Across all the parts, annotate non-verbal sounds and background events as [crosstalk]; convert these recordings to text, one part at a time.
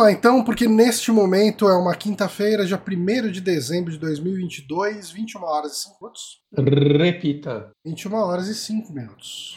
lá então, porque neste momento é uma quinta-feira, dia 1 de dezembro de 2022, 21 horas e 5 minutos. Repita. 21 horas e 5 minutos.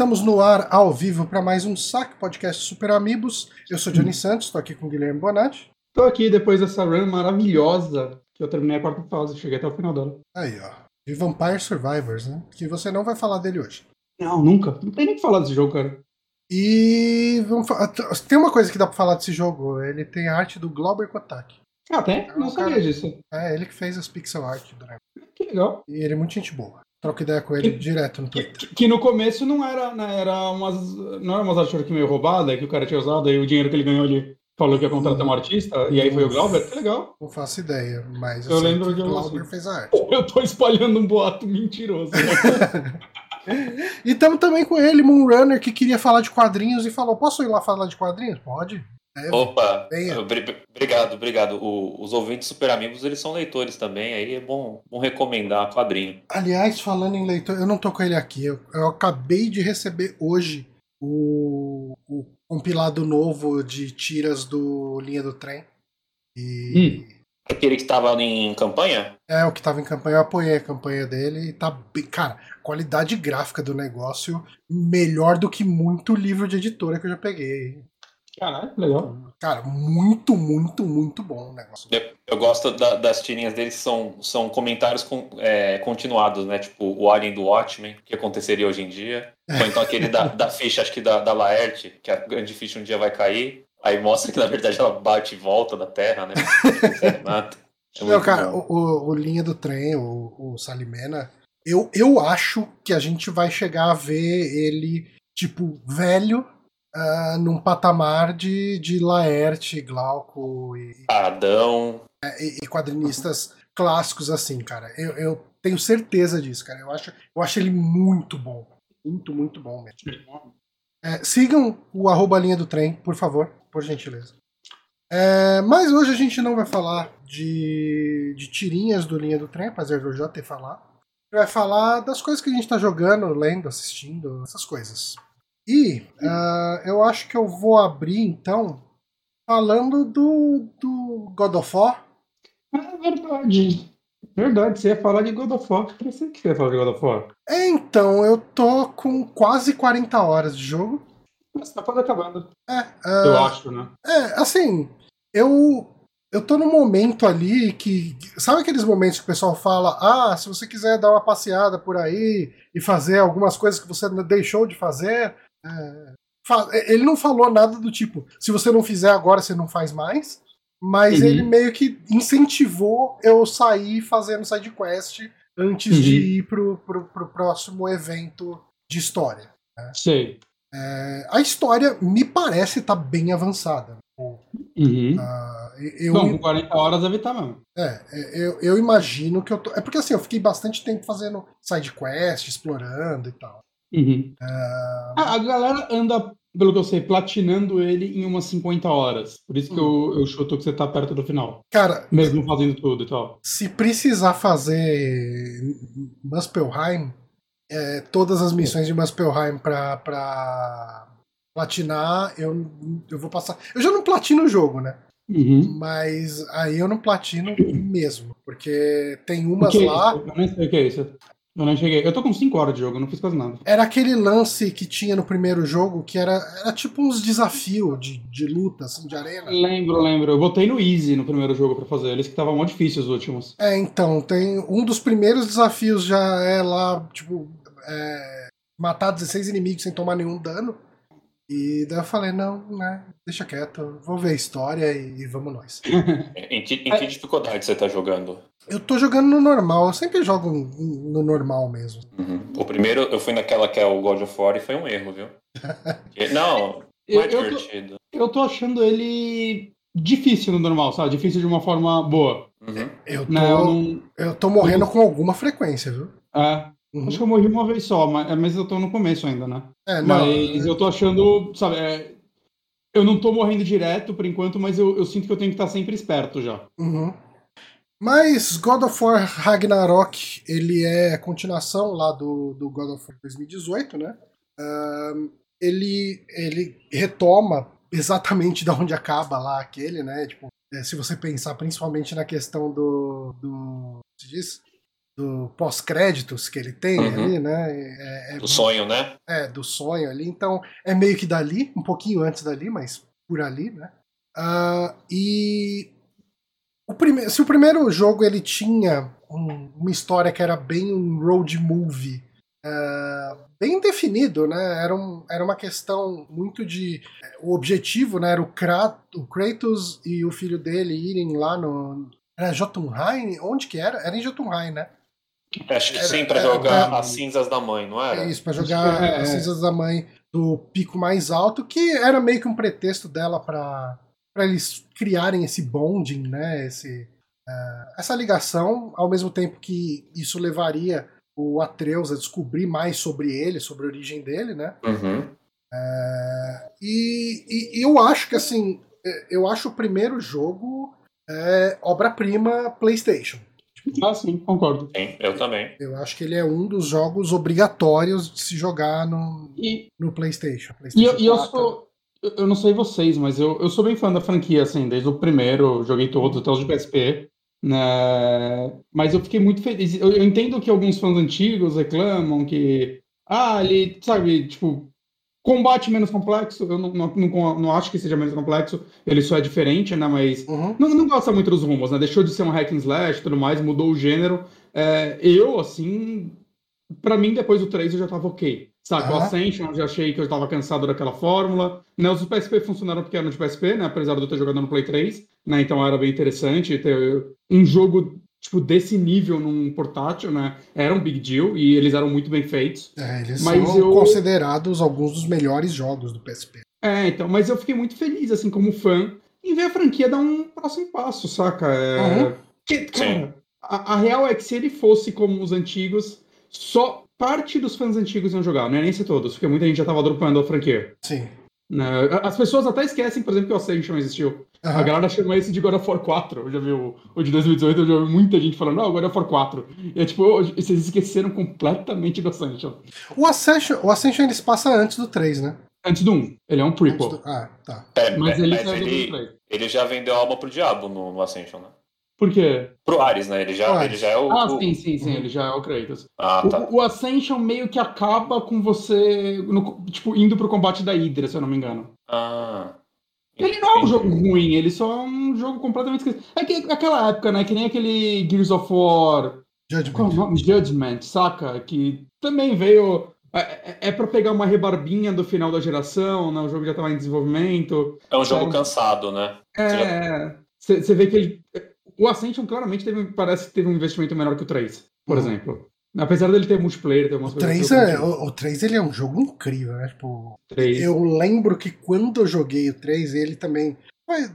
Estamos no ar ao vivo para mais um saque podcast Super Amigos. Eu sou Johnny Santos, estou aqui com o Guilherme Bonatti. Tô aqui depois dessa run maravilhosa que eu terminei a quarta fase, cheguei até o final dela. Aí, ó. De Vampire Survivors, né? Que você não vai falar dele hoje. Não, nunca. Não tem nem que falar desse jogo, cara. E vamos tem uma coisa que dá pra falar desse jogo. Ele tem a arte do Glauber Kotak. Ah, tem? É um Não sabia cara- disso. É ele que fez as pixel art do negócio. Que legal. E ele é muito gente boa. Troca ideia com ele Que- direto no Que, Twitter. que- que no começo não era, né, era umas, não era umas artes meio roubada que o cara tinha usado e o dinheiro que ele ganhou ele falou que ia contratar um artista e aí foi o Glauber. Que legal. Não faço ideia, mas Eu sei lembro que de o Glauber assim. fez a arte. [laughs] Eu tô espalhando um boato mentiroso. [laughs] E estamos também com ele, Moonrunner, que queria falar de quadrinhos e falou: Posso ir lá falar de quadrinhos? Pode. É, Opa, Venha. obri- obrigado, obrigado. O- os ouvintes super amigos, eles são leitores também, aí é bom, bom recomendar quadrinho. Aliás, falando em leitor, eu não tô com ele aqui. Eu, eu acabei de receber hoje o, o compilado novo de tiras do Linha do Trem. E Aquele que estava em campanha? é o que tava em campanha, eu apoiei a campanha dele e tá bem. Cara, qualidade gráfica do negócio melhor do que muito livro de editora que eu já peguei. Caralho, que legal. Cara, muito, muito, muito bom o negócio. Eu, eu gosto da- das tirinhas deles, são, são comentários com- é, continuados, né? Tipo, o Alien do Watchmen, que aconteceria hoje em dia. Ou então aquele da, da ficha, acho que da, da Laerte, que a grande ficha um dia vai cair. Aí mostra que, na verdade, ela bate e volta da Terra, né? Não serve nada. É Não, cara, bom. o- o Linha do Trem, o, o Salimena, eu, eu acho que a gente vai chegar a ver ele, tipo, velho, ah, num patamar de, de Laerte, Glauco e, Adão. e- e quadrinistas clássicos assim, cara. Eu, eu tenho certeza disso, cara. Eu acho, eu acho ele muito bom. Muito, muito bom mesmo. É, sigam o arroba linha do trem, por favor, por gentileza. É, mas hoje a gente não vai falar de, de tirinhas do linha do trem, apesar de eu já ter falado. Vai falar das coisas que a gente tá jogando, lendo, assistindo, essas coisas. E ah, eu acho que eu vou abrir então falando do, do God of War. É verdade. Verdade, você ia falar de God of War. Pensei que você ia falar de God of War. É, então, eu tô com quase 40 horas de jogo. Mas tá quase acabando. É, ah, Eu acho, né? É, assim, eu eu tô num momento ali que. Sabe aqueles momentos que o pessoal fala: ah, se você quiser dar uma passeada por aí e fazer algumas coisas que você deixou de fazer. É, ele não falou nada do tipo: se você não fizer agora, você não faz mais. Mas Uhum. ele meio que incentivou eu sair fazendo side quest antes Uhum. de ir pro, pro, pro próximo evento de história. Sei. É, a história me parece estar bem avançada. Uhum. Ah, eu, Não, com 40 horas deve estar mesmo. é, é, eu, eu imagino que eu tô. É porque assim, eu fiquei bastante tempo fazendo side quest, explorando e tal. Uhum. Ah, Ah, a galera anda, pelo que eu sei, platinando ele em umas 50 horas. Por isso que eu, eu chuto que você tá perto do final. cara, Mesmo fazendo tudo e tal. se precisar fazer Muspelheim, é, todas as missões de Muspelheim pra, pra platinar, eu, eu vou passar. Eu já não platino o jogo, né? Uhum. Mas aí eu não platino mesmo. Porque tem umas lá. Eu nem sei o que é isso. Eu não cheguei. Eu tô com 5 horas de jogo, eu não fiz quase nada. Era aquele lance que tinha no primeiro jogo, que era, era tipo uns desafios de, de luta, assim, de arena. Lembro, lembro. Eu botei no Easy no primeiro jogo pra fazer eles, que tava mó difícil os últimos. É, então, tem. Um dos primeiros desafios já é lá, tipo, é, matar 16 inimigos sem tomar nenhum dano. E daí eu falei, não, né, deixa quieto, vou ver a história e, e vamos nós. [laughs] em, que, em que dificuldade você tá jogando? Eu tô jogando no normal, eu sempre jogo no normal mesmo. Uhum. O primeiro, eu fui naquela que é o God of War e foi um erro, viu? [laughs] não, é divertido. Eu tô, eu tô achando ele difícil no normal, sabe? Difícil de uma forma boa. Uhum. Eu, tô, não, eu tô morrendo com alguma frequência, viu? É. Uhum. Acho que eu morri uma vez só, mas, mas eu tô no começo ainda, né? É, não, mas é... eu tô achando, sabe, é, eu não tô morrendo direto por enquanto, mas eu, eu sinto que eu tenho que estar sempre esperto já. Uhum. Mas God of War Ragnarok, ele é continuação lá do, do God of War 2018, né? Uh, ele, ele retoma exatamente [laughs] da onde acaba lá aquele, né? Tipo, é, se você pensar principalmente na questão do. do se diz? do pós-créditos que ele tem uhum. ali, né? É, é, do sonho, né? É, do sonho ali. Então, é meio que dali, um pouquinho antes dali, mas por ali, né? Uh, e o prime se o primeiro jogo ele tinha um, uma história que era bem um road movie, uh, bem definido, né? Era, um, era uma questão muito de. O objetivo né, era o, Krat, o Kratos e o filho dele irem lá no. Era Jotunheim? Onde que era? Era em Jotunheim, né? Acho que era, sim, para jogar as cinzas da mãe, não era? É isso, para jogar é, as cinzas da mãe do pico mais alto, que era meio que um pretexto dela para eles criarem esse bonding, né? Esse, uh, essa ligação, ao mesmo tempo que isso levaria o Atreus a descobrir mais sobre ele, sobre a origem dele, né? Uhum. Uh, e, e, e, eu acho que assim, eu acho o primeiro jogo é, obra-prima PlayStation. Ah, sim, concordo. Sim, eu também. Eu acho que ele é um dos jogos obrigatórios de se jogar no, e, no PlayStation. PlayStation e, eu, eu sou. Eu não sei vocês, mas eu, eu sou bem fã da franquia, assim, desde o primeiro, joguei todos, até os de PSP. Né? Mas eu fiquei muito feliz. Eu, eu entendo que alguns fãs antigos reclamam que. Ah, ele, sabe, tipo, Combate menos complexo, eu não, não, não, não, acho que seja menos complexo, ele só é diferente, né? Mas uhum. não, não gosta muito dos rumos, né? Deixou de ser um hack and slash e tudo mais, mudou o gênero. É, eu, assim, para mim, depois do 3 eu já tava ok. Sabe, uhum. o Ascension eu já achei que eu tava cansado daquela fórmula. Né, os PSP funcionaram porque eram de PSP, né? Apesar de eu ter jogado no Play 3, né? Então era bem interessante ter um jogo tipo, desse nível num portátil, né? Era um big deal e eles eram muito bem feitos. É, eles mas são eu... considerados alguns dos melhores jogos do PSP. É, então, mas eu fiquei muito feliz, assim, como fã, em ver a franquia dar um próximo passo, saca? É... Uhum. Que, cara, a, a, real é que se ele fosse como os antigos, só parte dos fãs antigos iam jogar, não é nem ser todos, porque muita gente já tava dropando a franquia. Sim. Né? As pessoas até esquecem, por exemplo, que o Ascension existiu. Uhum. A galera chama esse de God of War 4. Eu já vi o, o de 2018, eu já vi muita gente falando, não, God of War 4. E é tipo, vocês esqueceram completamente do Ascension. O Ascension, o Ascension ele se passa antes do 3, né? Antes do 1. Ele é um prequel. Do... Ah, tá. É, mas ele, mas ele, ele, já vendeu a alma pro diabo no, no Ascension, né? Por quê? Pro Ares, né? Ele já, ele já é o. Ah, sim, sim, sim, uhum. ele já é o Kratos. Ah, tá. O, o, Ascension meio que acaba com você, no, tipo, indo pro combate da Hydra, se eu não me engano. Ah. Ele não é um jogo ruim, ele só é um jogo completamente esquisito. É que aquela época, né? Que nem aquele Gears of War. Judgment. Judgment, saca? Que também veio. É, é, é pra pegar uma rebarbinha do final da geração, né? O jogo já tava em desenvolvimento. É um jogo cansado, né? É. Você já... vê que ele o Ascension claramente teve, parece que teve um investimento menor que o 3, por uhum. exemplo. Apesar dele ter multiplayer, ter algumas o 3 é, o, o 3 ele é um jogo incrível, né? Tipo, 3. Eu lembro que quando eu joguei o 3, ele também foi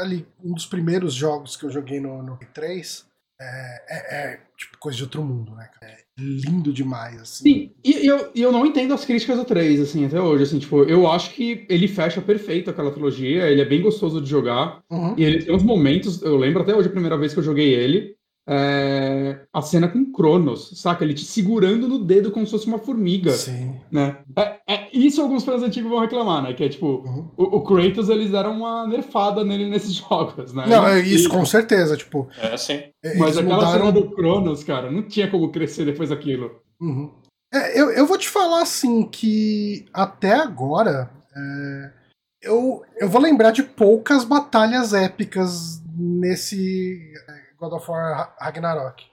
ali um dos primeiros jogos que eu joguei no, no 3. É, é, é, tipo coisa de outro mundo, né? É lindo demais, assim. Sim, e eu, eu não entendo as críticas do 3, assim, até hoje, assim, tipo, eu acho que ele fecha perfeito aquela trilogia, ele é bem gostoso de jogar, uhum. e ele tem uns momentos, eu lembro até hoje a primeira vez que eu joguei ele, é, a cena com Cronos, saca? Ele te segurando no dedo como se fosse uma formiga. Sim. Né? É, é, isso alguns fãs antigos vão reclamar, né? Que é tipo, uhum. o, o, Kratos eles deram uma nerfada nele nesses [laughs] jogos, né? Não, é isso, e, com certeza, tipo. É, sim. Mas aquela mudaram... cena do Cronos, cara, não tinha como crescer depois daquilo. Uhum. É, eu, eu vou te falar assim que até agora. É, eu, eu vou lembrar de poucas batalhas épicas nesse God of War Ragnarok.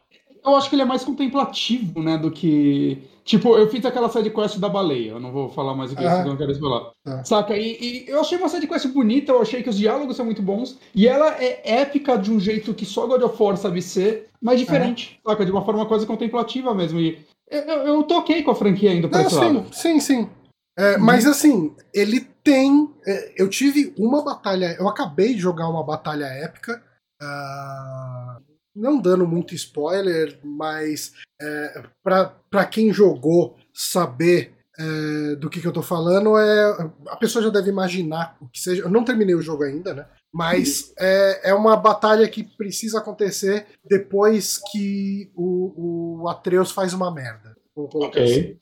Eu acho que ele é mais contemplativo, né, do que Tipo, eu fiz aquela sidequest da baleia, eu não vou falar mais o que eu não quero falar. Tá. Saca? E, e eu achei uma sidequest bonita, eu achei que os diálogos são muito bons, e ela é épica de um jeito que só God of War sabe ser, mas diferente, saca? De uma forma quase contemplativa mesmo. E eu, eu, ok com a franquia indo pra Não, esse lado. sim, sim, sim. É, Mas assim, ele tem. é, eu tive uma batalha. Eu acabei de jogar uma batalha épica. Ah, não dando muito spoiler, mas é, pra quem jogou saber é, do que, que eu tô falando, é, a pessoa já deve imaginar o que seja. Eu não terminei o jogo ainda, né? Mas é, é uma batalha que precisa acontecer depois que o, o Atreus faz uma merda. Vamos colocar assim.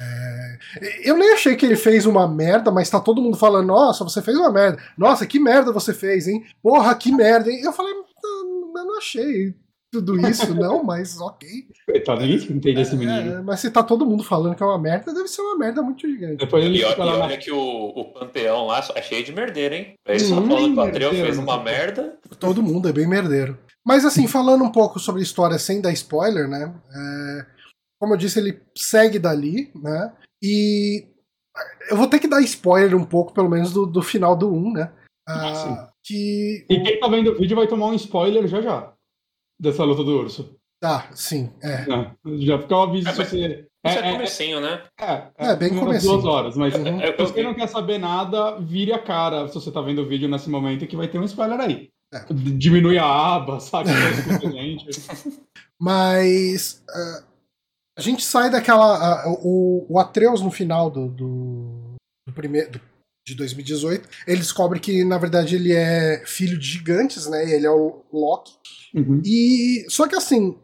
Ok. Eu nem achei que ele fez uma merda, mas tá todo mundo falando, nossa, você fez uma merda. Nossa, que merda você fez, hein? Porra, que merda, hein? Eu falei, "Não, eu não achei tudo isso, não, [laughs] mas ok. Coitado, ninguém entende esse menino. É, mas se tá todo mundo falando que é uma merda, deve ser uma merda muito gigante. Depois ele E, e olha que o, o panteão lá é cheio de merdeira, hein? É isso, Hum, falando que o Atreus merdeira, fez uma né? merda. Todo mundo é bem merdeiro. Mas assim, falando um pouco sobre a história sem dar spoiler, né? é, como eu disse, ele segue dali, né? E eu vou ter que dar spoiler um pouco, pelo menos, do, do final do 1, né? Ah, sim. que. E quem tá vendo o vídeo vai tomar um spoiler já já. Dessa luta do urso. Tá, sim, é. É, já fica o aviso É, se você. Isso é, É, é, comecinho, né? é, É, bem umas comecinho. duas horas, mas Uhum. Eu se você não quer saber nada, vire a cara se você tá vendo o vídeo nesse momento que vai ter um spoiler aí. É. Diminui a aba, saca? [laughs] Mas ah, a gente sai daquela. ah, o, o Atreus no final do, do, do primeiro. do- de 2018, ele descobre que, na verdade, ele é filho de gigantes, né? Ele é o Loki. Uhum. E. Só que assim,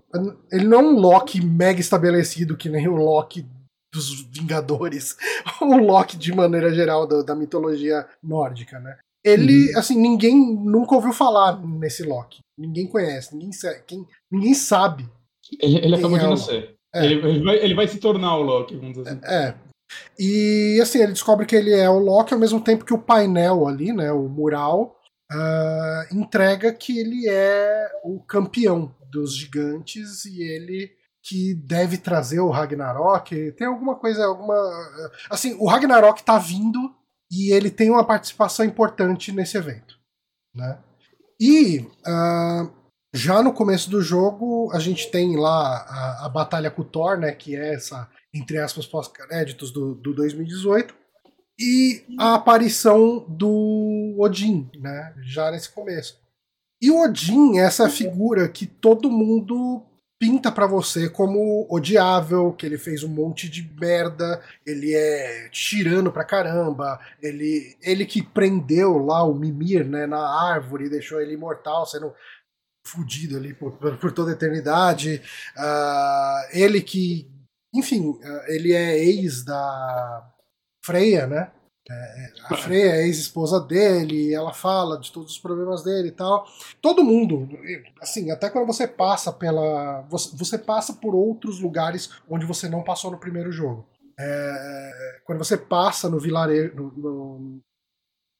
ele não é um Loki mega estabelecido, que nem o Loki dos Vingadores, ou [laughs] o Loki de maneira geral da, da mitologia nórdica, né? Ele, assim, ninguém nunca ouviu falar nesse Loki. Ninguém conhece, ninguém, quem, ninguém sabe. Ele, ele acabou é de nascer. É. Ele, ele vai, ele vai se tornar o Loki, vamos dizer assim. É. E assim, ele descobre que ele é o Loki ao mesmo tempo que o painel ali, né, o mural, ah, entrega que ele é o campeão dos gigantes e ele que deve trazer o Ragnarok. Tem alguma coisa, alguma. Assim, o Ragnarok tá vindo e ele tem uma participação importante nesse evento. Né? E ah, já no começo do jogo, a gente tem lá a, a batalha com o Thor, né? Que é essa, entre aspas, pós-créditos do, do 2018. E a aparição do Odin, né? Já nesse começo. E o Odin é essa figura que todo mundo pinta pra você como odiável, que ele fez um monte de merda, ele é tirano pra caramba, ele, ele que prendeu lá o Mimir né, na árvore e deixou ele imortal, sendo fudido ali por, por, toda a eternidade. Ah, ele que, enfim, ah, ele é ex da Freya, né? É, a Freya é ex-esposa dele, ela fala de todos os problemas dele e tal. Todo mundo, assim, até quando você passa pela. Você, você passa por outros lugares onde você não passou no primeiro jogo. É, quando você passa no vilarejo. No, no,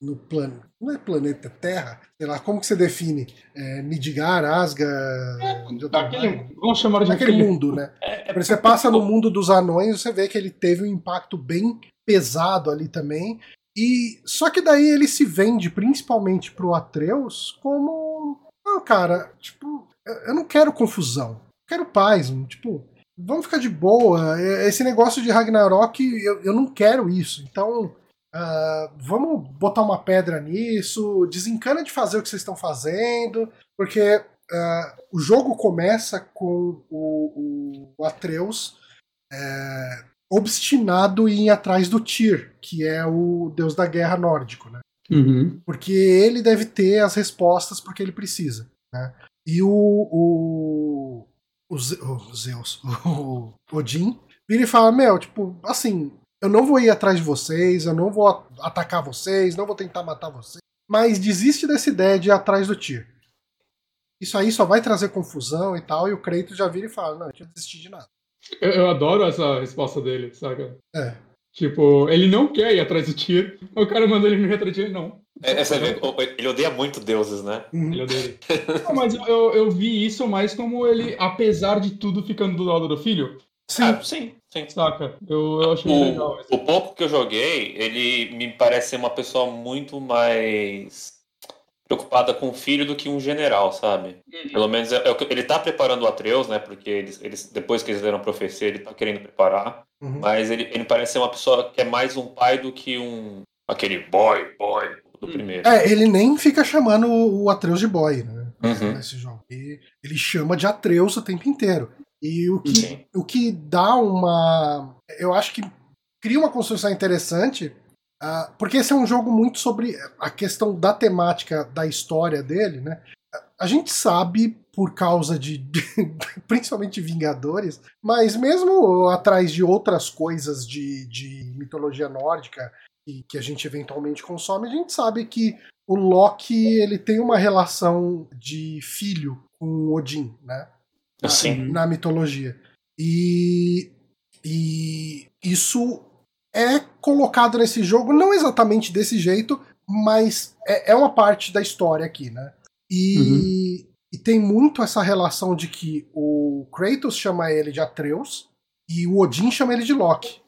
no plano. Não é planeta Terra? Sei lá, como que você define? É, Midgar, Asgard. Daquele, vamos chamar de Naquele aquele- mundo, né? É, Quando você passa no mundo dos anões, você vê que ele teve um impacto bem pesado ali também. E só que daí ele se vende principalmente pro Atreus como, não, cara, tipo, eu- não quero confusão, quero paz, tipo, vamos ficar de boa. Esse negócio de Ragnarok, eu, eu não quero isso. Então, ah, vamos botar uma pedra nisso, desencana de fazer o que vocês estão fazendo, porque ah, o jogo começa com o, o Atreus é, obstinado em ir atrás do Tyr, que é o deus da guerra nórdico, né? Uhum. Porque ele deve ter as respostas porque ele precisa, né? E o, o, o Zeus, [laughs] o Odin, vira e fala, meu, tipo, assim, eu não vou ir atrás de vocês, eu não vou atacar vocês, não vou tentar matar vocês, mas desiste dessa ideia de ir atrás do Tyr. Isso aí só vai trazer confusão e tal, e o Kratos já vira e fala, não, eu tinha desistir de nada. Eu, eu adoro essa resposta dele, saca? É. Tipo, ele não quer ir atrás do tiro, o cara manda ele não ir atrás de tiro, não. é, é, ele odeia muito deuses, né? Uhum. Ele odeia. [laughs] Não, mas eu, eu vi isso mais como ele, apesar de tudo, ficando do lado do filho. Sim, Ah, sim, Sim. Saca? Eu, eu achei o, legal. O pouco que eu joguei, ele me parece ser uma pessoa muito mais preocupada com o filho do que um general, sabe? Uhum. Pelo menos é, é, ele tá preparando o Atreus, né? Porque eles, eles depois que eles leram a profecia, ele tá querendo preparar. Uhum. Mas ele, ele parece ser uma pessoa que é mais um pai do que um. aquele boy, boy do uhum. primeiro. É, ele nem fica chamando o Atreus de boy, né? Uhum. Nesse jogo. E ele chama de Atreus o tempo inteiro. E o que, o que dá uma. Eu acho que cria uma construção interessante, uh, porque esse é um jogo muito sobre a questão da temática da história dele, né? A gente sabe, por causa de, de [laughs] principalmente Vingadores, mas mesmo atrás de outras coisas de, de mitologia nórdica e que a gente eventualmente consome, a gente sabe que o Loki ele tem uma relação de filho com Odin, né? Assim. na mitologia. E, e isso é colocado nesse jogo, não exatamente desse jeito, mas é, é uma parte da história aqui, né? E, uhum. e, tem muito essa relação de que o Kratos chama ele de Atreus e o Odin chama ele de Loki.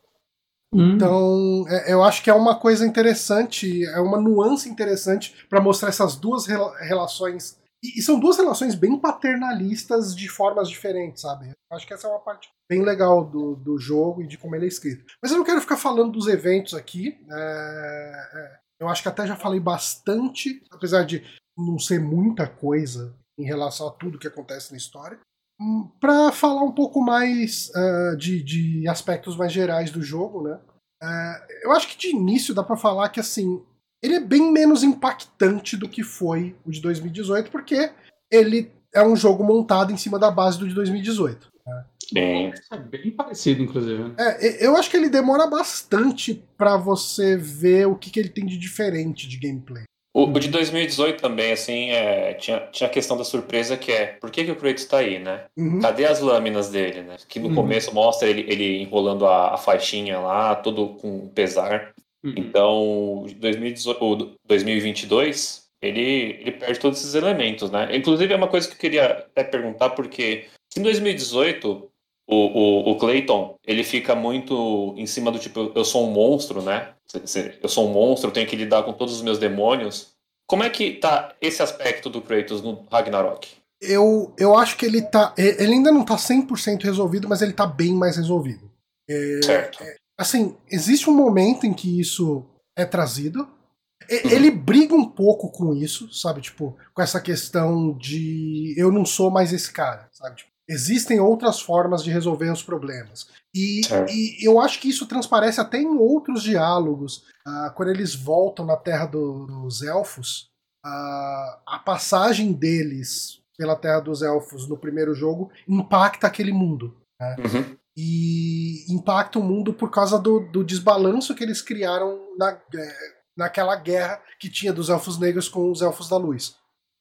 Uhum. Então, é, eu acho que é uma coisa interessante, é uma nuance interessante para mostrar essas duas rela relações e, são duas relações bem paternalistas de formas diferentes, sabe? Acho que essa é uma parte bem legal do, do jogo e de como ele é escrito. Mas eu não quero ficar falando dos eventos aqui. É, é, eu acho que até já falei bastante, apesar de não ser muita coisa em relação a tudo que acontece na história. Hum, Para falar um pouco mais uh, de, de aspectos mais gerais do jogo, né? Uh, eu acho que de início dá para falar que assim ele é bem menos impactante do que foi o de 2018, porque ele é um jogo montado em cima da base do de 2018. Né? Bem, é bem parecido, inclusive. É, eu acho que ele demora bastante para você ver o que, que ele tem de diferente de gameplay. O, o de 2018 também, assim, é, tinha, tinha a questão da surpresa que é, por que, que o Kratos tá aí, né? Uhum. Cadê as lâminas dele, né? Que no uhum. começo mostra ele, ele enrolando a, a, faixinha lá, todo com pesar. Uhum. Então, 2018, 2022, ele, ele perde todos esses elementos, né? Inclusive, é uma coisa que eu queria até perguntar, porque em 2018, o, o, o Clayton, ele fica muito em cima do tipo, eu sou um monstro, né? Eu sou um monstro, eu tenho que lidar com todos os meus demônios. Como é que tá esse aspecto do Kratos no Ragnarok? Eu, eu acho que ele tá. Ele ainda não tá 100% resolvido, mas ele tá bem mais resolvido. É, certo. É, assim, existe um momento em que isso é trazido. Ele briga um pouco com isso, sabe? Tipo, com essa questão de eu não sou mais esse cara, sabe? Tipo, existem outras formas de resolver os problemas. E, e, eu acho que isso transparece até em outros diálogos. Uh, quando eles voltam na Terra do, dos Elfos, uh, a passagem deles pela Terra dos Elfos no primeiro jogo impacta aquele mundo. Né? Uhum e impacta o mundo por causa do, do desbalanço que eles criaram na, é, naquela guerra que tinha dos elfos negros com os elfos da luz.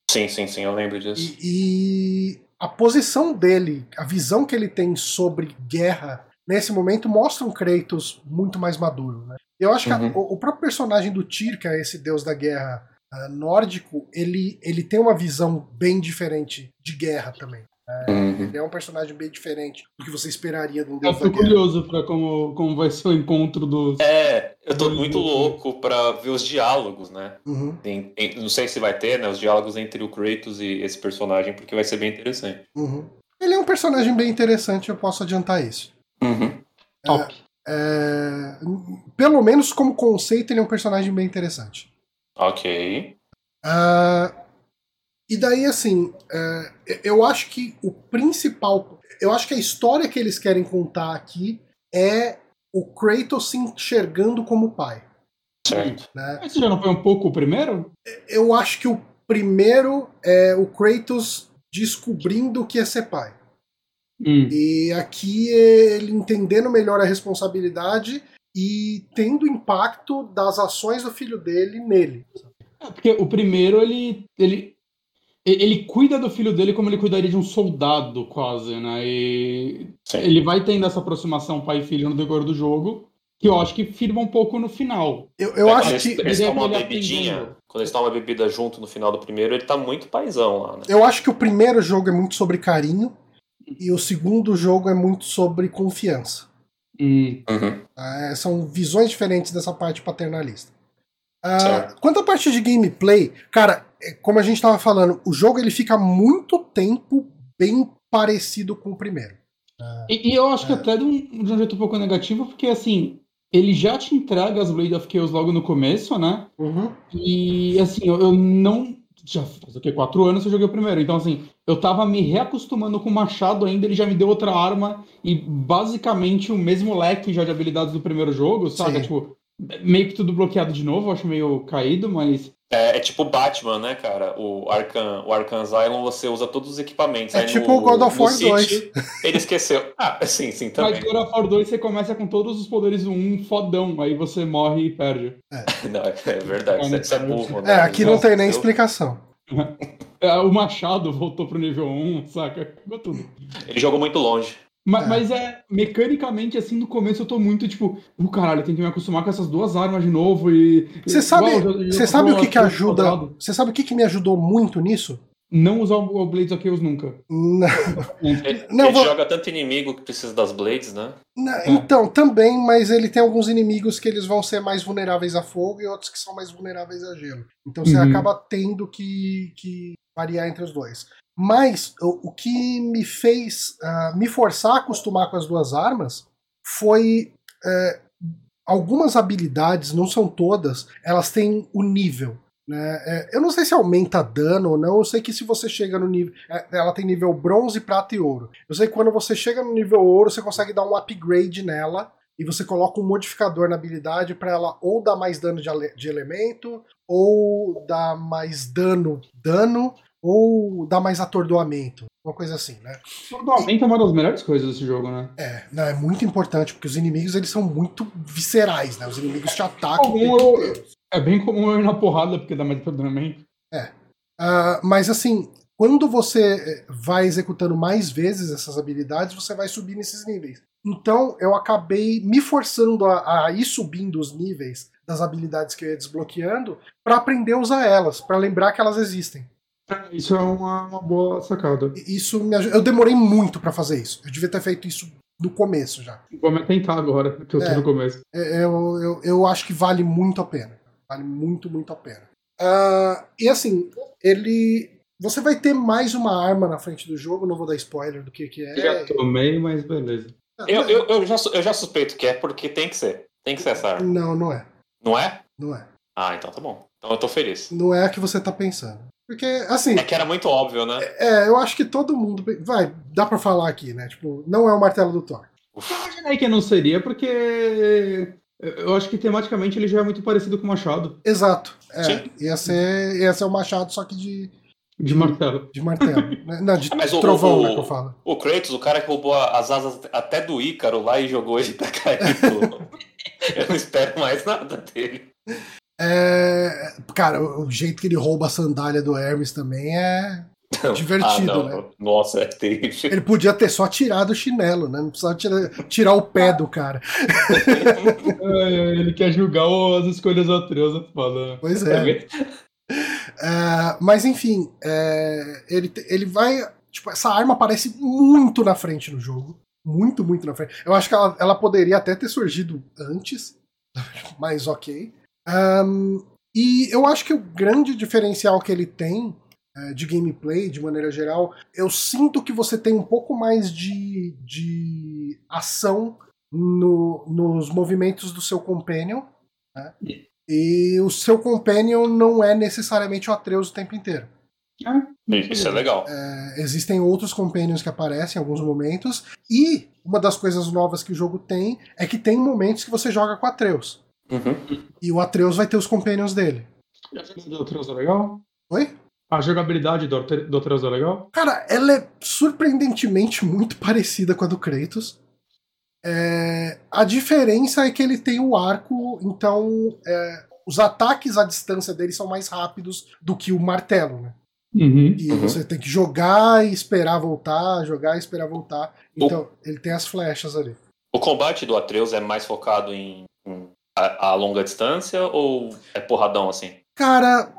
Sim, sim, sim, eu lembro disso. E, e a posição dele, a visão que ele tem sobre guerra nesse momento mostra um Kratos muito mais maduro. Né? Eu acho uhum. que a, o, o, próprio personagem do Tyr, que é esse deus da guerra uh, nórdico, ele, ele tem uma visão bem diferente de guerra também. É, uhum. Ele é um personagem bem diferente do que você esperaria de um deus Eu tô curioso pra como, como vai ser o encontro dos. É, eu tô muito louco pra ver os diálogos, né? Uhum. Tem, tem, não sei se vai ter, né? Os diálogos entre o Kratos e esse personagem, porque vai ser bem interessante. Uhum. Ele é um personagem bem interessante, eu posso adiantar isso. Uhum. Top. É, é, pelo menos como conceito, ele é um personagem bem interessante. Ok. Uh, e daí, assim, é, eu acho que o principal. Eu acho que a história que eles querem contar aqui é o Kratos se enxergando como pai. Certo. Né? Esse já não foi um pouco o primeiro? Eu acho que o primeiro é o Kratos descobrindo o que é ser pai. Hum. E aqui ele entendendo melhor a responsabilidade e tendo impacto das ações do filho dele nele. É, porque o primeiro ele, ele ele cuida do filho dele como ele cuidaria de um soldado, quase, né? E Sim. ele vai tendo essa aproximação pai e filho no decorrer do jogo, que eu acho que firma um pouco no final. Eu, eu é, acho que. Eles tomam uma bebidinha. Quando eles tomam uma bebida junto no final do primeiro, ele tá muito paizão lá, né? Eu acho que o primeiro jogo é muito sobre carinho, e o segundo jogo é muito sobre confiança. Hum. Uhum. É, são visões diferentes dessa parte paternalista. Ah, quanto à parte de gameplay, cara, é, como a gente tava falando, o jogo ele fica muito tempo bem parecido com o primeiro. E, e eu acho que É. até de um, de um jeito um pouco negativo, porque assim, ele já te entrega as Blade of Chaos logo no começo, né? Uhum. E assim, eu, eu não. Já faz o quê? Quatro anos que eu joguei o primeiro. Então, assim, eu tava me reacostumando com o machado ainda, ele já me deu outra arma e basicamente o mesmo leque já de habilidades do primeiro jogo, saca? Sim. Tipo, meio que tudo bloqueado de novo, eu acho meio caído, mas. É, é tipo Batman, né, cara? O Arkham, o Arkham Asylum você usa todos os equipamentos. É Aí tipo no- o God of War City, 2. Ele esqueceu. [laughs] Ah, sim, sim, também. Mas God of War 2 você começa com todos os poderes do 1 fodão, aí você morre e perde. [laughs] Não, é verdade, isso é- isso é burro, né? É, aqui não tem nem Eu- explicação. [laughs] É, O machado voltou pro nível 1, saca? Ficou tudo. Ele jogou muito longe. Ma- É. Mas é, mecanicamente, assim, no começo eu tô muito tipo, o caralho, tem que me acostumar com essas duas armas de novo e. Você sabe, você sabe o que, que ajuda? quadrado. Você sabe o que, que me ajudou muito nisso? Não usar o Blades of Chaos nunca. Não, [laughs] Ele, Não, ele vou- joga tanto inimigo que precisa das blades, né? não, Então, também, mas ele tem alguns inimigos que eles vão ser mais vulneráveis a fogo e outros que são mais vulneráveis a gelo. Então você Uhum. acaba tendo que, que variar entre os dois. Mas o, o que me fez ah, me forçar a acostumar com as duas armas foi é, algumas habilidades, não são todas, elas têm o nível. Né? É, eu não sei se aumenta dano ou não, eu sei que se você chega no nível. é, Ela tem nível bronze, prata e ouro. Eu sei que quando você chega no nível ouro, você consegue dar um upgrade nela e você coloca um modificador na habilidade para ela ou dar mais dano de, de elemento, ou dar mais dano, dano, ou dar mais atordoamento. Uma coisa assim, né? Totalmente é uma das melhores coisas desse jogo, né? É, não, é muito importante, porque os inimigos eles são muito viscerais, né? Os inimigos te atacam. Algum eu-. É bem comum eu ir na porrada porque dá mais treinamento. Ah, mas assim, quando você eh, vai executando mais vezes essas habilidades, você vai subir nesses níveis. Então eu acabei me forçando a, a ir subindo os níveis das habilidades que eu ia desbloqueando para aprender a usar elas, para lembrar que elas existem. Isso é uma, uma boa sacada. Isso me ajuda. Eu demorei muito para fazer isso. Eu devia ter feito isso no começo já. Vou me tentar agora, que eu tô É. no começo. É, Eu, eu, eu acho que vale muito a pena. Vale muito, muito a pena. Ah, e assim, ele. Você vai ter mais uma arma na frente do jogo, não vou dar spoiler do que, que é. Já tomei, mas beleza. Eu, eu, eu, já, eu já suspeito que é porque tem que ser. Tem que ser essa arma. Não, não é. Não é? Não é. Ah, então tá bom. Então eu tô feliz. Não é a que você tá pensando. Porque, assim, É que era muito óbvio, né? é, eu acho que todo mundo. Vai, dá pra falar aqui, né? Tipo, não é o martelo do Thor. Eu imaginei que não seria, porque eu acho que tematicamente ele já é muito parecido com o Machado, Exato. É, Sim. ia ser, ia ser o machado, só que de, de martelo. de martelo. né? Não, de [laughs] mas o- trovão, o- né, que eu falo. O Kratos, o cara que roubou as asas até do Ícaro lá e jogou ele pra cair. [laughs] pô. eu não espero mais nada dele. É, cara, o jeito que ele rouba a sandália do Hermes também é. Divertido, ah, não. né? Nossa, é terrível. Ele podia ter só tirado o chinelo, né? Não precisava tirar, tirar o pé do cara. Ai, [laughs] ai, ele quer julgar as escolhas do Atreus, é foda. né? Pois é. É, mas enfim, é, ele, ele vai. Tipo, essa arma aparece muito na frente no jogo. Muito, muito na frente. Eu acho que ela, ela poderia até ter surgido antes, [laughs] mas ok. Ahn, e eu acho que o grande diferencial que ele tem é, de gameplay, de maneira geral, eu sinto que você tem um pouco mais de, de ação no- nos movimentos do seu companion. Né? E o seu companion não é necessariamente o Atreus o tempo inteiro. Isso é legal. É, existem outros companions que aparecem em alguns momentos. E uma das coisas novas que o jogo tem é que tem momentos que você joga com o Atreus. Uhum. E o Atreus vai ter os companions dele. E a jogabilidade do Atreus é legal? Oi? A jogabilidade do Atre- do Atreus é legal? Cara, ela é surpreendentemente muito [laughs] parecida com a do Kratos. É, a diferença é que ele tem o arco, então é, os ataques à distância dele são mais rápidos do que o martelo, né? Uhum. E Uhum. você tem que jogar e esperar voltar, jogar e esperar voltar. Então, ele tem as flechas ali. O combate do Atreus é mais focado em, em a, a longa distância ou é porradão assim? Cara,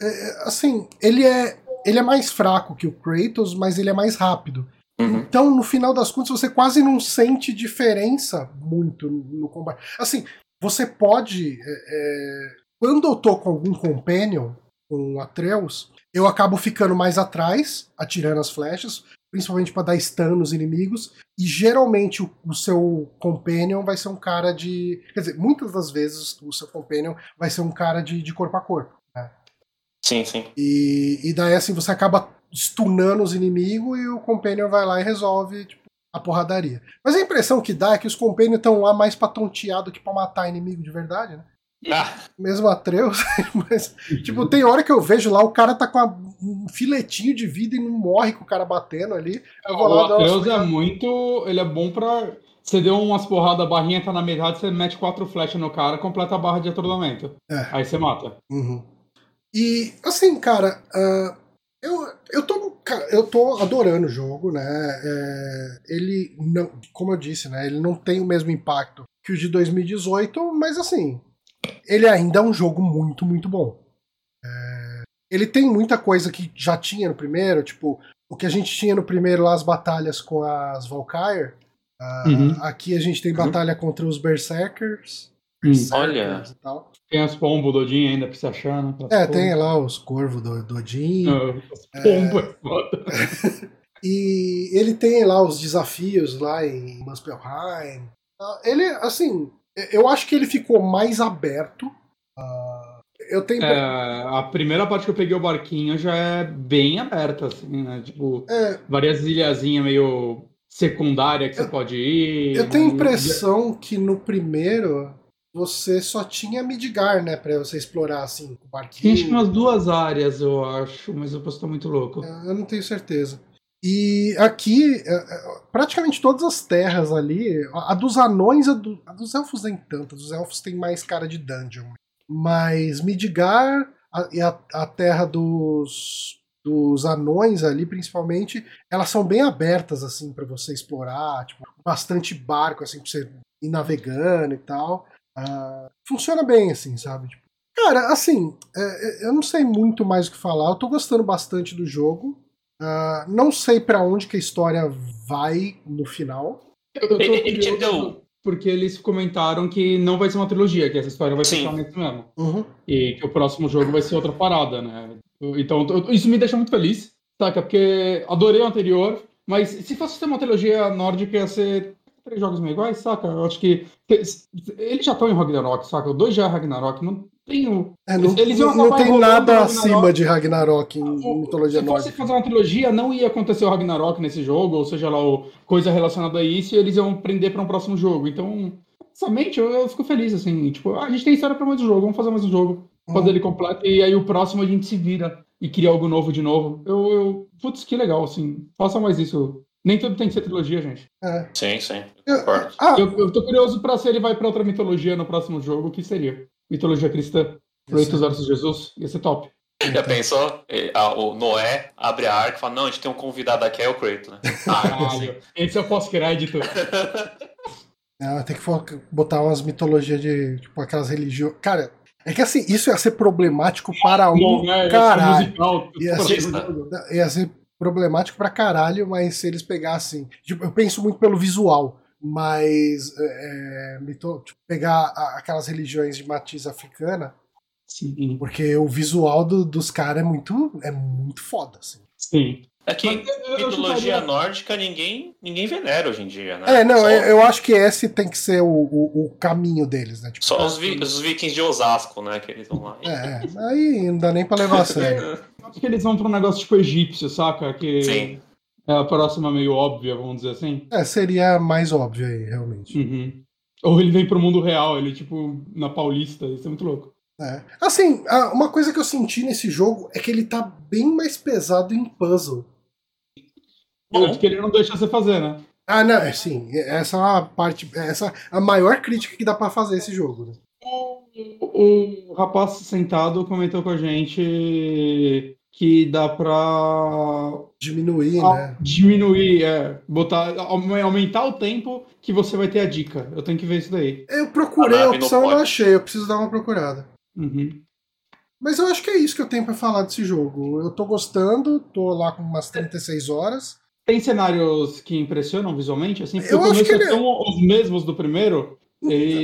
é, assim, ele é, ele é mais fraco que o Kratos, mas ele é mais rápido. Uhum. Então, no final das contas, você quase não sente diferença muito no combate. Assim, você pode. é, é, quando eu tô com algum companion, com o Atreus, eu acabo ficando mais atrás, atirando as flechas, principalmente para dar stun nos inimigos. E geralmente o, o seu companion vai ser um cara de. Quer dizer, muitas das vezes o seu companion vai ser um cara de, de corpo a corpo. Né? Sim, sim. E, e daí assim você acaba stunando os inimigos e o companion vai lá e resolve tipo, a porradaria. Mas a impressão que dá é que os companions estão lá mais pra tontear do que pra matar inimigo de verdade, né? Ah, Mesmo Atreus, [laughs] mas tipo, tem hora que eu vejo lá, o cara tá com a- um filetinho de vida e não morre com o cara batendo ali. Eu vou O dar uma Atreus é muito. Ele é bom pra. Você deu umas porradas, a barrinha tá na metade, você mete quatro flechas no cara, completa a barra de atordoamento. É. Aí você mata. Uhum. E assim, cara, ah, eu, eu, tô, eu tô adorando o jogo, né? É, ele não, como eu disse, né? Ele não tem o mesmo impacto que o de 2018, mas assim, ele ainda é um jogo muito, muito bom. É, ele tem muita coisa que já tinha no primeiro, tipo, o que a gente tinha no primeiro lá, as batalhas com as Valkyrie. ah, Uhum. Aqui a gente tem batalha contra os Berserkers. Hum. Olha. e tal. Tem as pombos do Odin ainda pra você achar, né? As É, pombos. tem lá os corvos do, do Odin. Ah, As pombos é foda. [laughs] E ele tem lá os desafios lá em Muspelheim. Ah, Ele, assim, eu acho que ele ficou mais aberto. Ah, eu tenho. É, a primeira parte que eu peguei o barquinho já é bem aberta, assim, né? Tipo, É, várias ilhazinhas meio secundária que você pode ir. eu tenho a Um- impressão que no primeiro você só tinha Midgar, né? Pra você explorar assim, o barquinho. que umas duas áreas, eu acho, mas eu posso estar muito louco. Eu não tenho certeza. E aqui, é, é, praticamente todas as terras ali, a dos anões, a, do- a dos elfos nem tanto, a dos elfos tem mais cara de dungeon. Mas Midgar e a, a terra dos, dos anões ali, principalmente, elas são bem abertas, assim, para você explorar, tipo, bastante barco, assim, pra você ir navegando e tal. Ah, funciona bem, assim, sabe? Tipo, cara, assim, é, é, eu não sei muito mais o que falar, eu tô gostando bastante do jogo. Ah, não sei pra onde que a história vai no final. Eu, tô Ele- te deu- porque eles comentaram que não vai ser uma trilogia, que essa história vai fechar nisso mesmo. Uhum. E que o próximo jogo vai ser outra parada, né? Então, isso me deixa muito feliz, saca? Porque adorei o anterior, mas se fosse ter uma trilogia nórdica, ia ser três jogos meio iguais, saca? Eu acho que. Eles já estão em Ragnarok, saca? O 2 já é Ragnarok, não o. É, não, Eles iam não tem nada acima de Ragnarok em O- mitologia Se fosse fazer uma trilogia, não ia acontecer o Ragnarok nesse jogo, ou seja lá, o, coisa relacionada a isso, e eles iam prender para um próximo jogo. Então, somente eu, eu fico feliz, assim, tipo, a gente tem história para mais um jogo, vamos fazer mais um jogo, fazer Uhum. ele completo, e aí o próximo a gente se vira e cria algo novo de novo. Eu, eu putz, que legal, assim, faça mais isso. Nem tudo tem que ser trilogia, gente. É. sim, sim. Eu-. Ah, Eu, eu tô curioso pra se ele vai pra outra mitologia no próximo jogo, o que seria? Mitologia cristã. Kratos versus Jesus, ia ser top. Já pensou? O Noé abre a arca e fala, não, a gente tem um convidado aqui, é o Kratos, né? [laughs] Ah, Caralho, esse é o pós-crédito. [laughs] é, tem que botar umas mitologias de, tipo, aquelas religiões. Cara, é que assim, isso ia ser problemático para um Não, é, ia ser caralho. musical. Ia ser, ia ser problemático pra caralho, mas se eles pegassem. Tipo, eu penso muito pelo visual, mas é, mito- tipo, pegar a- aquelas religiões de matiz africana, Sim, porque o visual do- dos caras é muito, é muito foda, assim. sim. É que eu- eu mitologia chutaria- nórdica ninguém, ninguém venera hoje em dia, né? É, não, Só- eu, eu acho que esse tem que ser o, o, o caminho deles, né? Tipo, Só os, vi- os vikings de Osasco, né? Que eles vão lá. É, é, aí não dá nem pra levar a sério. [laughs] Acho que eles vão pra um negócio tipo egípcio, saca? Que Sim. É a próxima meio óbvia, vamos dizer assim. É, seria mais óbvio aí, realmente. Uhum. Ou ele vem pro mundo real, ele tipo na Paulista, isso é muito louco. É. Assim, a- uma coisa que eu senti nesse jogo é que ele tá bem mais pesado em puzzle. Bom, Que ele não deixa você fazer, né? Ah, não, é sim. Essa é uma parte. Essa é a maior crítica que dá pra fazer esse jogo. Né? O, o rapaz sentado comentou com a gente que dá pra Diminuir, a- né? diminuir, é, botar, au- aumentar o tempo que você vai ter a dica. Eu tenho que ver isso daí. Eu procurei A não opção e não pode. achei. Eu preciso dar uma procurada. Uhum. Mas eu acho que é isso que eu tenho pra falar desse jogo. Eu tô gostando, tô lá com umas 36 horas. Tem cenários que impressionam visualmente, assim? Eu acho que ele... são os mesmos do primeiro.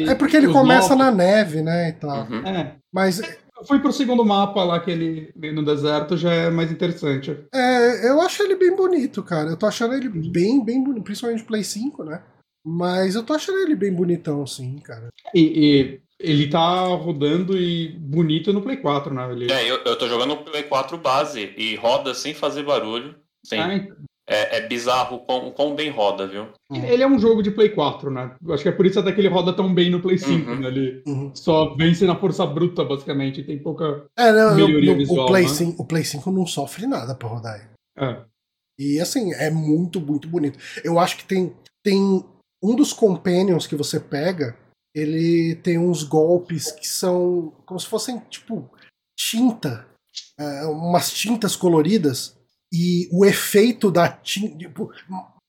é porque ele começa novos... na neve, né, e tal. Uhum. É. Mas fui pro segundo mapa lá, que ele no deserto, já é mais interessante. É, eu acho ele bem bonito, cara. Eu tô achando ele bem, bem bonito, principalmente Play 5, né? Mas eu tô achando ele bem bonitão, sim, cara. E, e ele tá rodando e bonito no Play 4, né? Ele... É, eu, eu tô jogando no Play 4 base e roda sem fazer barulho. Sem... Ah, então é, é bizarro quão, quão bem roda, viu? Ele é um jogo de Play 4, né? Acho que é por isso até que ele roda tão bem no Play 5, uhum. né? Ele uhum. só vence na força bruta, basicamente, tem pouca é, não, melhoria no, visual. O Play, né? 5, o Play 5 não sofre nada pra rodar ele. É. E assim, é muito, muito bonito. Eu acho que tem, tem um dos companions que você pega, ele tem uns golpes que são como se fossem, tipo, tinta. É, umas tintas coloridas e o efeito da tinta. Tipo,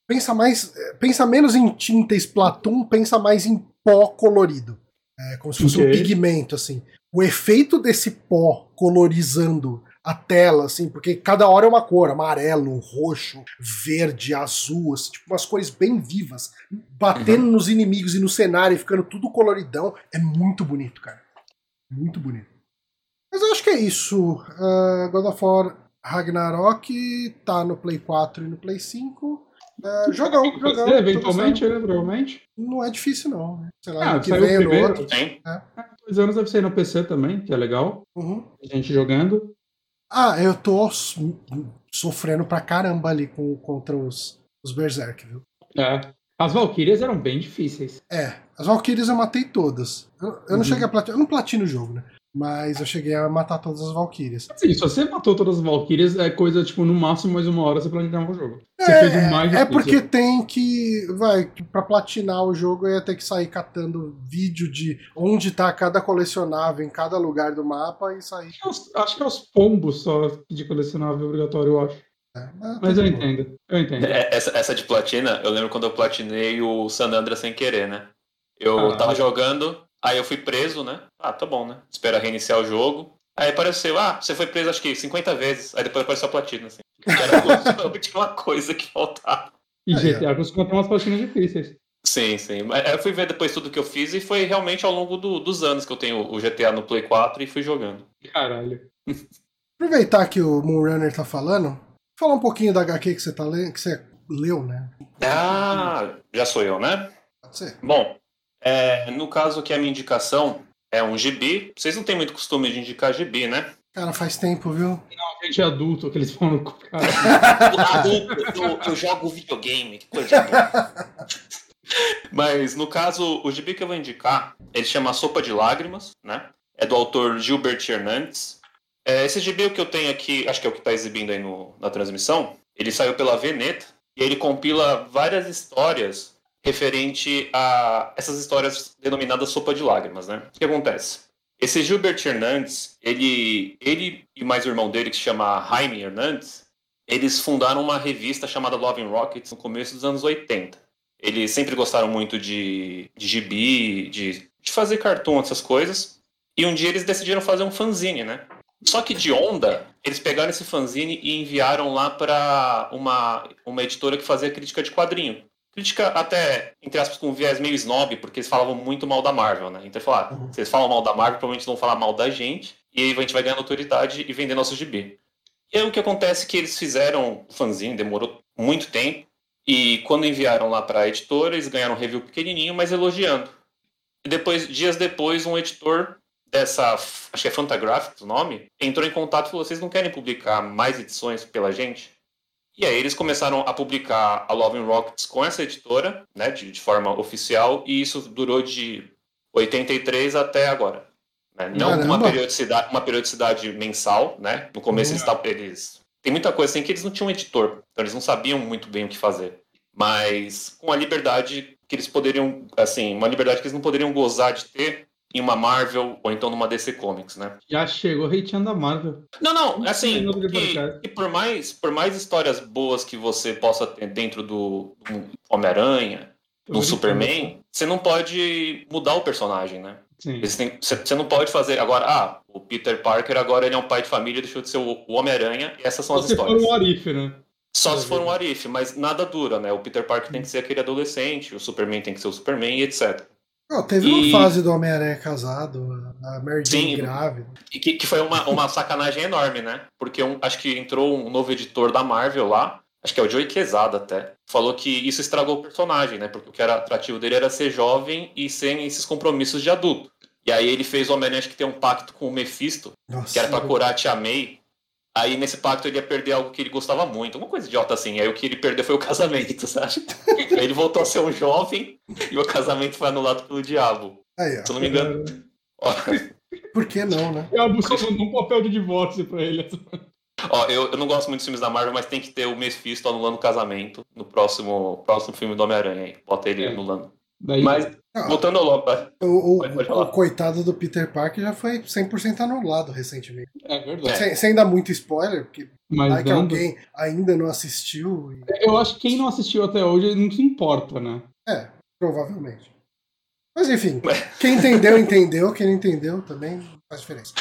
pensa mais. Pensa menos em tinta Splatoon, pensa mais em pó colorido. É, como se fosse okay. um pigmento, assim. O efeito desse pó colorizando a tela, assim, porque cada hora é uma cor, amarelo, roxo, verde, azul, assim, tipo umas cores bem vivas, batendo uhum. nos inimigos e no cenário, e ficando tudo coloridão. É muito bonito, cara. Muito bonito. Mas eu acho que é isso. Uh, God of War Ragnarok tá no Play 4 e no Play 5. É, jogão, jogão. Você, eventualmente, né? Provavelmente. Não é difícil, não. Sei lá, ah, que vem no outro. É. é. Dois anos deve sair no PC também, que é legal. Uhum. A gente jogando. Ah, eu tô sofrendo pra caramba ali com, contra os, os Berserk, viu? É. As Valkyrias eram bem difíceis. É, as Valkyrias eu matei todas. Eu, eu uhum. não cheguei a platinar. Eu não platino o jogo, né? Mas eu cheguei a matar todas as Valkyrias. Sim, se você matou todas as Valkyrias, é coisa, tipo, no máximo mais uma hora você platinava o jogo. Você é, fez o mais É porque tem que. Vai, pra platinar o jogo eu ia ter que sair catando vídeo de onde tá cada colecionável em cada lugar do mapa e sair. Acho, acho que é os pombos só de colecionável obrigatório, eu acho. É, mas, mas eu entendo, eu entendo. É, essa, essa de platina, eu lembro quando eu platinei o San Andreas sem querer, né? Eu ah. tava jogando, Aí eu fui preso, né? Ah, tá bom, né? Espera reiniciar o jogo. Aí apareceu, ah, você foi preso acho que 50 vezes. Aí depois apareceu a platina, assim. Era [laughs] tinha uma coisa que faltava. E GTA costuma ter umas platinas difíceis. Sim, sim. Mas eu fui ver depois tudo que eu fiz e foi realmente ao longo do, dos anos que eu tenho o GTA no Play 4 e fui jogando. Caralho. Aproveitar que o Moonrunner tá falando, falar um pouquinho da HQ que você tá lendo, que você leu, né? Ah, já sou eu, né? Pode ser. Bom, é, no caso aqui, a minha indicação é um gibi. Vocês não têm muito costume de indicar gibi, né? Cara, faz tempo, viu? Não, gente é adulto, que eles falam com cara. [laughs] adulto, eu, eu, jogo videogame, que coisa boa. Mas, no caso, o gibi que eu vou indicar, ele chama Sopa de Lágrimas, né? É do autor Gilbert Hernandes. É, esse gibi que eu tenho aqui, acho que é o que está exibindo aí no, na transmissão, ele saiu pela Veneta e ele compila várias histórias referente a essas histórias denominadas sopa de lágrimas, né? O que acontece? Esse Gilbert Hernandes, ele, ele e mais o irmão dele, que se chama Jaime Hernandes, eles fundaram uma revista chamada Loving Rockets no começo dos anos 80. Eles sempre gostaram muito de, de gibi, de, de fazer cartoon, essas coisas. E um dia eles decidiram fazer um fanzine, né? Só que de onda, eles pegaram esse fanzine e enviaram lá para uma, uma editora que fazia crítica de quadrinho crítica até, entre aspas, com um viés meio snob, porque eles falavam muito mal da Marvel, né? Então, falar, ah, uhum. falam mal da Marvel, provavelmente vão falar mal da gente, e aí a gente vai ganhando autoridade e vender nosso gibi. E aí o que acontece é que eles fizeram o fanzine, demorou muito tempo, e quando enviaram lá para a editora, eles ganharam um review pequenininho, mas elogiando. E depois, dias depois, um editor dessa, acho que é Fantagraphics o nome, entrou em contato e falou: vocês não querem publicar mais edições pela gente? E aí eles começaram a publicar a Love and Rockets com essa editora, né, de, de forma oficial, e isso durou de 83 até agora. Né? Não com uma periodicidade, uma periodicidade mensal, né? No começo uhum. eles, eles... Tem muita coisa assim que eles não tinham editor, então eles não sabiam muito bem o que fazer. Mas com a liberdade que eles poderiam, assim, uma liberdade que eles não poderiam gozar de ter em uma Marvel ou então numa DC Comics, né? Já chegou hateando a Marvel. Não, não, assim, que, que, por, mais, por mais histórias boas que você possa ter dentro do, do Homem-Aranha, do Superman, você não pode mudar o personagem, né? Sim. Você, não pode fazer agora, ah, o Peter Parker agora ele é um pai de família, deixou de ser o, Homem-Aranha, e essas são as histórias. Foi o Arif, né? Só se for um Arif, mas nada dura, né? O Peter Parker tem que ser aquele adolescente, o Superman tem que ser o Superman e etc. Oh, teve E- uma fase do Homem-Aranha casado, a Mary Jane Sim. grávida. E que, que foi uma, uma [laughs] sacanagem enorme, né? Porque um- acho que entrou um novo editor da Marvel lá, acho que é o Joey Quesada até, falou que isso estragou o personagem, né? Porque o que era atrativo dele era ser jovem e sem esses compromissos de adulto. E aí ele fez o Homem-Aranha acho que tem um pacto com o Mephisto, Nossa. que era pra curar a Tia May. Aí nesse pacto ele ia perder algo que ele gostava muito, uma coisa idiota assim. Aí o que ele perdeu foi o casamento, [laughs] sabe? Aí ele voltou a ser um jovem e o casamento foi anulado pelo diabo. Aí, ó. Se eu não me engano. Por que não, né? E a busca mandou um papel de divórcio pra ele. Ó, eu, eu não gosto muito dos filmes da Marvel, mas tem que ter o Mephisto anulando o casamento no próximo, próximo filme do Homem-Aranha aí. Bota ele É. anulando. Daí, Mas, Ah, voltando ao logo, o, o- o coitado do Peter Parker já foi 100% anulado recentemente. É verdade. Sem, sem dar muito spoiler, porque Mas vai que dando- alguém ainda não assistiu. e- Eu acho que quem não assistiu até hoje não se importa, né? É, provavelmente. Mas enfim, quem entendeu, entendeu. Quem não entendeu também não faz diferença.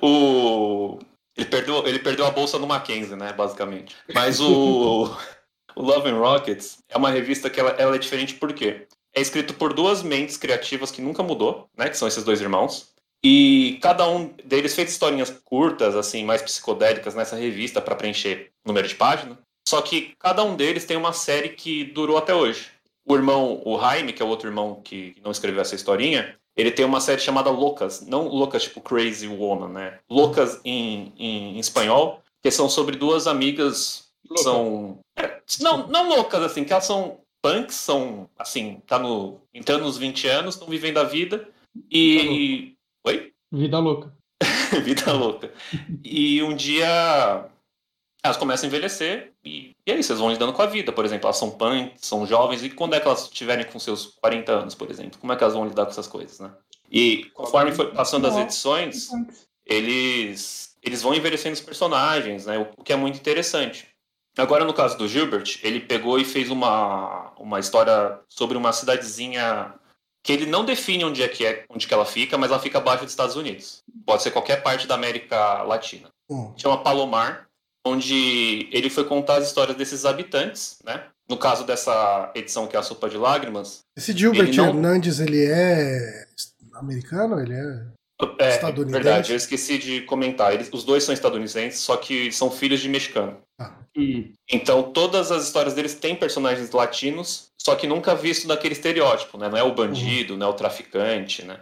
o. Ele perdeu, ele perdeu a bolsa no Mackenzie, né? Basicamente. Mas o. [laughs] o Love and Rockets é uma revista que ela, ela é diferente por quê? É escrito por duas mentes criativas que nunca mudou, né? Que são esses dois irmãos. E cada um deles fez historinhas curtas, assim, mais psicodélicas nessa revista para preencher número de página. Só que cada um deles tem uma série que durou até hoje. O irmão, o Jaime, que é o outro irmão que não escreveu essa historinha, ele tem uma série chamada Loucas. Não Loucas tipo Crazy Woman, né? Loucas em, em, em espanhol, que são sobre duas amigas que Louca. são. é, não, não loucas, assim, que elas são punks, são, assim, tá no. entrando nos 20 anos, estão vivendo a vida. E. Oi? Vida louca. [laughs] Vida louca. E um dia elas começam a envelhecer e, e é isso, elas vão lidando com a vida. Por exemplo, elas são punk, são jovens, e quando é que elas estiverem com seus 40 anos, por exemplo? Como é que elas vão lidar com essas coisas, né? E conforme foi passando as edições, eles, eles vão envelhecendo os personagens, né? O, o que é muito interessante. Agora, no caso do Gilbert, ele pegou e fez uma, uma história sobre uma cidadezinha que ele não define onde é que é, onde que ela fica, mas ela fica abaixo dos Estados Unidos. Pode ser qualquer parte da América Latina. Hum. Chama Palomar, onde ele foi contar as histórias desses habitantes, né? No caso dessa edição que é a Sopa de Lágrimas, Esse Gilbert Ele não- Hernandes, ele é americano? Ele é. é verdade, eu esqueci de comentar. Eles, os dois são estadunidenses, só que são filhos de mexicano. Hum. Então, todas as histórias deles têm personagens latinos, só que nunca visto daquele estereótipo, né? Não é o bandido, não é o traficante, né?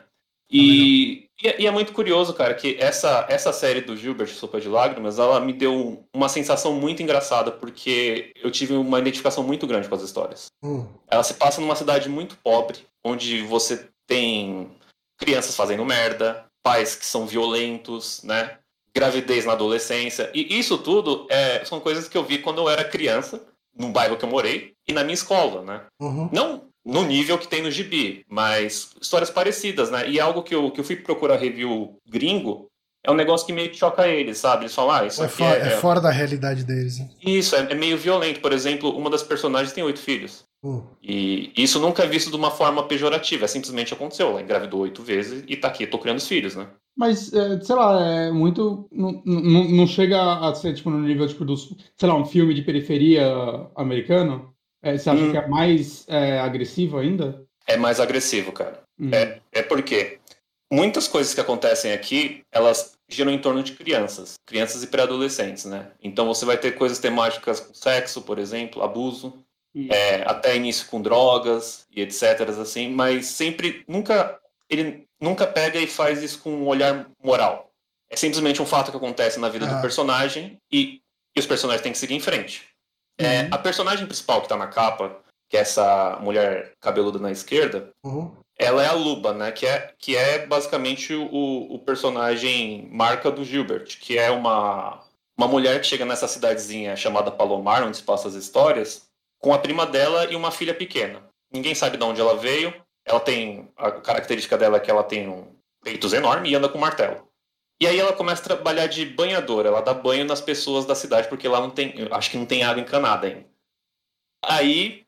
E, e é- e é muito curioso, cara, que essa, essa série do Gilbert, Sopa de Lágrimas, ela me deu uma sensação muito engraçada, porque eu tive uma identificação muito grande com as histórias. Hum. Ela se passa numa cidade muito pobre, onde você tem crianças fazendo merda, pais que são violentos, né? Gravidez na adolescência. E isso tudo é, são coisas que eu vi quando eu era criança, no bairro que eu morei, e na minha escola, né? Uhum. Não no nível que tem no gibi, mas histórias parecidas, né? E algo que eu, que eu fui procurar review gringo é um negócio que meio que choca eles, sabe? Eles falam, ah, isso É, aqui fo- é, é fora da realidade deles. Né? Isso, é, é meio violento. Por exemplo, uma das personagens tem oito filhos. Hum. E isso nunca é visto de uma forma pejorativa, é simplesmente aconteceu. Ela engravidou oito vezes e tá aqui, tô criando os filhos, né? Mas, é, sei lá, é muito. Não, não, não chega a ser tipo, no nível tipo, dos. Sei lá, um filme de periferia americano? É, você acha Hum. que é mais é, agressivo ainda? É mais agressivo, cara. Hum. É, é porque muitas coisas que acontecem aqui, elas giram em torno de crianças, crianças e pré-adolescentes, né? Então você vai ter coisas temáticas com sexo, por exemplo, abuso. É, até início com drogas e etc, assim, mas sempre, nunca, ele nunca pega e faz isso com um olhar moral. É simplesmente um fato que acontece na vida Ah. do personagem e, e os personagens têm que seguir em frente. É, Uhum. a personagem principal que tá na capa, que é essa mulher cabeluda na esquerda, Uhum. ela é a Luba, né? Que é, que é basicamente o, o personagem marca do Gilbert, que é uma, uma mulher que chega nessa cidadezinha chamada Palomar, onde se passam as histórias, com a prima dela e uma filha pequena. Ninguém sabe de onde ela veio. Ela tem. A característica dela é que ela tem um peitos enorme e anda com martelo. E aí ela começa a trabalhar de banhadora, ela dá banho nas pessoas da cidade, porque lá não tem. Acho que não tem água encanada ainda. Aí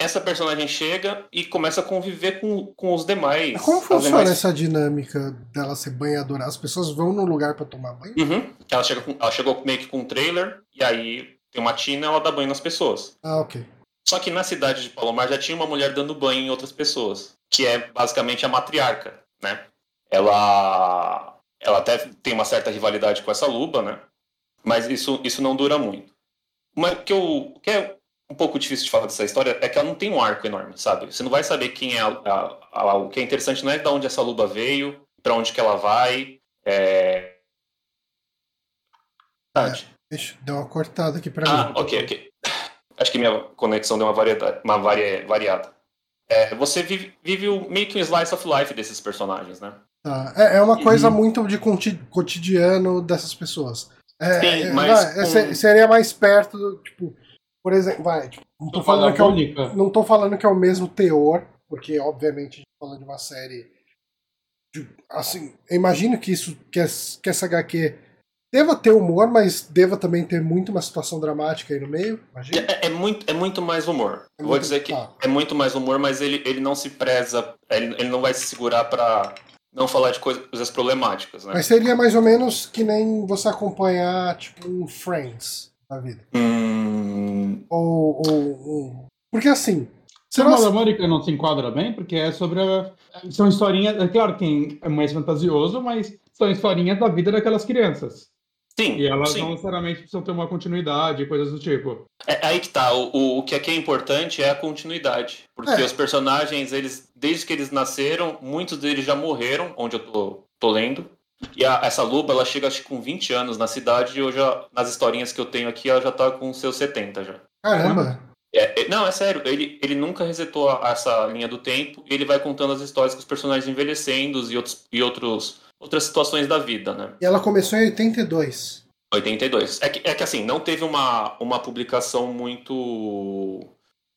essa personagem chega e começa a conviver com, com os demais. Mas Como funciona demais- essa dinâmica dela ser banhadora? As pessoas vão num lugar pra tomar banho? Uhum. Ela, chega com- ela chegou meio que com um trailer, e aí tem uma tina, ela dá banho nas pessoas. Ah, ok. Só que na cidade de Palomar já tinha uma mulher dando banho em outras pessoas, que é basicamente a matriarca, né? Ela, ela até tem uma certa rivalidade com essa luba, né? Mas isso, isso não dura muito. Mas o que, eu, que é um pouco difícil de falar dessa história é que ela não tem um arco enorme, sabe? Você não vai saber quem é a, a, a, o que é interessante não é de onde essa luba veio, para onde que ela vai. É... é deixa, deu uma cortada aqui para ah, mim. Ah, ok, ok. Acho que minha conexão deu uma, variedade, uma varia, variada. É, você vive, vive o, meio que um slice of life desses personagens, né? Tá. É, é uma coisa muito de cotidiano dessas pessoas. É, Sim, é, mas. Vai, com... Seria mais perto do. Tipo, por exemplo, vai. Tipo, não, tô falando que é o, não tô falando que é o mesmo teor, porque, obviamente, a gente tá falando de uma série. De, assim, eu imagino que isso. Que, que essa HQ deva ter humor, mas deva também ter muito uma situação dramática aí no meio. É, é, muito, é muito mais humor. É Vou dizer que ah. é muito mais humor, mas ele, ele não se preza, ele, ele não vai se segurar para não falar de coisas problemáticas, né? Mas seria mais ou menos que nem você acompanhar, tipo, um Friends da vida. Hum... Ou, ou, ou, Porque assim. Será que América não se enquadra bem? Porque é sobre a... São historinhas. É claro que é mais fantasioso, mas são historinhas da vida daquelas crianças. Sim. E elas sim. não necessariamente precisam ter uma continuidade, coisas do tipo. É aí que tá. O, o que aqui é importante é a continuidade. Porque é. os personagens, eles, desde que eles nasceram, muitos deles já morreram, onde eu tô, tô lendo. E a, essa Luba, ela chega acho que com 20 anos na cidade e hoje, nas historinhas que eu tenho aqui, ela já tá com seus 70 já. Caramba! É, é, não, é sério, ele, ele nunca resetou essa linha do tempo e ele vai contando as histórias com os personagens envelhecendo e outros, e outros outras situações da vida, né? E ela começou em 82. 82. É que, é que assim, não teve uma, uma publicação muito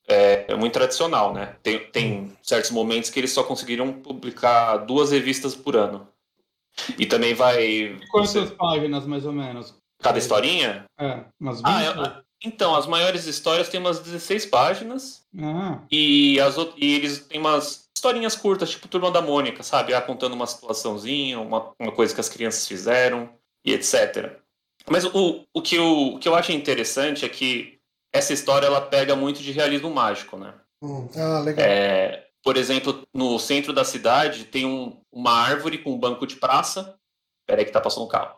é, muito tradicional, né? Tem, tem certos momentos que eles só conseguiram publicar duas revistas por ano. E também vai. Quantas você... páginas, mais ou menos? Cada historinha? É, umas 20. Ah, é, então, as maiores histórias têm umas 16 páginas. Ah. E, as, e eles têm umas historinhas curtas, tipo Turma da Mônica, sabe? Ah, contando uma situaçãozinha, uma, uma coisa que as crianças fizeram e etc. Mas o, o, que eu, o que eu acho interessante é que essa história ela pega muito de realismo mágico, né? Hum, ah, legal. É, por exemplo, no centro da cidade tem um, uma árvore com um banco de praça. Peraí que tá passando um carro.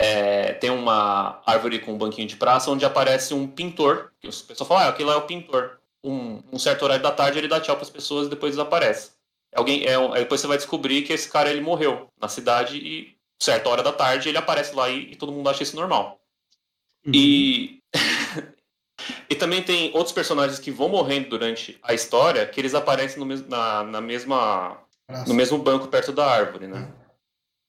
É, tem uma árvore com um banquinho de praça onde aparece um pintor. Que o pessoal fala, ah, aquele lá é o pintor um, um certo horário da tarde, ele dá tchau para as pessoas e depois desaparece. Alguém, é, depois você vai descobrir que esse cara ele morreu na cidade e certa hora da tarde ele aparece lá e, e todo mundo acha isso normal. Uhum. E [laughs] e também tem outros personagens que vão morrendo durante a história que eles aparecem no mesmo, na, na mesma no mesmo banco perto da árvore, né?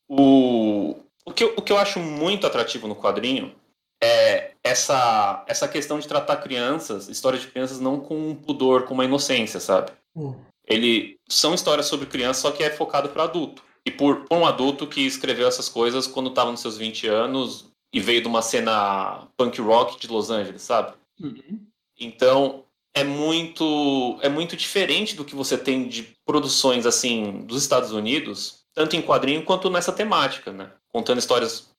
Uhum. O, o, que eu, o que eu acho muito atrativo no quadrinho é essa, essa questão de tratar crianças, histórias de crianças, não com um pudor, com uma inocência, sabe? Hum. Ele são histórias sobre criança, só que é focado para adulto. E por, por, um adulto que escreveu essas coisas quando estava nos seus 20 anos e veio de uma cena punk rock de Los Angeles, sabe? Uhum. Então, é muito é muito diferente do que você tem de produções assim dos Estados Unidos, tanto em quadrinho quanto nessa temática, né? Contando histórias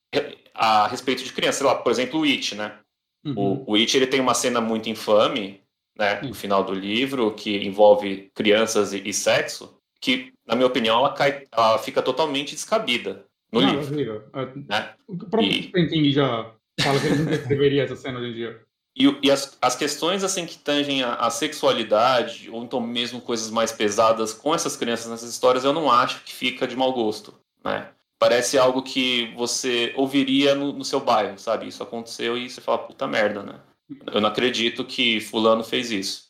a respeito de crianças. Sei lá, por exemplo, o It, né? Uhum. O, o It ele tem uma cena muito infame, né? No final do livro, que envolve crianças e, e sexo, que, na minha opinião, ela, cai, ela fica totalmente descabida no não, livro. Né? O próprio e... Já fala que ele não deveria essa cena hoje em dia. E, e as, as questões assim que tangem a, a, sexualidade, ou então mesmo coisas mais pesadas com essas crianças nessas histórias, eu não acho que fica de mau gosto, né? Parece algo que você ouviria no, no, seu bairro, sabe? Isso aconteceu e você fala, puta merda, né? Eu não acredito que fulano fez isso.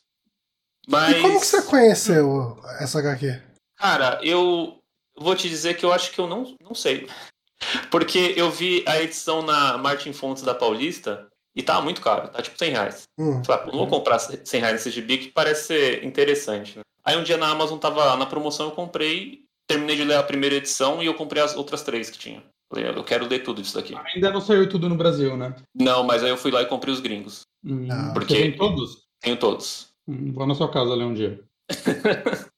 Mas... E como que você conheceu essa HQ? Cara, eu vou te dizer que eu acho que eu não, não sei. Porque eu vi a edição na Martin Fontes da Paulista e tá muito caro, tá tipo 100 reais. Hum. Falei, não vou comprar 100 reais nesse gibi que parece ser interessante, né? Aí um dia na Amazon tava na promoção, eu comprei terminei de ler a primeira edição e eu comprei as outras três que tinha. Falei, eu quero ler tudo isso daqui. Ainda não saiu tudo no Brasil, né? Não, mas aí eu fui lá e comprei os gringos. Hum, porque tem todos? Tenho todos. Hum, vou na sua casa ler um dia. [laughs]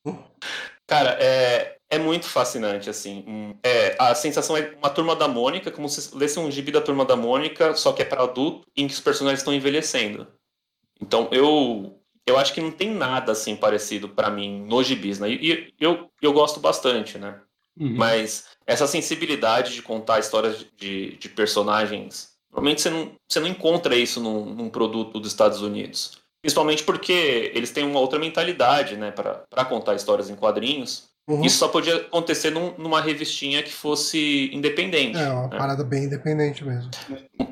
Cara, é, é muito fascinante, assim. É, a sensação é uma turma da Mônica, como se lesse um gibi da turma da Mônica, só que é para adulto, em que os personagens estão envelhecendo. Então eu eu acho que não tem nada assim parecido para mim nos gibis, né? E eu, eu gosto bastante, né? Uhum. Mas essa sensibilidade de contar histórias de, de personagens, normalmente você não, você não encontra isso num, num produto dos Estados Unidos. Principalmente porque eles têm uma outra mentalidade, né, para contar histórias em quadrinhos. Uhum. Isso só podia acontecer num, numa revistinha que fosse independente. É, uma né? parada bem independente mesmo.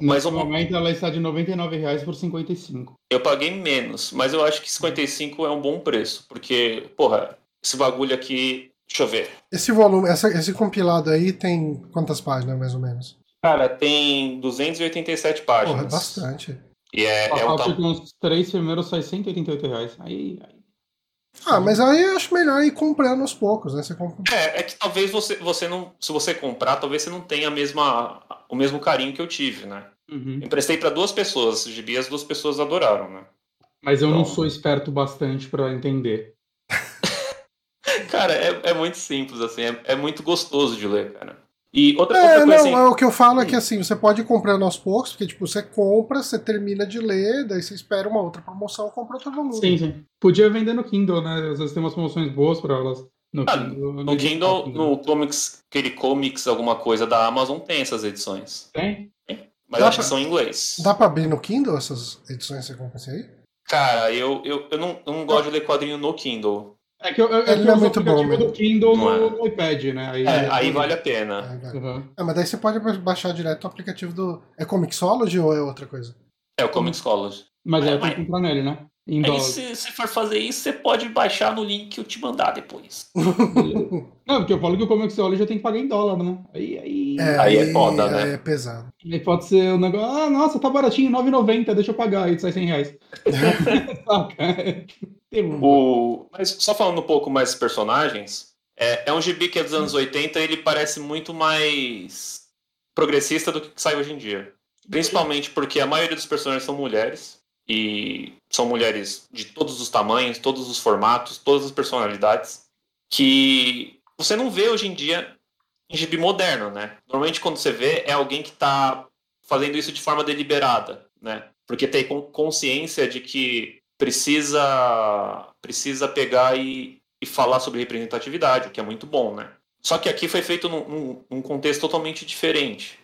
Mas no momento ela está de R$ 99,00 por 55. Eu paguei menos, mas eu acho que 55 é um bom preço, porque, porra, esse bagulho aqui, deixa eu ver. Esse volume, essa, esse compilado aí tem quantas páginas mais ou menos? Cara, tem 287 páginas. Porra, é bastante. E é, é um tam... uns três primeiros sai 188 reais. Aí, aí ah, mas aí eu acho melhor ir comprando aos poucos, né? Você compra... É, é que talvez você, você não. Se você comprar, talvez você não tenha a mesma, o mesmo carinho que eu tive, né? Uhum. Emprestei para duas pessoas, gibi as duas pessoas adoraram, né? Mas eu então... não sou esperto bastante para entender. [laughs] cara, é, é muito simples, assim, é, é muito gostoso de ler, cara. E outra, é, outra coisa não, assim... É o que eu falo é que assim, você pode ir comprando aos poucos, porque tipo, você compra, você termina de ler, daí você espera uma outra promoção e compra outro volume. Sim, sim. Podia vender no Kindle, né? Às vezes tem umas promoções boas para elas. No ah, Kindle, no, no Kindle, no Comics, aquele Comics, alguma coisa da Amazon tem essas edições. Tem? Mas dá acho pra, que são em inglês. Dá pra abrir no Kindle essas edições que você compra aí? Cara, eu, eu, eu, não, eu não gosto de ler quadrinho no Kindle. É que eu, eu, Ele eu é muito bom, do né? Kindle no, é. no, iPad, né? Aí, é, aí vale a pena. Uhum. É, mas daí você pode baixar direto o aplicativo do. É Comixology ou é outra coisa? É o Comixology. Mas é, é tem que comprar nele, né? Em aí, se você for fazer isso, você pode baixar no link que eu te mandar depois. [laughs] Não, porque eu falo que o Comixology já tem que pagar em dólar, né? Aí, aí... É, aí é foda, né? Aí é pesado. Aí pode ser o um negócio, ah, nossa, tá baratinho, 9,90, deixa eu pagar, aí sai 100 reais. [laughs] [laughs] Saca? O... Mas só falando um pouco mais dos personagens, é, é um gibi que é dos anos 80 e ele parece muito mais progressista do que sai hoje em dia. Principalmente porque a maioria dos personagens são mulheres. E são mulheres de todos os tamanhos, todos os formatos, todas as personalidades. Que você não vê hoje em dia em gibi moderno, né? Normalmente quando você vê é alguém que está fazendo isso de forma deliberada, né? Porque tem consciência de que precisa precisa pegar e, e falar sobre representatividade, o que é muito bom, né? Só que aqui foi feito num, num, num contexto totalmente diferente.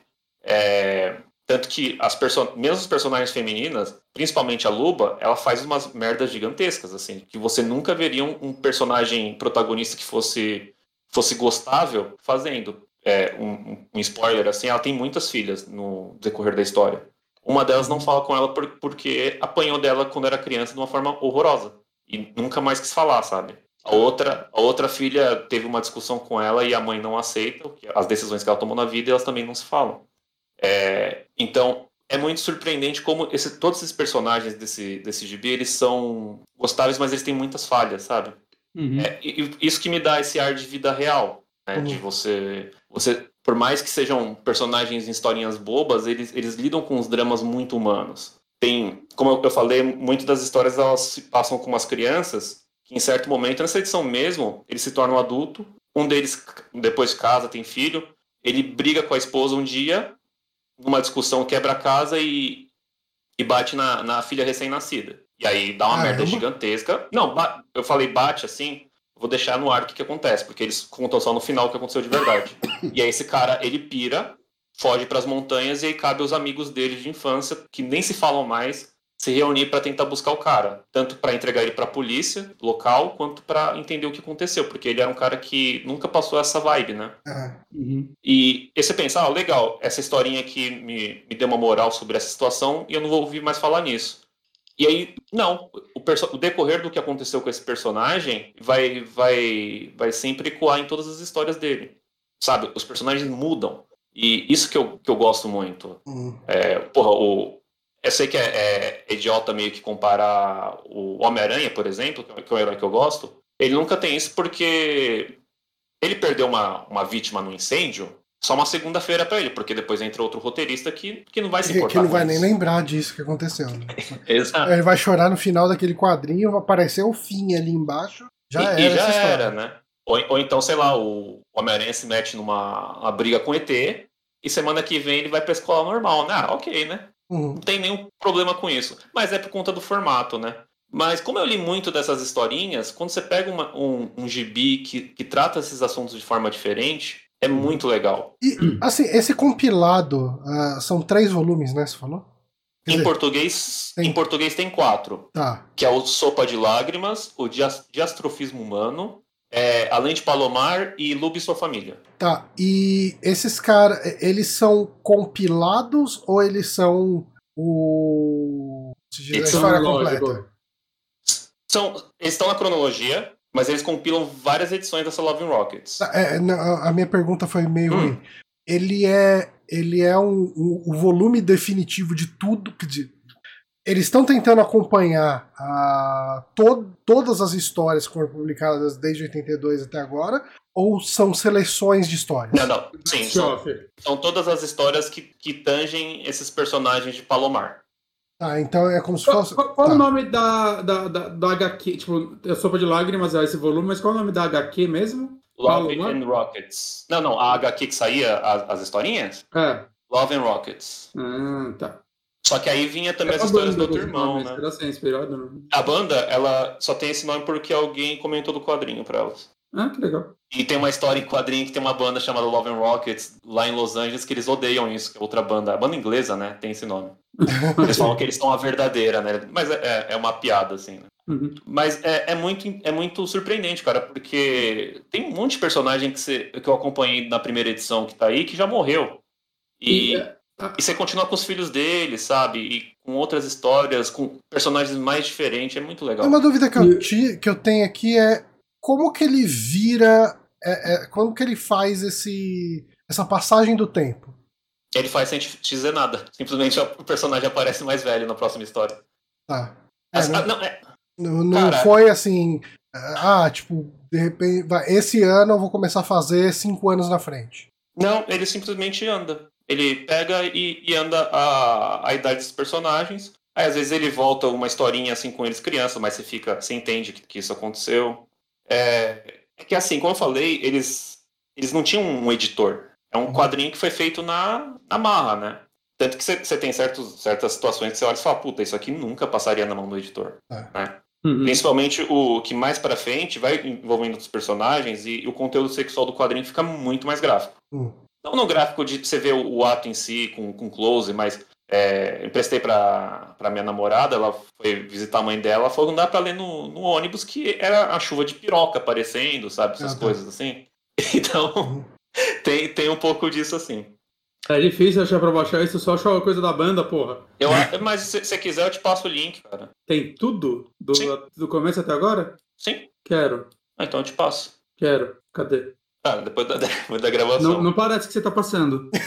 É, tanto que as mesmo as personagens femininas, principalmente a Luba, ela faz umas merdas gigantescas, assim, que você nunca veria um, um personagem protagonista que fosse, fosse gostável fazendo. É, um, um, spoiler, assim, ela tem muitas filhas no decorrer da história. Uma delas não fala com ela por, porque apanhou dela quando era criança de uma forma horrorosa. E nunca mais quis falar, sabe? A outra, a outra filha teve uma discussão com ela e a mãe não aceita as decisões que ela tomou na vida e elas também não se falam. É, então, é muito surpreendente como esse, todos esses personagens desse, desse gibi, eles são gostáveis, mas eles têm muitas falhas, sabe? Uhum. É, isso que me dá esse ar de vida real, né? Uhum. De você, você por mais que sejam personagens em historinhas bobas, eles, eles lidam com os dramas muito humanos. Tem, como eu falei, muitas das histórias elas se passam com umas crianças que em certo momento, nessa edição mesmo, eles se tornam adulto, um deles depois casa, tem filho, ele briga com a esposa um dia, numa discussão quebra a casa e, e bate na, na filha recém-nascida. E aí dá uma merda gigantesca. Não, eu falei bate assim, vou deixar no ar o que, que acontece, porque eles contam só no final o que aconteceu de verdade. e aí esse cara, ele pira, foge para as montanhas e aí cabe os amigos dele de infância, que nem se falam mais, se reunir para tentar buscar o cara, tanto para entregar ele para a polícia local, quanto para entender o que aconteceu, porque ele era um cara que nunca passou essa vibe, né? Uhum. E, e você pensa, ah, legal, essa historinha aqui me, me deu uma moral sobre essa situação e eu não vou ouvir mais falar nisso. E aí, não, o, o, decorrer do que aconteceu com esse personagem vai, vai, vai sempre ecoar em todas as histórias dele. Sabe? Os personagens mudam. E isso que eu, que eu gosto muito. Uhum. É, porra, o, eu sei que é, é, idiota meio que comparar o Homem-Aranha, por exemplo, que é o herói que eu gosto. Ele nunca tem isso porque ele perdeu uma, uma vítima no incêndio só uma segunda-feira para ele, porque depois entra outro roteirista que, que não vai se importar. Que não vai nem lembrar disso que aconteceu. Né? [laughs] Exato. Ele vai chorar no final daquele quadrinho, vai aparecer o fim ali embaixo. Já e, era. E já era, né? Ou, ou então, sei lá, o Homem-Aranha se mete numa uma briga com ET e semana que vem ele vai pra escola normal, né? Ah, ok, né? Uhum. Não tem nenhum problema com isso. Mas é por conta do formato, né? Mas como eu li muito dessas historinhas, quando você pega uma, um, um gibi que, que trata esses assuntos de forma diferente, é muito legal. E, assim, esse compilado ah, são três volumes, né? Você falou? Quer Em dizer, português, tem- em português tem quatro, Tá. que é o Sopa de Lágrimas, o Dias- Diastrofismo Humano, é, Além de Palomar e Lube e Sua Família. Tá. E esses caras, eles são compilados ou eles são o. a Eles são história lógico. completa? São, eles estão na cronologia, mas eles compilam várias edições dessa Love and Rockets. Tá, é, não, a minha pergunta foi meio Hum. Ele é, ele é um, um- o volume definitivo de tudo. quer dizer, eles estão tentando acompanhar a, to- todas as histórias que foram publicadas desde 82 até agora, ou são seleções de histórias? Não, não. Sim, são, são todas as histórias que, que tangem esses personagens de Palomar. Tá, então é como se Qual, fosse. qual- qual tá. o nome da, da, da, da HQ? Tipo, é Sopa de Lágrimas, é esse volume, mas qual é o nome da HQ mesmo? Love and Rockets. Não, não, a HQ que saía, as, as historinhas? É. Love and Rockets. Ah, tá. Só que aí vinha também É as histórias do outro irmão, nome, né? Inspirado? Não? A banda, ela só tem esse nome porque alguém comentou do quadrinho pra elas. Ah, que legal. E tem uma história em quadrinho que tem uma banda chamada Love and Rockets lá em Los Angeles que eles odeiam isso, que é outra banda. A banda inglesa, né? Tem esse nome. [laughs] Eles falam que eles são a verdadeira, né? Mas é, é uma piada, assim, né? Uhum. Mas é, é muito, é muito surpreendente, cara, porque tem um monte de personagem que, você, que eu acompanhei na primeira edição que tá aí que já morreu. E, E, é, a- e você continua com os filhos dele, sabe? E com outras histórias, com personagens mais diferentes, é muito legal. Uma dúvida que eu, ti- que eu tenho aqui é como que ele vira. é- é, como que ele faz esse, essa passagem do tempo? Ele faz sem te dizer nada. Simplesmente [laughs] o personagem aparece mais velho na próxima história. Tá. É, As- não, ah, não, é- não- não foi assim. Ah, tipo, de repente. vai, esse ano eu vou começar a fazer cinco anos na frente. não, ele simplesmente anda. Ele pega e, e anda a, a idade dos personagens. Aí às vezes ele volta uma historinha assim com eles crianças, mas você fica, você entende que, que isso aconteceu. É, é que assim, como eu falei, eles, eles não tinham um editor. É um Uhum. quadrinho que foi feito na, na marra, né? Tanto que você, você tem certos, certas situações que você olha e fala, puta, isso aqui nunca passaria na mão do editor. Uhum. Principalmente o que mais pra frente vai envolvendo outros personagens e o conteúdo sexual do quadrinho fica muito mais gráfico. Hum. Não no gráfico de você ver o, o ato em si com, com close, mas é, emprestei pra, pra minha namorada, ela foi visitar a mãe dela, ela falou que não dá pra ler no, no ônibus que era a chuva de piroca aparecendo, sabe? Essas Ah, tá. coisas assim. [laughs] Então, Uhum. [laughs] tem, tem um pouco disso assim. É difícil achar pra baixar isso, só achar uma coisa da banda, porra. Eu, mas se você quiser, eu te passo o link, cara. Tem tudo? Do, Sim. do começo até agora? Sim? Quero, Ah, então eu te passo. quero. Cadê? Ah, depois da, [laughs] depois da gravação. Não, não parece que você tá passando. [laughs]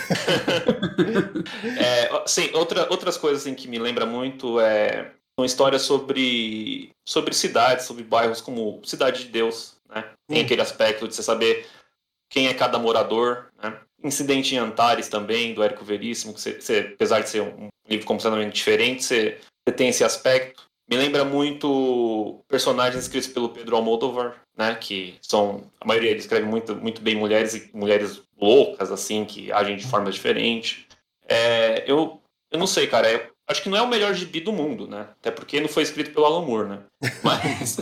É, sim, outra, outras coisas assim, que me lembra muito é são histórias sobre, sobre cidades, sobre bairros como Cidade de Deus, né? Tem Hum. aquele aspecto de você saber quem é cada morador, né? Incidente em Antares também, do Érico Veríssimo, que apesar de ser um livro completamente diferente, você, você tem esse aspecto. Me lembra muito personagens escritos pelo Pedro Almodóvar, né? Que são, a maioria ele escreve muito, muito bem mulheres e mulheres loucas, assim, que agem de forma diferente. É, eu, eu não sei, cara. eu acho que não é o melhor gibi do mundo, né? Até porque não foi escrito pelo Alan Moore, né? [laughs] Mas,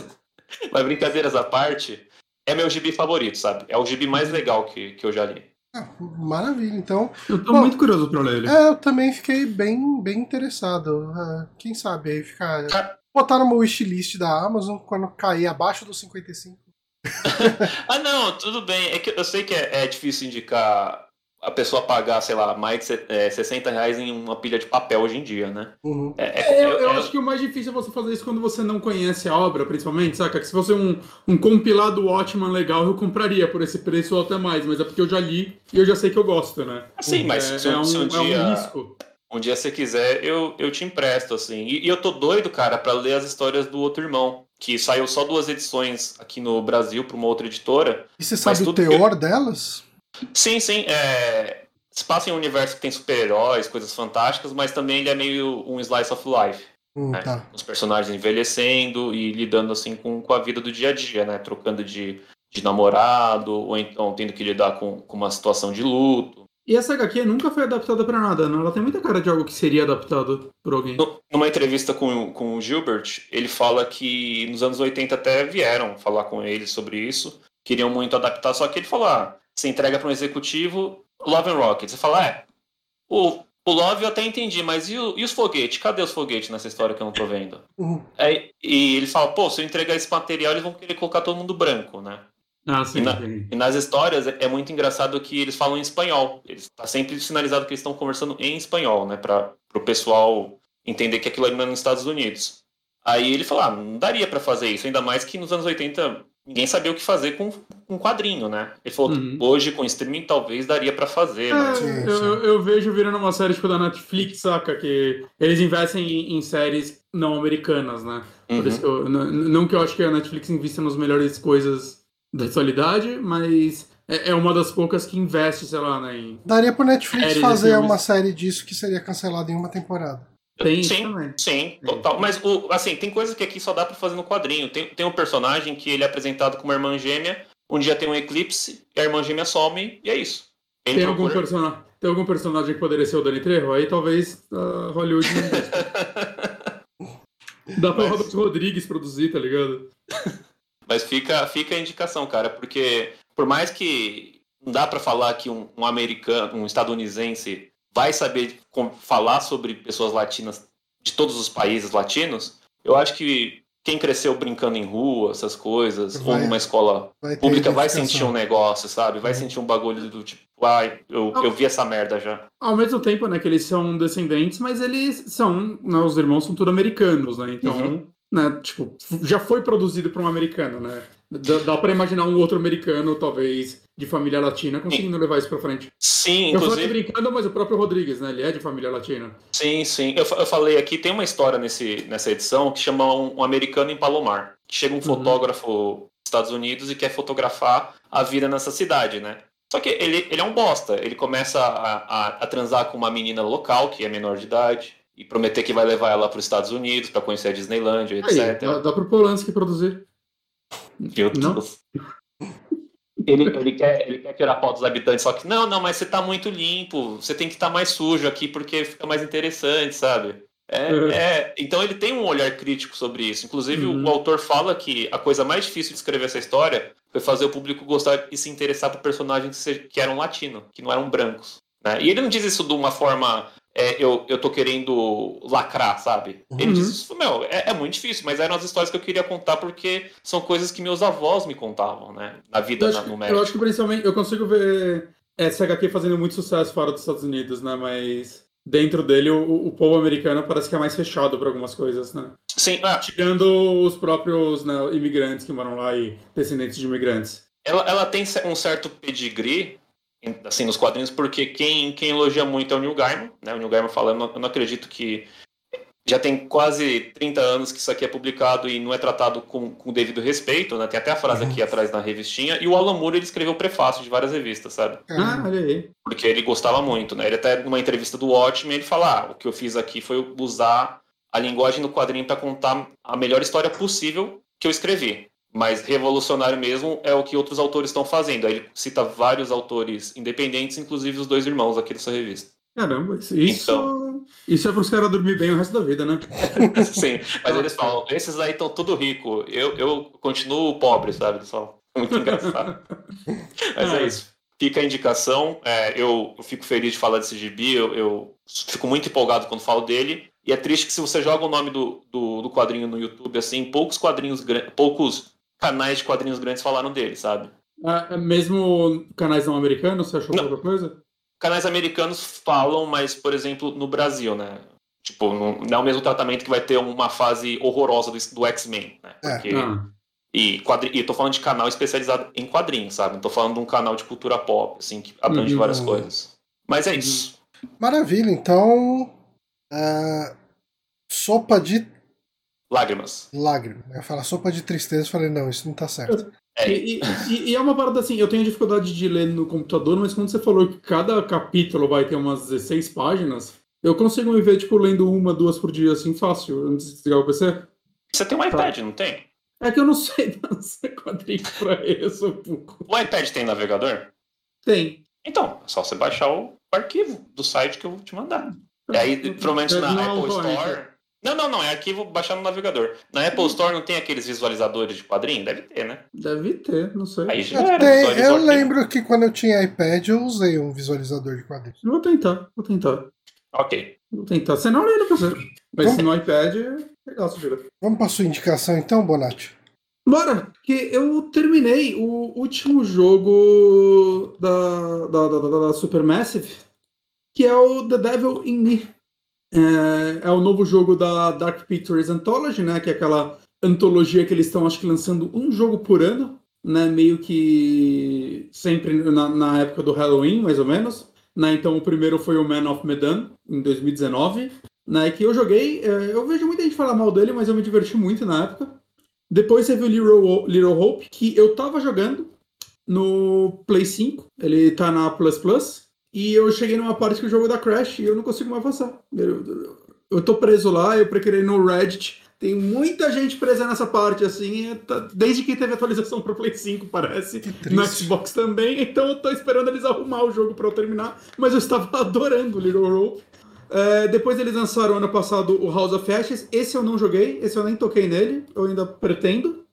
mas brincadeiras à parte, é meu gibi favorito, sabe? É o gibi mais legal que, que eu já li. Ah, maravilha, então. Eu tô Bom, muito curioso pra ler ele. É, eu também fiquei bem, bem interessado. Ah, quem sabe aí ficar. Ah. Botar no meu wishlist da Amazon quando cair abaixo dos 55. [laughs] Ah, não, tudo bem. É que eu sei que é, é difícil indicar a pessoa pagar, sei lá, mais de se- é, 60 reais em uma pilha de papel hoje em dia, né? Uhum. É, É, eu, é- eu é- acho que o mais difícil é você fazer isso quando você não conhece a obra, principalmente, saca? Que se fosse um, um compilado Watchman legal, eu compraria por esse preço ou até mais, mas é porque eu já li e eu já sei que eu gosto, né? Sim, mas é, se, é um, um, se um é um dia, risco. um dia você quiser, eu, eu te empresto, assim. E, e eu tô doido, cara, pra ler as histórias do outro irmão, que saiu só duas edições aqui no Brasil pra uma outra editora. E você Mas sabe o teor delas? Sim, sim. É... Se passa em um universo que tem super-heróis, coisas fantásticas, mas também ele é meio um slice of life. Hum, né? tá. Os personagens envelhecendo e lidando assim com, com a vida do dia a dia, né? Trocando de, de namorado, ou então tendo que lidar com, com uma situação de luto. E essa HQ nunca foi adaptada para nada, não? Ela tem muita cara de algo que seria adaptado por alguém. Numa entrevista com, com o Gilbert, ele fala que nos anos 80 até vieram falar com ele sobre isso, queriam muito adaptar, só que ele falou: ah, você entrega para um executivo Love and Rocket. Você fala, é, o, o Love eu até entendi, mas e, o, e os foguetes? Cadê os foguetes nessa história que eu não tô vendo? Uhum. É, e ele fala, pô, se eu entregar esse material, eles vão querer colocar todo mundo branco, né? Ah, sim, e, na, e, nas histórias é, é muito engraçado que eles falam em espanhol. Está sempre sinalizado que eles estão conversando em espanhol, né? Para o pessoal entender que aquilo ainda é nos Estados Unidos. Aí ele falou, ah, não daria para fazer isso, ainda mais que nos anos 80 ninguém sabia o que fazer com um quadrinho, né? Ele falou, uhum. hoje com streaming talvez daria para fazer, é, sim, eu, eu, vejo virando uma série tipo da Netflix, saca? Que eles investem em, em séries não americanas, né? Uhum. Eu, não, não que eu acho que a Netflix invista nas melhores coisas da atualidade, mas é, é uma das poucas que investe, sei lá, né, em Daria pro Netflix fazer uma série disso que seria cancelada em uma temporada. Tem sim, também. Sim, total. Mas, o, assim, tem coisas que aqui só dá pra fazer no quadrinho. Tem, tem um personagem que ele é apresentado como uma irmã gêmea, um dia tem um eclipse, e a irmã gêmea some, e é isso. Ele tem, algum person... tem algum personagem que poderia ser o Danny Trejo? Aí talvez uh, Hollywood [laughs] Dá pra Mas... Robert Rodrigues produzir, tá ligado? [laughs] Mas fica, fica a indicação, cara, porque por mais que não dá para falar que um, um, americano, um estadunidense vai saber falar sobre pessoas latinas de todos os países latinos, eu acho que quem cresceu brincando em rua, essas coisas, vai, ou numa escola vai pública, vai sentir um negócio, sabe? Vai é. sentir um bagulho do tipo, ai, eu, eu vi essa merda já. Ao mesmo tempo, né, que eles são descendentes, mas eles são, né, os irmãos são tudo americanos, né? Então, uhum né? Tipo, já foi produzido por um americano, né? Dá, dá para imaginar um outro americano, talvez, de família latina, conseguindo sim. levar isso para frente. Sim, eu inclusive... falei brincando, mas o próprio Rodrigues, né? Ele é de família latina. Sim, sim. Eu, eu falei aqui, tem uma história nesse, nessa edição que chama um, um americano em Palomar. Que chega um uhum. fotógrafo dos Estados Unidos e quer fotografar a vida nessa cidade, né? Só que ele, ele é um bosta. Ele começa a, a, a transar com uma menina local, que é menor de idade e prometer que vai levar ela para os Estados Unidos para conhecer a Disneylandia, etc. Aí, dá, dá para o Polanski produzir. Meu Deus. Ele, ele, quer, ele quer tirar foto dos habitantes, só que não, não, mas você está muito limpo, você tem que estar tá mais sujo aqui porque fica mais interessante, sabe? É, uhum. é, então ele tem um olhar crítico sobre isso. Inclusive, uhum. o, autor fala que a coisa mais difícil de escrever essa história foi fazer o público gostar e se interessar por personagens que eram latinos, que não eram brancos. Né? E ele não diz isso de uma forma é, eu, eu tô querendo lacrar, sabe? Uhum. Ele diz isso, meu, é, é, muito difícil, mas eram as histórias que eu queria contar porque são coisas que meus avós me contavam, né? Na vida, eu na, no médico. Eu acho que principalmente, eu consigo ver essa HQ fazendo muito sucesso fora dos Estados Unidos, né? Mas dentro dele o, o povo americano parece que é mais fechado para algumas coisas, né? Sim. Ah. Tirando os próprios né, imigrantes que moram lá e descendentes de imigrantes. Ela, ela tem um certo pedigree assim, nos quadrinhos, porque quem, quem elogia muito é o Neil Gaiman, né? O Neil Gaiman falando, eu não acredito que já tem quase 30 anos que isso aqui é publicado e não é tratado com, com devido respeito, né? Tem até a frase aqui atrás na revistinha. E o Alan Moore, ele escreveu o prefácio de várias revistas, sabe? Ah, olha aí. Porque ele gostava muito, né? Ele até, numa entrevista do Watchmen, ele fala, ah, o que eu fiz aqui foi usar a linguagem do quadrinho para contar a melhor história possível que eu escrevi. Mas revolucionário mesmo é o que outros autores estão fazendo. Aí ele cita vários autores independentes, inclusive os dois irmãos aqui dessa revista. Caramba, isso, então... isso é para os caras dormir bem o resto da vida, né? [laughs] Sim, mas eles falam, esses aí estão tudo rico, eu, eu continuo pobre, sabe? Só muito engraçado. [laughs] mas é isso. Fica a indicação, é, eu, eu, fico feliz de falar desse gibi, eu, eu, fico muito empolgado quando falo dele, e é triste que se você joga o nome do, do, do quadrinho no YouTube, assim, poucos quadrinhos, poucos canais de quadrinhos grandes falaram dele, sabe? Ah, mesmo canais não americanos, você achou não. coisa? Canais americanos falam, mas, por exemplo, no Brasil, né? Tipo, não, não é o mesmo tratamento que vai ter uma fase horrorosa do, do X-Men, né? É. Porque... É. Ah. E, quadri... e tô falando de canal especializado em quadrinhos, sabe? Não tô falando de um canal de cultura pop, assim, que abrange uhum. várias coisas. Mas é isso. Maravilha, então. Uh, sopa de Lágrimas. Lágrimas. Eu falo sopa de tristeza, falei, não, isso não tá certo. É. E, e, e, é uma parada assim, eu tenho dificuldade de ler no computador, mas quando você falou que cada capítulo vai ter umas 16 páginas, eu consigo me ver, tipo, lendo uma, duas por dia, assim, fácil, antes de desligar o PC. Você tem um iPad, tá. não tem? É que eu não sei [laughs] lançar quadrinho pra isso, pouco. O iPad tem navegador? Tem. Então, é só você baixar o arquivo do site que eu vou te mandar. E aí, provavelmente na Não, Apple não, Store. Não, não, não, é arquivo baixar no navegador. Na Apple Store não tem aqueles visualizadores de quadrinho? Deve ter, né? Deve ter, não sei. Aí já Eu, o eu lembro que quando eu tinha iPad eu usei um visualizador de quadrinhos. Vou tentar, vou tentar. Ok. Vou tentar. Senão eu não pra você. Mas Vamos- no iPad é legal, sujeira. Vamos para sua indicação então, Bonatti? Bora, porque eu terminei o último jogo da, da, da, da, da Supermassive, que é o The Devil in Me. É, é o novo jogo da Dark Pictures Anthology, né? Que é aquela antologia que eles estão, acho que, lançando um jogo por ano, né? Meio que sempre na, na época do Halloween, mais ou menos. Né? Então o primeiro foi o Man of Medan, em 2019. Né? Que eu joguei, é, eu vejo muita gente falar mal dele, mas eu me diverti muito na época. Depois teve o Little, Little Hope, que eu tava jogando no Play 5. Ele tá na Plus Plus. E eu cheguei numa parte que o jogo dá crash e eu não consigo mais avançar. Eu, eu, eu tô preso lá, eu procurei no Reddit. Tem muita gente presa nessa parte, assim, tá- desde que teve atualização pro Play 5, parece. Que No. Xbox também, então eu tô esperando eles arrumar o jogo pra eu terminar. Mas eu estava [laughs] adorando o Little Hope. É, depois eles lançaram ano passado o House of Ashes. Esse eu não joguei, esse eu nem toquei nele, eu ainda pretendo.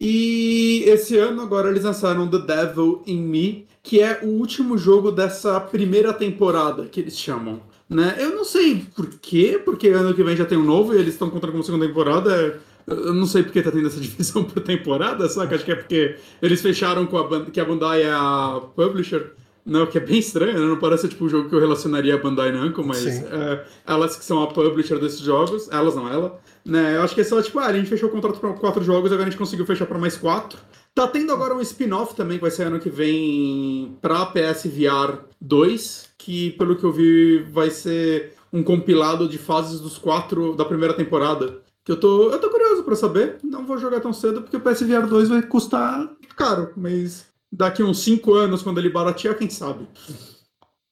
E esse ano agora eles lançaram The Devil in Me, que é o último jogo dessa primeira temporada que eles chamam. Né? Eu não sei por quê, porque ano que vem já tem um novo e eles estão contando como segunda temporada. Eu não sei porque tá tendo essa [laughs] divisão por temporada, saca? Acho que é porque eles fecharam com a que a Bandai é a publisher. Não, que é bem estranho, né? Não parece tipo um jogo que eu relacionaria a Bandai Namco, mas é, elas que são a publisher desses jogos, elas não, ela. Né? Eu acho que é só tipo, ah, a gente fechou o contrato para quatro jogos, agora a gente conseguiu fechar para mais quatro. Tá tendo agora um spin-off também, que vai ser ano que vem pra PS VR 2, que pelo que eu vi vai ser um compilado de fases dos quatro da primeira temporada. Que eu tô, eu tô curioso pra saber. Não vou jogar tão cedo, porque o PSVR 2 vai custar caro, mas daqui uns 5 anos, quando ele baratear, quem sabe.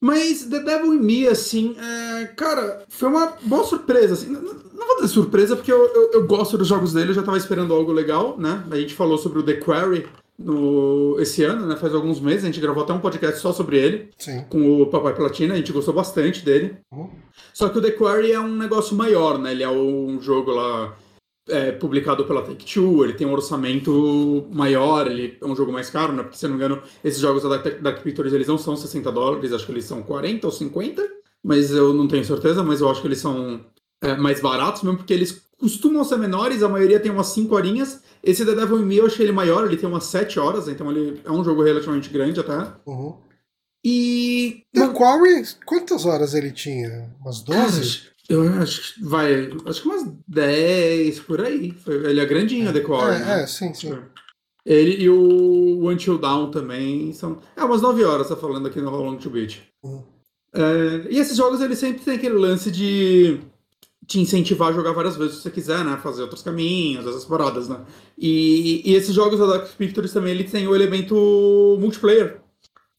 Mas The Devil in Me, assim, é, cara, foi uma boa surpresa. Assim, não, não vou dizer surpresa, porque eu, eu, eu gosto dos jogos dele, eu já tava esperando algo legal, né? A gente falou sobre o The Quarry no, esse ano, né? Faz alguns meses, a gente gravou até um podcast só sobre ele Sim. com o Papai Platina, a gente gostou bastante dele. Uhum. Só que o The Quarry é um negócio maior, né? Ele é um jogo lá é, publicado pela Take-Two, ele tem um orçamento maior, ele é um jogo mais caro, né? Porque, se eu não me engano, esses jogos da Dark, Pictures, eles não são 60 dólares, acho que eles são 40 ou 50, mas eu não tenho certeza, mas eu acho que eles são é, mais baratos mesmo, porque eles costumam ser menores, a maioria tem umas 5 horinhas. Esse The Devil in Me eu achei ele maior, ele tem umas 7 horas, então ele é um jogo relativamente grande até. Uhum. E The Quarry, quantas horas ele tinha? Umas 12? Eu acho que vai. Acho que umas 10 por aí. Ele é grandinho, The Quarry. É, né? é, sim, sim. Ele e o Until Down também são. É, umas 9 horas, tá falando aqui no How Long to Beat. Uhum. É, e esses jogos, eles sempre tem aquele lance de te incentivar a jogar várias vezes se você quiser, né? Fazer outros caminhos, essas paradas, né? E, e esses jogos da Dark Pictures também, eles têm o elemento multiplayer.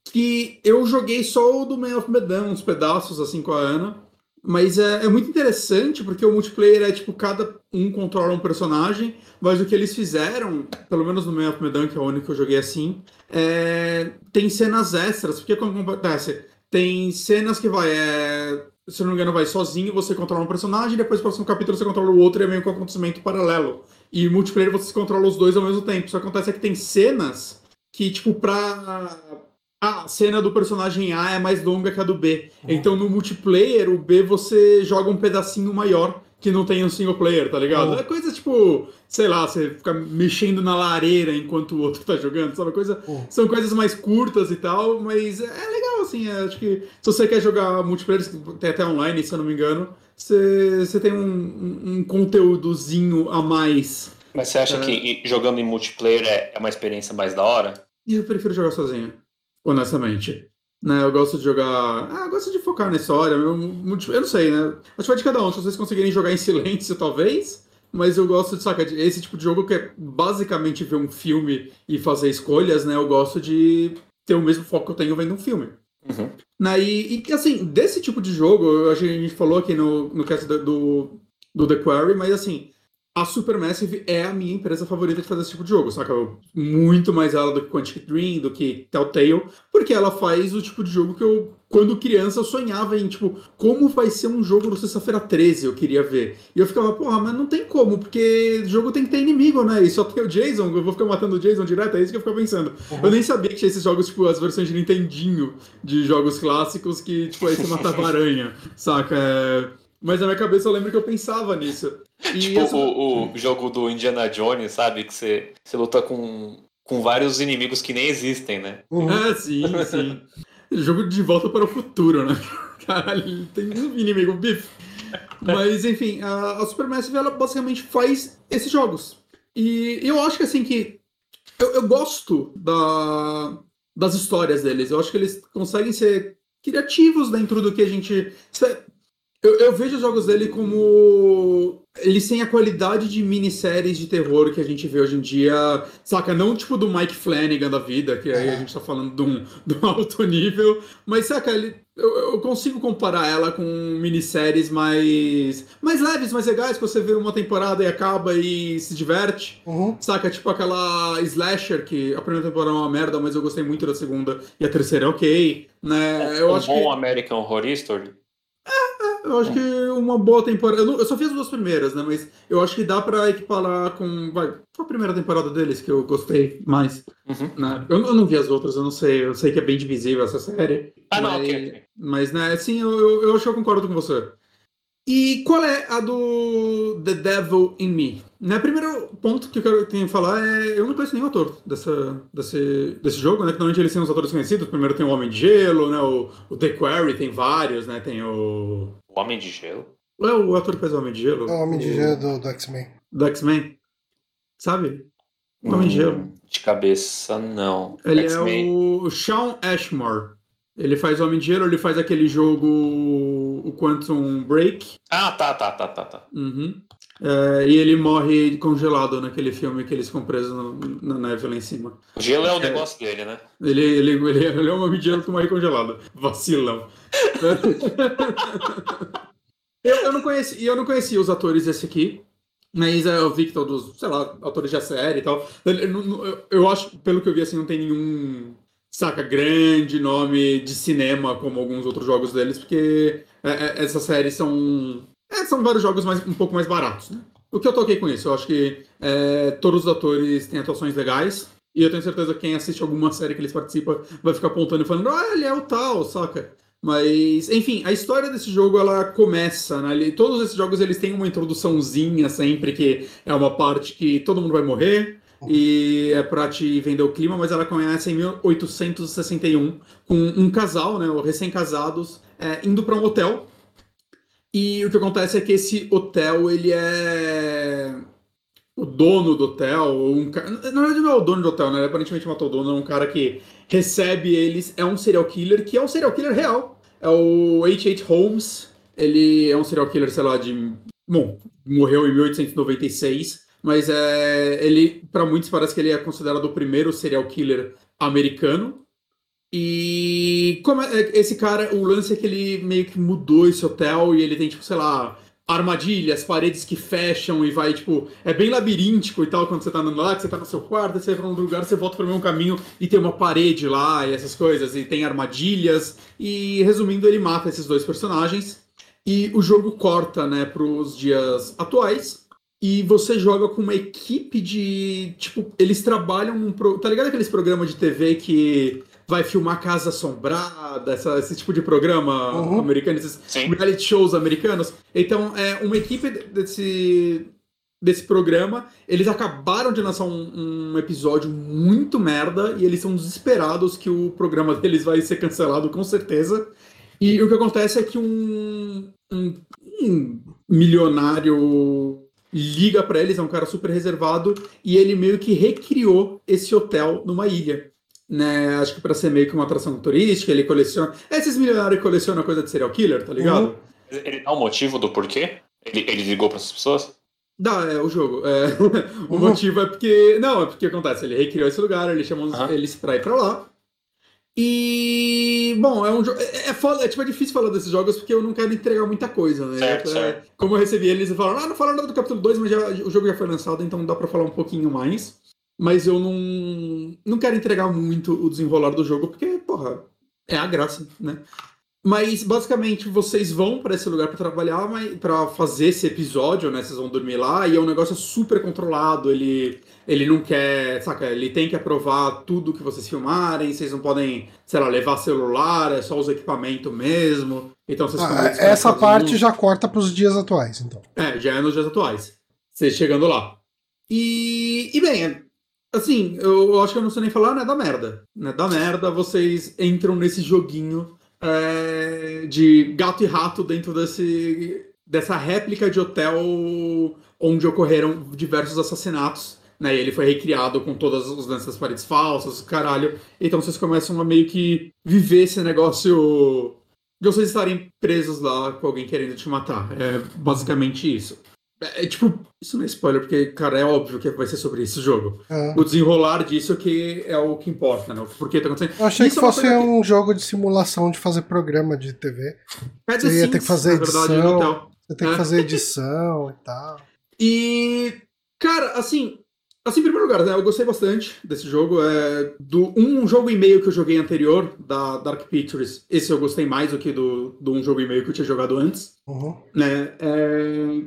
Que eu joguei só o do Man of Medan, uns pedaços, assim, com a Ana. Mas é, é muito interessante porque o multiplayer é tipo, cada um controla um personagem, mas o que eles fizeram, pelo menos no Man of Medan, que é o único que eu joguei assim, é, tem cenas extras, porque como acontece? Tem cenas que vai, é, se não me engano, vai sozinho, você controla um personagem, depois no próximo capítulo você controla o outro e é meio que um acontecimento paralelo. E multiplayer você controla os dois ao mesmo tempo. Só acontece é que tem cenas que, tipo, pra. A cena do personagem A é mais longa que a do B. Então no multiplayer, o B você joga um pedacinho maior que não tem um single player, tá ligado? Uhum. É coisa tipo, sei lá, você fica mexendo na lareira enquanto o outro [laughs] tá jogando, sabe? Coisa, Uhum. São coisas mais curtas e tal, mas é legal, assim. é, acho que se você quer jogar multiplayer, tem até online, se eu não me engano, você, você tem um, um, um conteúdozinho a mais. Mas você acha É. que jogando em multiplayer é é uma experiência mais da hora? E eu prefiro jogar sozinho, honestamente. Né, eu gosto de jogar. Ah, eu gosto de focar na história. Eu, eu não sei, né? Acho que vai de cada um. Se vocês conseguirem jogar em [laughs] silêncio, talvez. Mas eu gosto de, saca, de- esse tipo de jogo que é basicamente ver um filme e fazer escolhas, né? Eu gosto de ter o mesmo foco que eu tenho vendo um filme. Uhum. Né, e, e, assim, desse tipo de jogo, a gente falou aqui no, no cast do, do, do The Quarry, mas assim, a Supermassive é a minha empresa favorita de fazer esse tipo de jogo, saca? Muito mais ela do que Quantic Dream, do que Telltale, porque ela faz o tipo de jogo que eu, quando criança, eu sonhava em, tipo, como vai ser um jogo no Sexta-feira 13, eu queria ver. E eu ficava, porra, mas não tem como, porque o jogo tem que ter inimigo, né? E só tem o Jason, eu vou ficar matando o Jason direto, é isso que eu ficava pensando. Uhum. Eu nem sabia que tinha esses jogos, tipo, as versões de Nintendinho de jogos clássicos que, tipo, aí você matava [laughs] aranha, saca? É... Mas na minha cabeça eu lembro que eu pensava nisso. E tipo essa... o, o, jogo do Indiana Jones, sabe? Que você, você luta com, com vários inimigos que nem existem, né? Uhum. Ah, sim, sim. jogo de volta para o futuro, né? [laughs] Caralho, tem um inimigo bife. Mas, enfim, a, a Supermassive, ela basicamente faz esses jogos. E eu acho que, assim, que... Eu, eu gosto da, das histórias deles. Eu acho que eles conseguem ser criativos dentro do que a gente... Eu, eu, vejo os jogos dele como. Eles têm a qualidade de minisséries de terror que a gente vê hoje em dia, saca? Não tipo do Mike Flanagan da vida, que aí a gente tá falando de um, [laughs] de um alto nível, mas saca, ele, eu, eu, consigo comparar ela com minisséries mais, mais leves, mais legais, que você vê uma temporada e acaba e se diverte, uhum. saca? Tipo aquela Slasher, que a primeira temporada é uma merda, mas eu gostei muito da segunda e a terceira é ok, né? Eu um acho bom que... American Horror Story eu acho que uma boa temporada. Eu, não, eu, só fiz as duas primeiras, né? Mas eu acho que dá pra equiparar com. Vai, foi a primeira temporada deles que eu gostei mais. Uhum. Né? Eu, eu, não vi as outras, eu não sei. Eu sei que é bem divisível essa série. Ah, mas, não, ok. Mas, né, assim, eu, eu, eu acho que eu concordo com você. E qual é a do The Devil in Me? Né, primeiro ponto que eu quero que falar é. Eu não conheço nenhum ator dessa, desse, desse jogo, né? Que normalmente eles têm os atores conhecidos. Primeiro tem o Homem de Gelo, né? O, o The Quarry tem vários, né? Tem o. O Homem de Gelo? É o ator que faz o Homem de Gelo. É o Homem de Gelo do, do X-Men. Do X-Men. Sabe? O Homem hum, de Gelo. De cabeça, não. Ele é o Sean Ashmore. Ele faz Homem de Gelo, ele faz aquele jogo, o Quantum Break. Ah, tá, tá, tá, tá, tá. Uhum. É, e ele morre congelado naquele filme que eles ficam presos no, na neve lá em cima. O gelo é o é, negócio dele, né? Ele, ele, ele, ele é um homem de gelo que morre congelado. Vacilão. [laughs] eu, eu, não conheci, eu não conhecia os atores desse aqui. Mas é, eu vi que todos, sei lá, autores de série e tal. Eu, eu, acho, pelo que eu vi, assim, não tem nenhum saca, grande nome de cinema como alguns outros jogos deles, porque é, é, essas séries são. É, são vários jogos mais, um pouco mais baratos, né? O que eu toquei com isso? Eu acho que é, todos os atores têm atuações legais. E eu tenho certeza que quem assiste alguma série que eles participam vai ficar apontando e falando, ah, ele é o tal, saca? Mas, enfim, a história desse jogo ela começa, né? Todos esses jogos eles têm uma introduçãozinha sempre que é uma parte que todo mundo vai morrer, e é para te vender o clima, mas ela começa em 1861 com um casal, né, recém-casados, é, indo para um hotel. E o que acontece é que esse hotel, ele é o dono do hotel, um cara, na verdade não é o dono do hotel, né? Ele aparentemente matou o dono, é um cara que recebe eles, é um serial killer, que é um serial killer real. É o H.H. Holmes, ele é um serial killer, sei lá, de... Bom, morreu em 1896 mas é, ele, para muitos, parece que ele é considerado o primeiro serial killer americano. E como é, é, esse cara, o lance é que ele meio que mudou esse hotel e ele tem, tipo, sei lá, armadilhas, paredes que fecham e vai, tipo, é bem labiríntico e tal, quando você tá andando lá, que você tá no seu quarto, você vai pra um lugar, você volta pro mesmo caminho e tem uma parede lá e essas coisas, e tem armadilhas. E resumindo, ele mata esses dois personagens. E o jogo corta, né, pros dias atuais, e você joga com uma equipe de. Tipo, eles trabalham num. Pro, tá ligado aqueles programas de TV que vai filmar Casa Assombrada, essa, esse tipo de programa uhum. americano, esses Sim. reality shows americanos? Então, é uma equipe desse. Desse programa, eles acabaram de lançar um, um episódio muito merda e eles são desesperados que o programa deles vai ser cancelado com certeza. E o que acontece é que um, um, um milionário liga para eles, é um cara super reservado, e ele meio que recriou esse hotel numa ilha. Né, acho que para ser meio que uma atração turística, ele coleciona. Esses milionários colecionam coisa de serial killer, tá ligado? Uhum. Ele dá um motivo do porquê? Ele, ele ligou para essas pessoas? Dá, é o jogo. É, [laughs] o uhum. motivo é porque. Não, é porque acontece, ele recriou esse lugar, ele chamou uhum. eles pra ir pra lá. E. Bom, é um jogo. É, é, é, tipo, é difícil falar desses jogos porque eu não quero entregar muita coisa, né? Certo, É, certo. Como eu recebi eles e falaram, ah, não falaram nada do capítulo 2, mas já, o jogo já foi lançado, então dá pra falar um pouquinho mais. Mas eu não. Não quero entregar muito o desenrolar do jogo, porque, porra, é a graça, né? Mas basicamente vocês vão pra esse lugar pra trabalhar, mas para fazer esse episódio, né? Vocês vão dormir lá e é um negócio super controlado. Ele ele não quer, saca? Ele tem que aprovar tudo que vocês filmarem. Vocês não podem, sei lá, levar celular. É só os equipamentos mesmo. Então vocês Ah, muito essa parte já corta pros dias atuais, então. é, já é nos dias atuais. Vocês chegando lá. E, e bem, é- assim, eu acho que eu não sei nem falar, né? Da merda. Né? Da merda, vocês entram nesse joguinho é, de gato e rato dentro desse, dessa réplica de hotel onde ocorreram diversos assassinatos. Né? Ele foi recriado com todas as paredes falsas, caralho. Então vocês começam a meio que viver esse negócio de vocês estarem presos lá com alguém querendo te matar. É basicamente isso. É, é, tipo, isso não é spoiler, porque, cara, é óbvio que vai ser sobre esse jogo. É. O desenrolar disso que é o que importa, né? O porquê tá acontecendo. Eu achei Isso que é fosse que- um jogo de simulação de fazer programa de TV. Pede Você ia Sims, ter que fazer verdade, edição. hotel. Você tem que É. fazer [laughs] edição e tal. E, cara, assim, assim, em primeiro lugar, né, eu gostei bastante desse jogo. É, do um jogo e meio que eu joguei anterior, da Dark Pictures, esse eu gostei mais do que do, do um jogo e meio que eu tinha jogado antes. Uhum. né? É,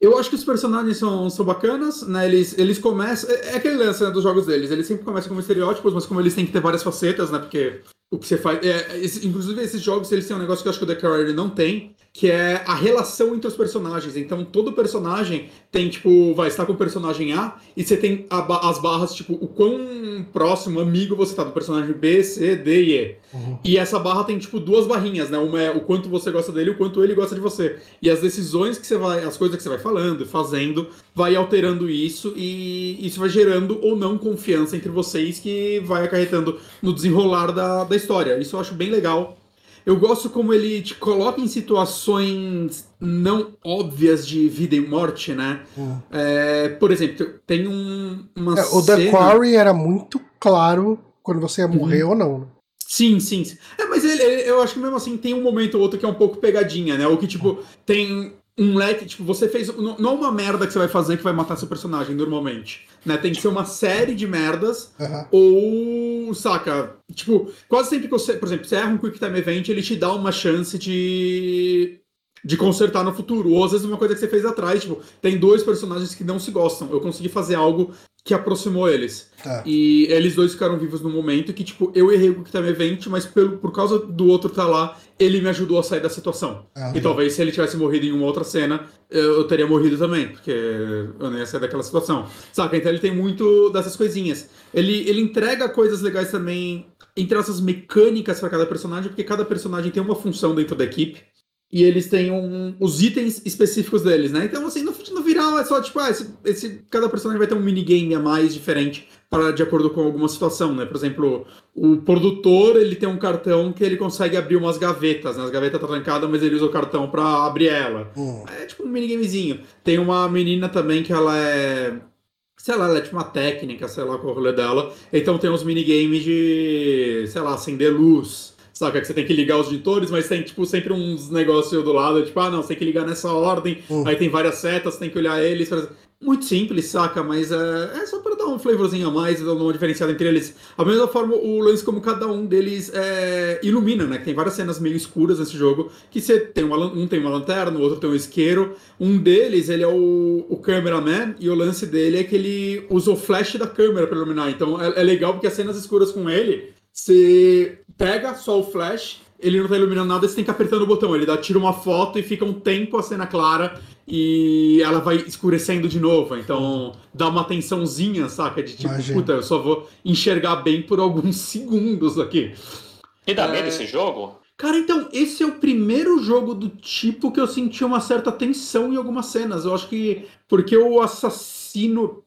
Eu acho que os personagens são, são bacanas, né? Eles, eles começam. É é aquele lance né, dos jogos deles. Eles sempre começam como estereótipos, mas como eles têm que ter várias facetas, né? Porque o que você faz. é, esse- inclusive, esses jogos eles têm um negócio que eu acho que o The Carrier não tem, que é a relação entre os personagens. Então, todo personagem tem, tipo, vai estar com o personagem A, e você tem a as barras, tipo, o quão próximo, amigo você tá do personagem B, C, D e E. Uhum. E essa barra tem, tipo, duas barrinhas, né? Uma é o quanto você gosta dele e o quanto ele gosta de você. E as decisões que você vai, as coisas que você vai falando e fazendo, vai alterando isso e isso vai gerando ou não confiança entre vocês que vai acarretando no desenrolar da, da história. Isso eu acho bem legal. Eu gosto como ele te coloca em situações não óbvias de vida e morte, né? Uhum. É, por exemplo, tem um, uma É, o The cena- Quarry era muito claro quando você ia Uhum. morrer ou não. né? Sim, sim. sim. É, mas ele, ele- eu acho que mesmo assim tem um momento ou outro que é um pouco pegadinha, né? Ou que, tipo, tem um leque, tipo, você fez. Não não uma merda que você vai fazer que vai matar seu personagem normalmente. Né? Tem que ser uma série de merdas Aham. ou, saca? Tipo, quase sempre que você, por exemplo, você erra um Quick Time Event, ele te dá uma chance de. De consertar no futuro. Ou às vezes uma coisa que você fez atrás, tipo, tem dois personagens que não se gostam. Eu consegui fazer algo que aproximou eles. Tá. E eles dois ficaram vivos no momento que, tipo, eu errei o Quick Time Event, mas pelo, por causa do outro tá lá, ele me ajudou a sair da situação. Ah, E talvez se ele tivesse morrido em uma outra cena, eu, eu teria morrido também, porque eu não ia sair daquela situação. Saca? Então ele tem muito dessas coisinhas. Ele, ele entrega coisas legais também entre essas mecânicas para cada personagem, porque cada personagem tem uma função dentro da equipe. E eles têm um- os itens específicos deles, né? Então, assim, no, no final é só, tipo, ah, esse, esse- cada personagem vai ter um minigame a mais diferente para, de acordo com alguma situação, né? Por exemplo, o produtor, ele tem um cartão que ele consegue abrir umas gavetas, né? As gavetas tá trancada, mas ele usa o cartão para abrir ela. Hum. É tipo um minigamezinho. Tem uma menina também que ela é. Sei lá, ela é tipo uma técnica, sei lá qual é o rolê dela. Então tem uns minigames de, sei lá, acender luz. Saca que você tem que ligar os ditores, mas tem tipo sempre uns negócios do lado, tipo, ah, não, você tem que ligar nessa ordem. Hum. Aí tem várias setas, tem que olhar eles. pra- Muito simples, saca? Mas é, é só pra dar um flavorzinho a mais, dar uma diferenciada entre eles. Da mesma forma, o lance como cada um deles é, ilumina, né? Que tem várias cenas meio escuras nesse jogo, que você tem uma, um tem uma lanterna, o outro tem um isqueiro. Um deles, ele é o, o cameraman, e o lance dele é que ele usa o flash da câmera pra iluminar. Então é, é legal porque as cenas escuras com ele, você pega só o flash, ele não tá iluminando nada, você tem que apertando o botão. Ele dá, tira uma foto e fica um tempo a cena clara e ela vai escurecendo de novo. Então dá uma tensãozinha, saca? De tipo, Imagino. puta, eu só vou enxergar bem por alguns [laughs] segundos aqui. E dá É. medo esse jogo? Cara, então, esse é o primeiro jogo do tipo que eu senti uma certa tensão em algumas cenas. Eu acho que porque o assassino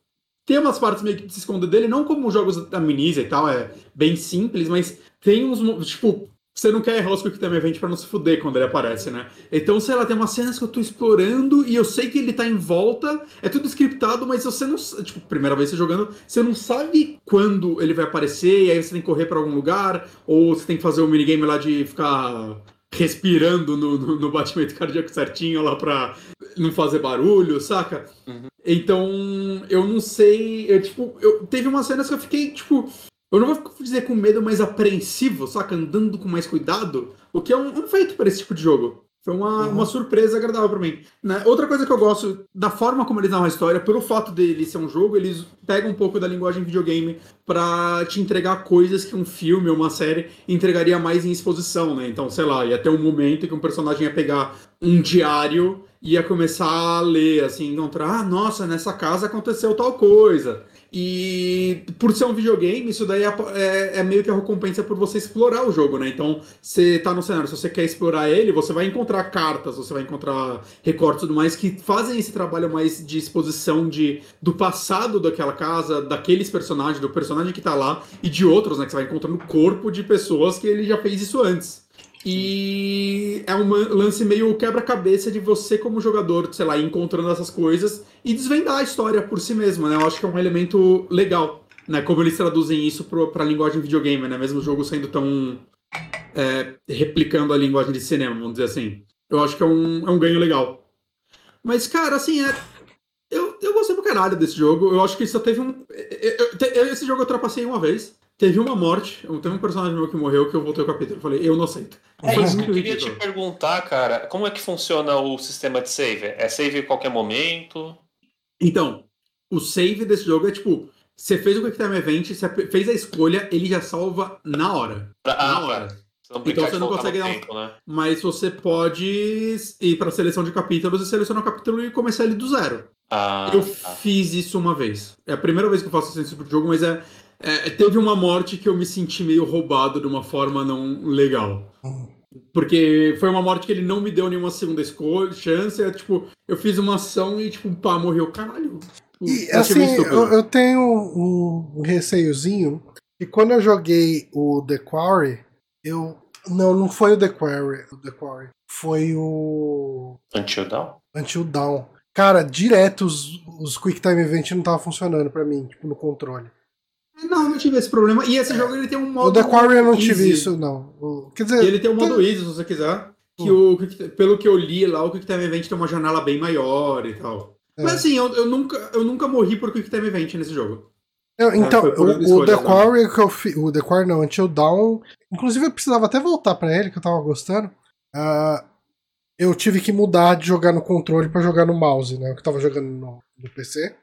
tem umas partes meio que de se esconder dele, não como os jogos da Amnesia e tal, é bem simples, mas tem uns, tipo, você não quer os Quick Time Event pra não se fuder quando ele aparece, né? Então, sei lá, tem umas cenas que eu tô explorando e eu sei que ele tá em volta, é tudo scriptado, mas você não. Tipo, primeira vez você jogando, você não sabe quando ele vai aparecer, e aí você tem que correr pra algum lugar, ou você tem que fazer o um minigame lá de ficar respirando no, no, no, batimento cardíaco certinho lá pra não fazer barulho, saca? Uhum. Então, eu não sei. Eu, tipo, eu, teve umas cenas que eu fiquei, tipo, eu não vou dizer com medo, mas apreensivo, saca? Andando com mais cuidado, o que é um, um feito para esse tipo de jogo. Foi uma, uhum. uma surpresa agradável para mim. Né? Outra coisa que eu gosto da forma como eles narram a história, pelo fato dele ser um jogo, eles pegam um pouco da linguagem videogame para te entregar coisas que um filme ou uma série entregaria mais em exposição, né? Então, sei lá, ia ter um momento que um personagem ia pegar um diário e ia começar a ler, assim, encontrar, ah, nossa, nessa casa aconteceu tal coisa. E por ser um videogame, isso daí é, é, é, meio que a recompensa por você explorar o jogo, né? Então, você tá no cenário, se você quer explorar ele, você vai encontrar cartas, você vai encontrar recortes e tudo mais que fazem esse trabalho mais de exposição de, do passado daquela casa, daqueles personagens, do personagem que tá lá, e de outros, né? Que você vai encontrando corpo de pessoas que ele já fez isso antes. E é um lance meio quebra-cabeça de você, como jogador, sei lá, encontrando essas coisas e desvendar a história por si mesmo, né? Eu acho que é um elemento legal, né? Como eles traduzem isso para a linguagem videogame, né? Mesmo o jogo sendo tão. É, replicando a linguagem de cinema, vamos dizer assim. Eu acho que é um, é um ganho legal. Mas, cara, assim, é, eu, eu gostei pro caralho desse jogo. Eu acho que só teve um. Eu, eu, esse jogo eu ultrapassei uma vez. Teve uma morte, teve um personagem meu que morreu que eu voltei o capítulo. Eu falei, eu não aceito. É isso que eu queria te perguntar, cara. Como é que funciona o sistema de save? É save em qualquer momento? Então, o save desse jogo é tipo, você fez o Quick Time Event, você fez a escolha, ele já salva na hora. Na ah, hora. Você então você não consegue dar um... tempo, né? Mas você pode ir para seleção de capítulos e selecionar o capítulo e começar ele do zero. Ah, eu tá. fiz isso uma vez. É a primeira vez que eu faço esse tipo de jogo, mas é é, teve uma morte que eu me senti meio roubado de uma forma não legal. Porque foi uma morte que ele não me deu nenhuma segunda escolha, chance. É tipo, eu fiz uma ação e, tipo, pá, morreu. Caralho. E, assim, eu, eu, tenho um, receiozinho que quando eu joguei o The Quarry, eu. Não, não foi o The Quarry. O The Quarry. Foi o. Until Dawn? Until Dawn. Cara, direto os, os Quick Time Event não tava funcionando para mim, tipo, no controle. Não, não tive esse problema. E esse jogo ele tem um modo. O The Quarry eu não easy. tive isso, não. O, quer dizer. E ele tem um modo tem... easy, se você quiser. Que hum. o, pelo que eu li lá, o Quick Time Event tem uma janela bem maior e tal. É. Mas assim, eu, eu, nunca, eu nunca morri por Quick Time Event nesse jogo. Eu, então, é, o, o, The Quarry que eu fiz. O The Quarry não, Until Dawn. Inclusive eu precisava até voltar pra ele, que eu tava gostando. Uh, eu tive que mudar de jogar no controle para jogar no mouse, né? Eu que tava jogando no, no PC.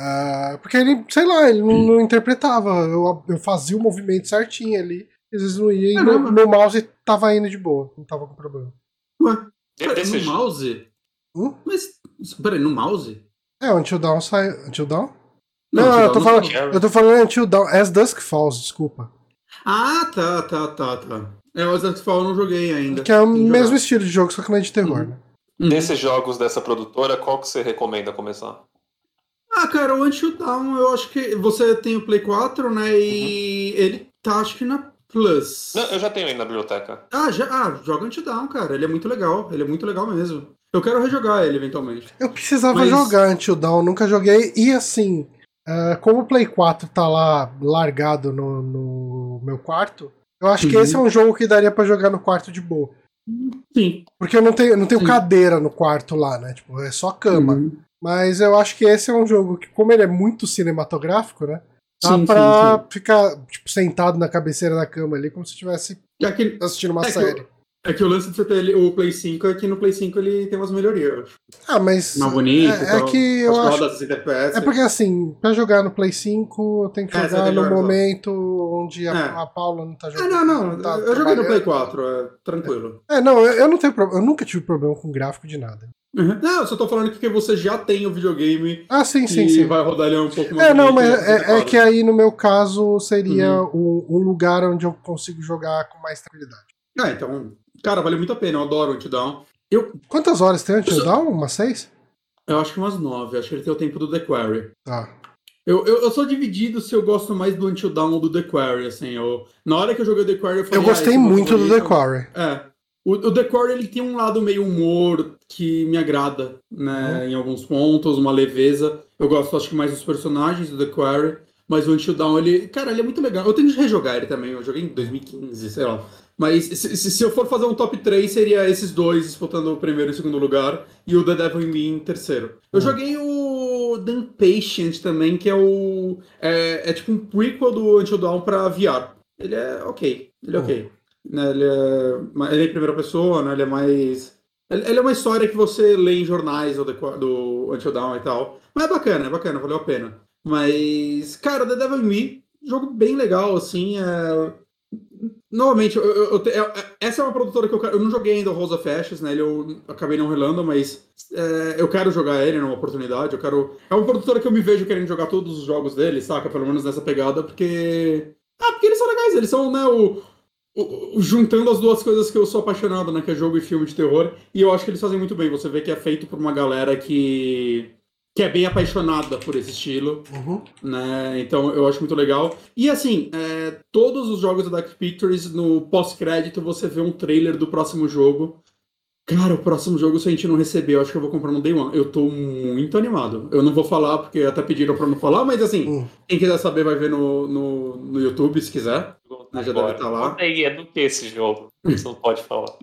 Uh, porque ele, sei lá, ele não, não, interpretava. Eu, eu fazia o movimento certinho ali. Às vezes não ia e meu, meu mouse tava indo de boa, não tava com problema. Ué, peraí, no mouse? Hum? Mas, peraí, no mouse? É, o Until Dawn sai. Until Dawn? Não, não eu, tô falando, eu tô falando Until Dawn. As Dusk Falls, desculpa. Ah, tá, tá, tá, tá. É, o As Dusk Falls eu não joguei ainda. Que é o mesmo jogar. estilo de jogo, só que não é de terror, uhum. né? Desses jogos dessa produtora, qual que você recomenda começar? Ah, cara, o Until Dawn, eu acho que você tem o Play 4, né? E uhum. ele tá, acho que na Plus. Não, eu já tenho ele na biblioteca. Ah, já, ah, joga Until Dawn, cara. Ele é muito legal. Ele é muito legal mesmo. Eu quero rejogar ele eventualmente. Eu precisava Mas... jogar Until Dawn, nunca joguei. E assim, uh, como o Play 4 tá lá largado no, no meu quarto, eu acho uhum. que esse é um jogo que daria para jogar no quarto de boa. Sim. Porque eu não tenho, não tenho cadeira no quarto lá, né? Tipo, é só cama. Uhum. Mas eu acho que esse é um jogo que, como ele é muito cinematográfico, né? Dá sim, pra sim, sim. ficar tipo, sentado na cabeceira da cama ali, como se estivesse é assistindo uma é série. Que, é que o lance de você ter o Play 5 é que no Play 5 ele tem umas melhorias. Ah, mas. Não bonito. É, é que eu acho. É porque assim, pra jogar no Play 5, eu tenho que é, jogar no momento onde a, é. a, Paula não tá jogando. Ah, não, não. Tá eu joguei no Play 4, é tranquilo. É, não, eu, eu não tenho problema. Eu nunca tive problema com gráfico de nada. Uhum. Não, eu só tô falando que você já tem o videogame. Ah, sim, sim, sim. vai rodar ele um pouco mais. É, não, mas é, é, que aí no meu caso seria uhum. um, um, lugar onde eu consigo jogar com mais tranquilidade. Ah, então, cara, vale muito a pena. Eu adoro o Until Eu... Quantas horas tem o Until Dawn? Umas seis? Eu acho que umas nove. Acho que ele tem o tempo do The Quarry. Tá. Eu, eu, eu, sou dividido se eu gosto mais do Until Dawn ou do The Quarry, assim. Eu, na hora que eu joguei o The Quarry, eu falei... Eu gostei ah, muito do The Quarry. É. O, o, The Quarry, ele tem um lado meio humor que me agrada, né? Uhum. Em alguns pontos, uma leveza. Eu gosto, acho que mais dos personagens do The Quarry. Mas o Until Dawn, ele... Cara, ele é muito legal. Eu tenho de rejogar ele também. Eu joguei em 2015, sei lá. Mas se, se, eu for fazer um top 3, seria esses dois disputando o primeiro e o segundo lugar, e o The Devil in Me em terceiro. Eu hum. joguei o The Impatient também, que é o. É, é, tipo um prequel do Until Dawn pra VR. Ele é ok. Ele é ok. Ele, é, ele é em primeira pessoa, né? Ele é mais. Ele é uma história que você lê em jornais do, do Until Dawn e tal. Mas é bacana, é bacana, valeu a pena. Mas, cara, The Devil Me, jogo bem legal, assim. É Novamente, eu, eu, eu, é, essa é uma produtora que eu. Eu não joguei ainda o Rose of né? Eu acabei não relando, mas é, eu quero jogar ele numa oportunidade. Eu quero. É uma produtora que eu me vejo querendo jogar todos os jogos dele, saca? Pelo menos nessa pegada, porque. Ah, porque eles são legais, eles são, né, o, juntando as duas coisas que eu sou apaixonado, né? Que é jogo e filme de terror. E eu acho que eles fazem muito bem. Você vê que é feito por uma galera que que é bem apaixonada por esse estilo, uhum. né? Então eu acho muito legal. E assim, é, todos os jogos da Dark Pictures, no pós-crédito, você vê um trailer do próximo jogo. Cara, o próximo jogo, se a gente não receber, eu acho que eu vou comprar no Day One. Eu tô muito animado. Eu não vou falar, porque até pediram pra não falar, mas assim, uhum. quem quiser saber vai ver no, no, no YouTube, se quiser. Né, já deve estar tá lá. É do que esse jogo? Você não pode falar.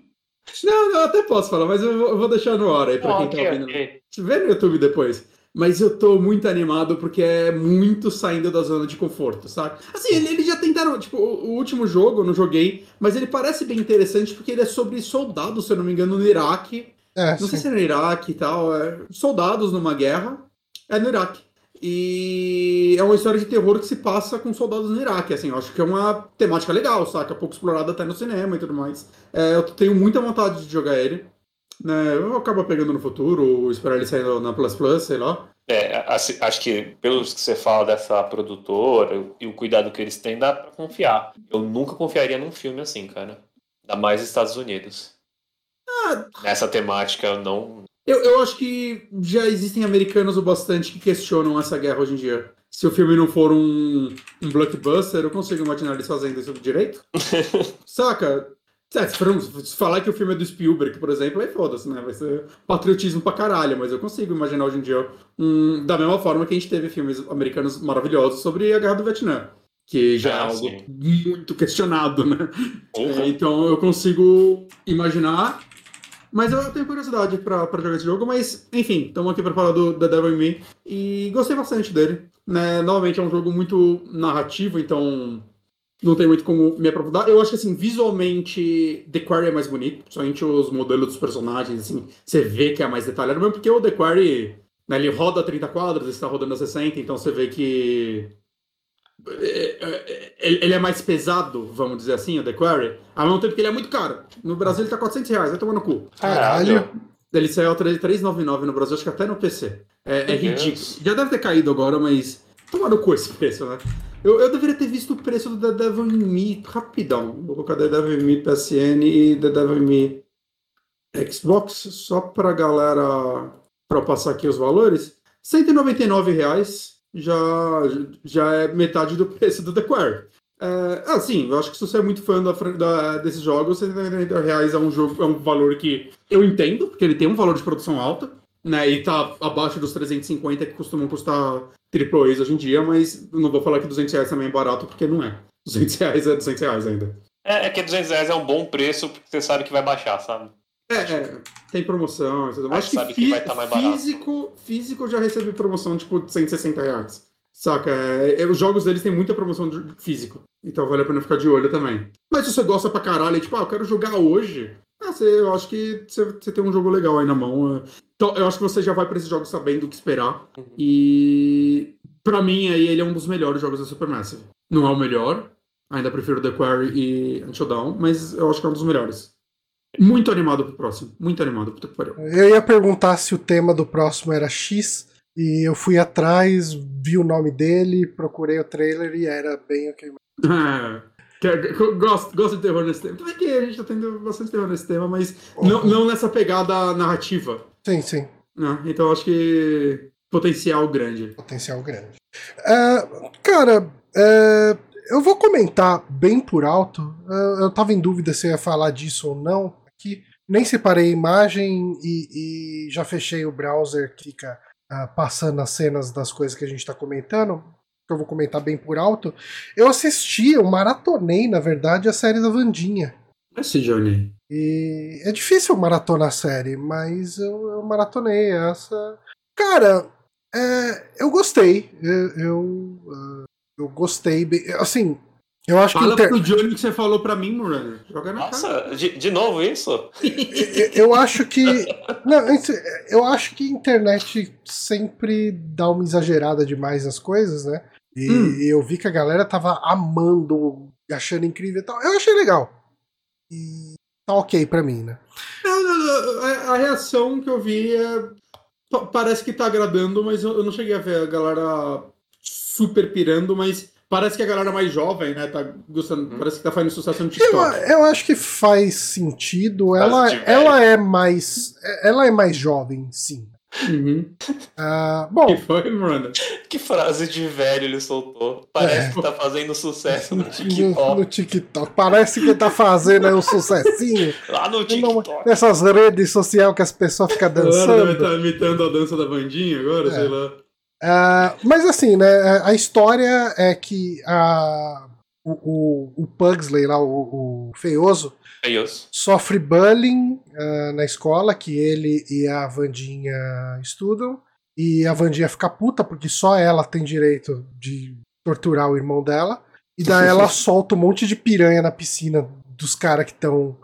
Não, não, até posso falar, mas eu vou, deixar no ar aí pra oh, quem okay, tá ouvindo. Okay. Vê no YouTube depois. Mas eu tô muito animado porque é muito saindo da zona de conforto, sabe? Assim, ele, eles já tentaram, tipo, o, o, último jogo eu não joguei, mas ele parece bem interessante porque ele é sobre soldados, se eu não me engano, no Iraque. É, não sim. sei se é no Iraque e tal. É, soldados numa guerra. É no Iraque. E é uma história de terror que se passa com soldados no Iraque. Assim, eu acho que é uma temática legal, saca? Pouco explorada até no cinema e tudo mais. É, eu tenho muita vontade de jogar ele. Né, eu acabo pegando no futuro, ou esperar ele sair na Plus Plus, sei lá. É, acho que pelos que você fala dessa produtora e o cuidado que eles têm, dá pra confiar. Eu nunca confiaria num filme assim, cara. Ainda mais Estados Unidos. Ah, Nessa temática, eu não. Eu, eu acho que já existem americanos o bastante que questionam essa guerra hoje em dia. Se o filme não for um, um blockbuster, eu consigo imaginar eles fazendo isso direito. [laughs] Saca? É, se falar que o filme é do Spielberg, por exemplo, aí foda-se, né? Vai ser patriotismo pra caralho, mas eu consigo imaginar hoje em dia um, da mesma forma que a gente teve filmes americanos maravilhosos sobre a Guerra do Vietnã. Que já é é algo sim. muito questionado, né? Uhum. É, então eu consigo imaginar. Mas eu tenho curiosidade pra, pra jogar esse jogo, mas enfim, estamos aqui pra falar do The Devil in Me e gostei bastante dele. Né? Novamente é um jogo muito narrativo, então não tem muito como me aprofundar. Eu acho que, assim, visualmente, The Quarry é mais bonito, principalmente os modelos dos personagens, assim, você vê que é mais detalhado, mesmo porque o The Quarry, né, ele roda 30 quadros, está rodando a 60, então você vê que ele é mais pesado, vamos dizer assim, o The Quarry, ao mesmo tempo que ele é muito caro. No Brasil ele tá 400 reais, vai tomar no cu. Caralho! Ele saiu a 399 no Brasil, acho que até no PC. É, é ridículo. Já deve ter caído agora, mas toma no cu esse preço, né? Eu, eu deveria ter visto o preço do The Devil in Me rapidão. Vou colocar The Devil in Me PSN e The Devil in Me Xbox, só pra galera, pra passar aqui os valores. 199 reais já, já é metade do preço do The Quarry. É, assim, eu acho que se você é muito fã da, da, desses jogos, 199 reais é um, jogo, é um valor que eu entendo, porque ele tem um valor de produção alto né? E tá abaixo dos 350 que costumam custar triple A's hoje em dia, mas não vou falar que 200 reais também é barato, porque não é. 200 reais é 200 reais ainda. É, é que 200 reais é um bom preço, porque você sabe que vai baixar, sabe? É, é tem promoção. Acho que, sabe que vai estar tá mais barato. Físico, físico já recebi promoção tipo de 160 reais. Saca? É, é, os jogos deles têm muita promoção de físico. Então vale a pena ficar de olho também. Mas se você gosta pra caralho, tipo, ah, eu quero jogar hoje. Ah, você, eu acho que você, você tem um jogo legal aí na mão. É. Então, eu acho que você já vai para esse jogo sabendo o que esperar. Uhum. E para mim aí ele é um dos melhores jogos da Supermassive. Não é o melhor, ainda prefiro The Quarry e Until Dawn, mas eu acho que é um dos melhores. Muito animado pro próximo, muito animado, puta que pariu. Eu ia perguntar se o tema do próximo era X, e eu fui atrás, vi o nome dele, procurei o trailer e era bem ok. [laughs] Gosto, gosto de terror nesse tema. Tudo que a gente tá tendo bastante terror nesse tema, mas oh. não, não nessa pegada narrativa. Sim, sim. Né? Então acho que potencial grande. Potencial grande. É, cara, é, eu vou comentar bem por alto. Eu, eu tava em dúvida se eu ia falar disso ou não. Aqui nem separei a imagem e, e já fechei o browser que fica uh, passando as cenas das coisas que a gente tá comentando. Que eu vou comentar bem por alto. Eu assisti, eu maratonei, na verdade, a série da Vandinha. Esse Johnny. E é difícil maratonar a série, mas eu, eu maratonei essa. Cara, é, eu gostei. Eu, eu, uh, eu gostei. Bem, assim, eu acho Fala que. Inter... pro Johnny que você falou pra mim, Murano. Joga na Nossa, cara. de, de novo isso? eu, eu acho que. Não, eu acho que a internet sempre dá uma exagerada demais nas coisas, né? E Hum. eu vi que a galera tava amando, achando incrível e tal. Eu achei legal. E tá ok pra mim, né? A, a reação que eu vi é. pa- Parece que tá agradando, mas eu, eu não cheguei a ver a galera super pirando, mas parece que a galera mais jovem, né, tá gostando. Parece que tá fazendo sucesso no Eu, TikTok. eu acho que faz sentido. Ela, velho. ela é mais. Ela é mais jovem, sim. Uhum. Ah, bom, Que foi? Que frase de velho ele soltou. Parece É. que tá fazendo sucesso no no, TikTok. no TikTok. Parece que tá fazendo aí um sucessinho. Lá no Não, TikTok. nessas redes sociais que as pessoas ficam Agora deve dançando. estar imitando a dança da Vandinha agora, É. sei lá. Ah, mas assim, né? A história é que a, o, o, o Pugsley lá, o, o feioso, É isso. sofre bullying ah, na escola, que ele e a Vandinha estudam. E a Vandinha fica puta porque só ela tem direito de torturar o irmão dela. E daí [laughs] ela solta um monte de piranha na piscina dos caras que estão.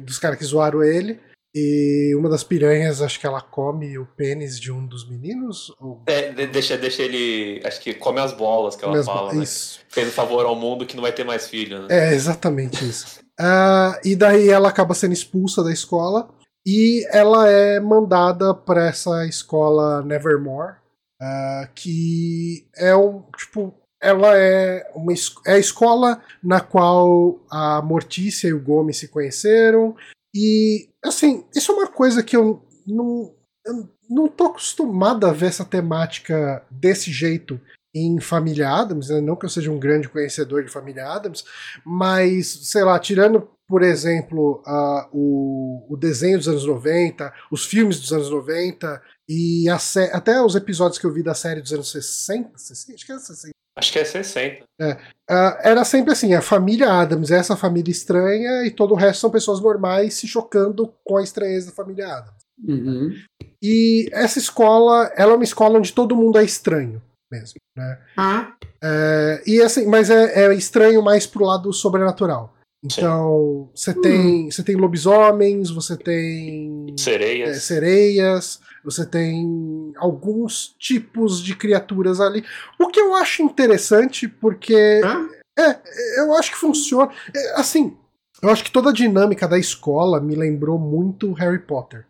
dos caras que zoaram ele. E uma das piranhas, acho que ela come o pênis de um dos meninos. Ou É, de- deixa, deixa ele. Acho que come as bolas que ela mesmo- fala, né? Fez um favor ao mundo que não vai ter mais filho, né? É, exatamente isso. Ah, e daí ela acaba sendo expulsa da escola e ela é mandada para essa escola Nevermore, ah, que é um tipo, ela é uma é a escola na qual a Mortícia e o Gomes se conheceram e assim isso é uma coisa que eu não eu não tô acostumado a ver essa temática desse jeito em Família Adams, né? não que eu seja um grande conhecedor de Família Adams, mas, sei lá, tirando, por exemplo, ah, o, o desenho dos anos 90, os filmes dos anos 90 e a até os episódios que eu vi da série dos anos 60, 60 acho que era 60. Acho que é 60. Ah, era sempre assim, a família Adams é essa família estranha e todo o resto são pessoas normais se chocando com a estranheza da família Adams. Uhum. E essa escola, ela é uma escola onde todo mundo é estranho mesmo, né? Ah, É, e assim, mas é, é estranho mais pro lado sobrenatural. Então, você tem, você tem lobisomens, você tem é, Sereias. sereias, você tem alguns tipos de criaturas ali. O que eu acho interessante, porque é? é, eu acho que funciona. É, assim, eu acho que toda a dinâmica da escola me lembrou muito Harry Potter.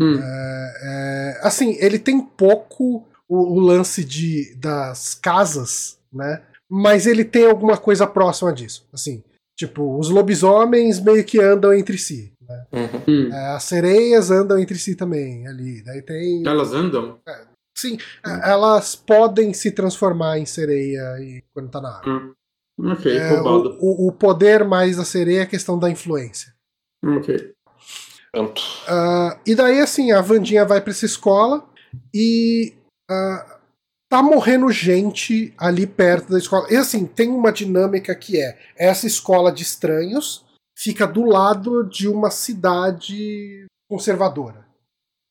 Hum. É, assim, ele tem pouco o, o lance de, das casas, né? Mas ele tem alguma coisa próxima disso. Assim, tipo, os lobisomens meio que andam entre si. Né? Uhum. Hum. É, as sereias andam entre si também ali. Daí tem. Elas andam? Sim, é, elas podem se transformar em sereia e- quando tá na água. Hum. Ok, É, roubado. o, o- o poder mais da sereia é a questão da influência. Ok. Pronto. Ah, e daí, assim, a Vandinha vai pra essa escola e ah, tá morrendo gente ali perto da escola. E assim, tem uma dinâmica que é: essa escola de estranhos fica do lado de uma cidade conservadora.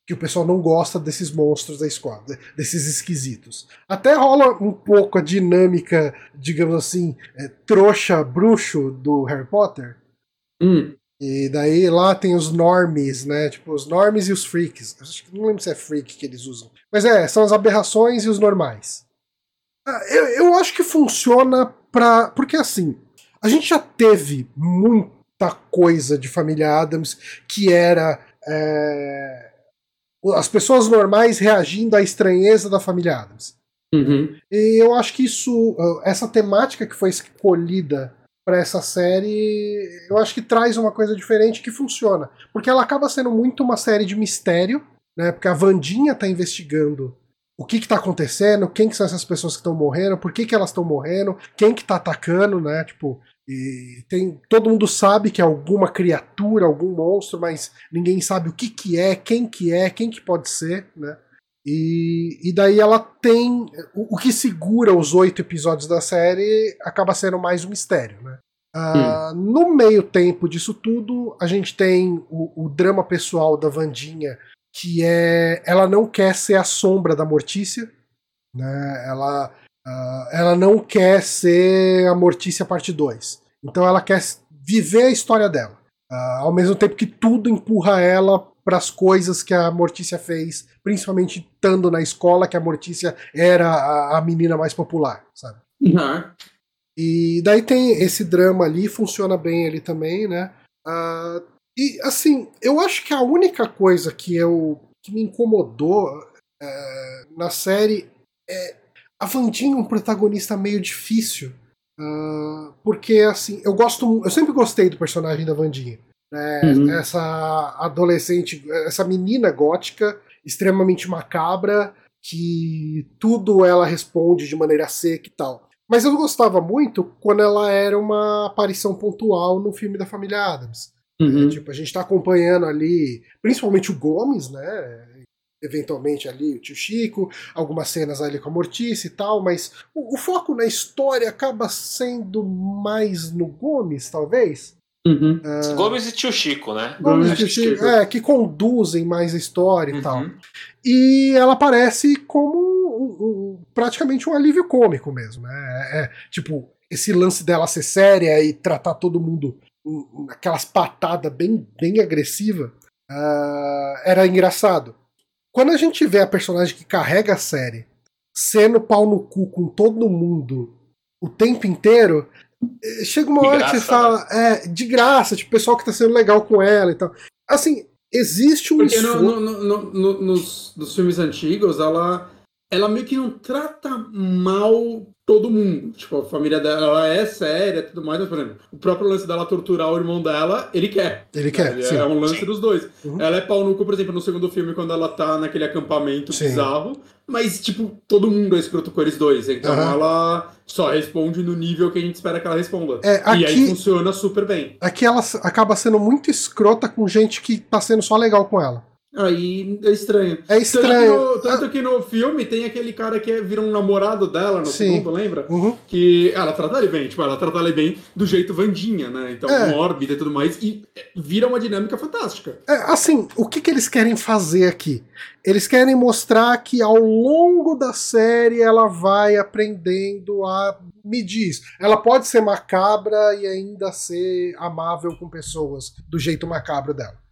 Que o pessoal não gosta desses monstros da escola, de- desses esquisitos. Até rola um pouco a dinâmica, digamos assim, é, trouxa bruxo do Harry Potter. Hum. E daí lá tem os normies, né? Tipo, os normies e os freaks. Acho que não lembro se é freak que eles usam. Mas é, são as aberrações e os normais. Ah, eu, eu acho que funciona pra. Porque assim, a gente já teve muita coisa de família Adams que era. é, as pessoas normais reagindo à estranheza da família Adams. Uhum. E eu acho que isso, uh, essa temática que foi escolhida para essa série, eu acho que traz uma coisa diferente que funciona. Porque ela acaba sendo muito uma série de mistério, né? Porque a Vandinha tá investigando o que que tá acontecendo, quem que são essas pessoas que estão morrendo, por que que elas estão morrendo, quem que tá atacando, né? Tipo, e tem todo mundo sabe que é alguma criatura, algum monstro, mas ninguém sabe o que que é, quem que é, quem que pode ser, né? E, e daí ela tem o, o que segura os oito episódios da série acaba sendo mais um mistério, né? Uh, No meio tempo disso tudo, a gente tem o, o, drama pessoal da Vandinha, que é ela não quer ser a sombra da Mortícia, né? Ela, uh, ela não quer ser a Mortícia parte 2. Então ela quer viver a história dela. Uh, ao mesmo tempo que tudo empurra ela para as coisas que a Mortícia fez, principalmente estando na escola, que a Mortícia era a, a menina mais popular, sabe? Uhum. E daí tem esse drama ali, funciona bem ali também, né? Uh, e assim, eu acho que a única coisa que eu que me incomodou uh, na série é a Vandinha um protagonista meio difícil. Uh, porque assim, eu gosto, eu sempre gostei do personagem da Vandinha. Né? Uhum. Essa adolescente, essa menina gótica, extremamente macabra, que tudo ela responde de maneira seca e tal. Mas eu gostava muito quando ela era uma aparição pontual no filme da família Adams. Uhum. É, tipo, a gente está acompanhando ali, principalmente o Gomes, né? Eventualmente ali o tio Chico, algumas cenas ali com a Mortice e tal, mas o, o foco na história acaba sendo mais no Gomes, talvez. Uhum. Uh, Gomes e tio Chico, né? Gomes e tio Chico, é, que conduzem mais a história e uhum. tal. E ela aparece como um, um, praticamente um alívio cômico mesmo, né? É, é, tipo, esse lance dela ser séria e tratar todo mundo aquelas patadas bem, bem agressiva uh, era engraçado. Quando a gente vê a personagem que carrega a série sendo pau no cu com todo mundo o tempo inteiro, Chega uma de hora graça, que você fala, né? é, de graça, tipo, pessoal que tá sendo legal com ela e tal. Assim, existe um Porque no, no, no, nos, nos filmes antigos, ela, ela meio que não trata mal todo mundo. Tipo, a família dela é séria tudo mais, mas, por exemplo, o próprio lance dela torturar o irmão dela, ele quer. Ele quer. É, é um lance sim. dos dois. Uhum. Ela é pau no cu, por exemplo, no segundo filme, quando ela tá naquele acampamento sim. bizarro. Mas, tipo, todo mundo é escroto com eles dois. Então uhum. ela só responde no nível que a gente espera que ela responda. É, aqui, e aí funciona super bem. Aqui ela acaba sendo muito escrota com gente que tá sendo só legal com ela. Aí é estranho. É estranho. Tanto, que no, tanto que no filme tem aquele cara que é, vira um namorado dela no Sim. segundo, lembra? Uhum. Que ela trata ele bem, tipo, ela trata ele bem do jeito Vandinha, né? Então, é. órbita e tudo mais, e vira uma dinâmica fantástica. É, assim, o que, que eles querem fazer aqui? Eles querem mostrar que ao longo da série ela vai aprendendo a medir isso. Ela pode ser macabra e ainda ser amável com pessoas do jeito macabro dela.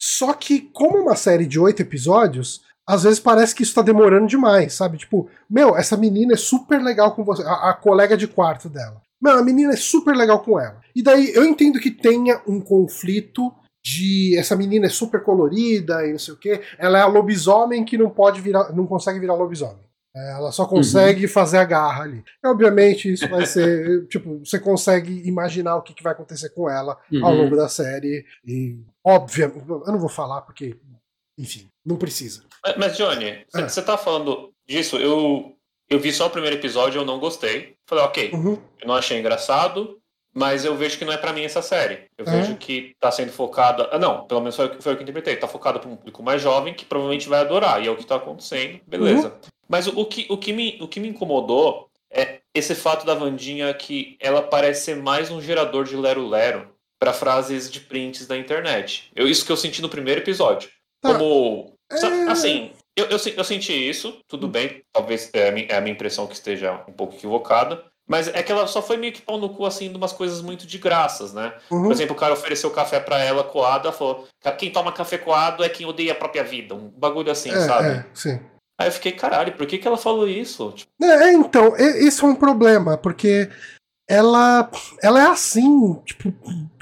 Só que, como uma série de oito episódios, às vezes parece que isso tá demorando demais, sabe? Tipo, meu, essa menina é super legal com você, a, a, colega de quarto dela. Meu, a menina é super legal com ela. E daí eu entendo que tenha um conflito de essa menina é super colorida e não sei o que. Ela é a lobisomem que não pode virar, não consegue virar lobisomem. É, ela só consegue uhum. fazer a garra ali. E, obviamente, isso vai ser. [laughs] tipo, você consegue imaginar o que, que vai acontecer com ela uhum. ao longo da série. E, óbvio, eu não vou falar porque, enfim, não precisa. Mas, mas Johnny, você é. tá falando disso, eu, eu vi só o primeiro episódio eu não gostei. Falei, ok, uhum. eu não achei engraçado, mas eu vejo que não é para mim essa série. Eu é. vejo que tá sendo focada. Ah, não, pelo menos foi, foi o que eu interpretei. Tá focada para um público mais jovem que provavelmente vai adorar. E é o que tá acontecendo, beleza. Uhum. Mas o, o, que, o, que me, o que me incomodou é esse fato da Vandinha que ela parece ser mais um gerador de lero-lero para frases de prints da internet. Eu, isso que eu senti no primeiro episódio. Tá. Como. É... Assim, eu, eu, eu, senti isso, tudo bem. Talvez é a, minha, é a minha impressão que esteja um pouco equivocada. Mas é que ela só foi meio que pau no cu, assim, de umas coisas muito de graças, né? Uhum. Por exemplo, o cara ofereceu café para ela coado, ela falou: quem toma café coado é quem odeia a própria vida. Um bagulho assim, é, sabe? É, sim. Aí eu fiquei, caralho, por que, que ela falou isso? Tipo... É, então, isso é um problema, porque ela, ela é assim, tipo,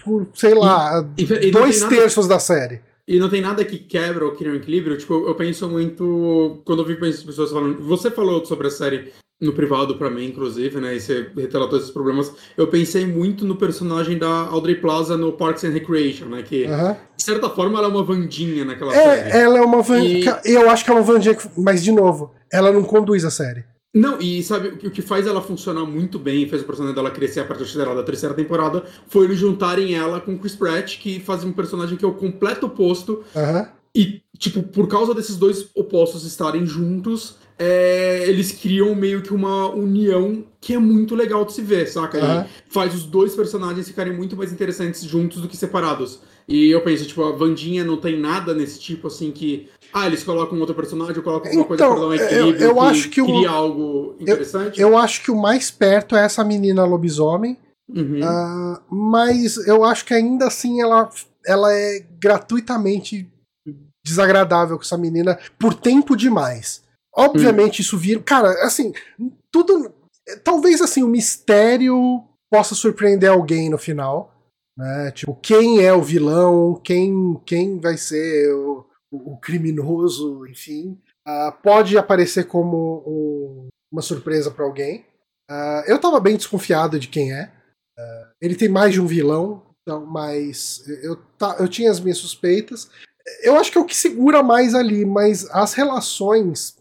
por, sei lá, e, e, e dois terços da série. E não tem nada que quebra ou cria um equilíbrio. Tipo, eu penso muito. Quando eu vi pessoas falando. Você falou sobre a série no privado para mim, inclusive, né? E você relatou esses problemas. Eu pensei muito no personagem da Audrey Plaza no Parks and Recreation, né? Que, uhum. de certa forma, ela é uma Vandinha naquela é, série. Ela é uma Vandinha. E... Eu acho que é uma Vandinha, mas de novo, ela não conduz a série. Não, e sabe, o que faz ela funcionar muito bem fez o personagem dela crescer a partir da terceira temporada foi eles juntarem ela com Chris Pratt, que faz um personagem que é o completo oposto. Uhum. E, tipo, por causa desses dois opostos estarem juntos, é, eles criam meio que uma união que é muito legal de se ver, saca? Uhum. faz os dois personagens ficarem muito mais interessantes juntos do que separados. E eu penso, tipo, a Vandinha não tem nada nesse tipo, assim, que... Ah, eles colocam outro personagem, colocam alguma coisa Então, pra dar um eu- equilíbrio eu que acho que o- cria algo interessante. Eu acho que o mais perto é essa menina lobisomem, Uhum. ah, mas eu acho que ainda assim ela, ela é gratuitamente desagradável com essa menina por tempo demais. Obviamente isso vira. Cara, assim, tudo. Talvez assim, o mistério possa surpreender alguém no final. Né? Tipo, quem é o vilão, quem, quem vai ser o, o criminoso, enfim. Ah, pode aparecer como um- uma surpresa pra alguém. Ah, eu tava bem desconfiado de quem é. Ah, ele tem mais de um vilão, então, mas eu, ta- eu tinha as minhas suspeitas. Eu acho que é o que segura mais ali, mas as relações.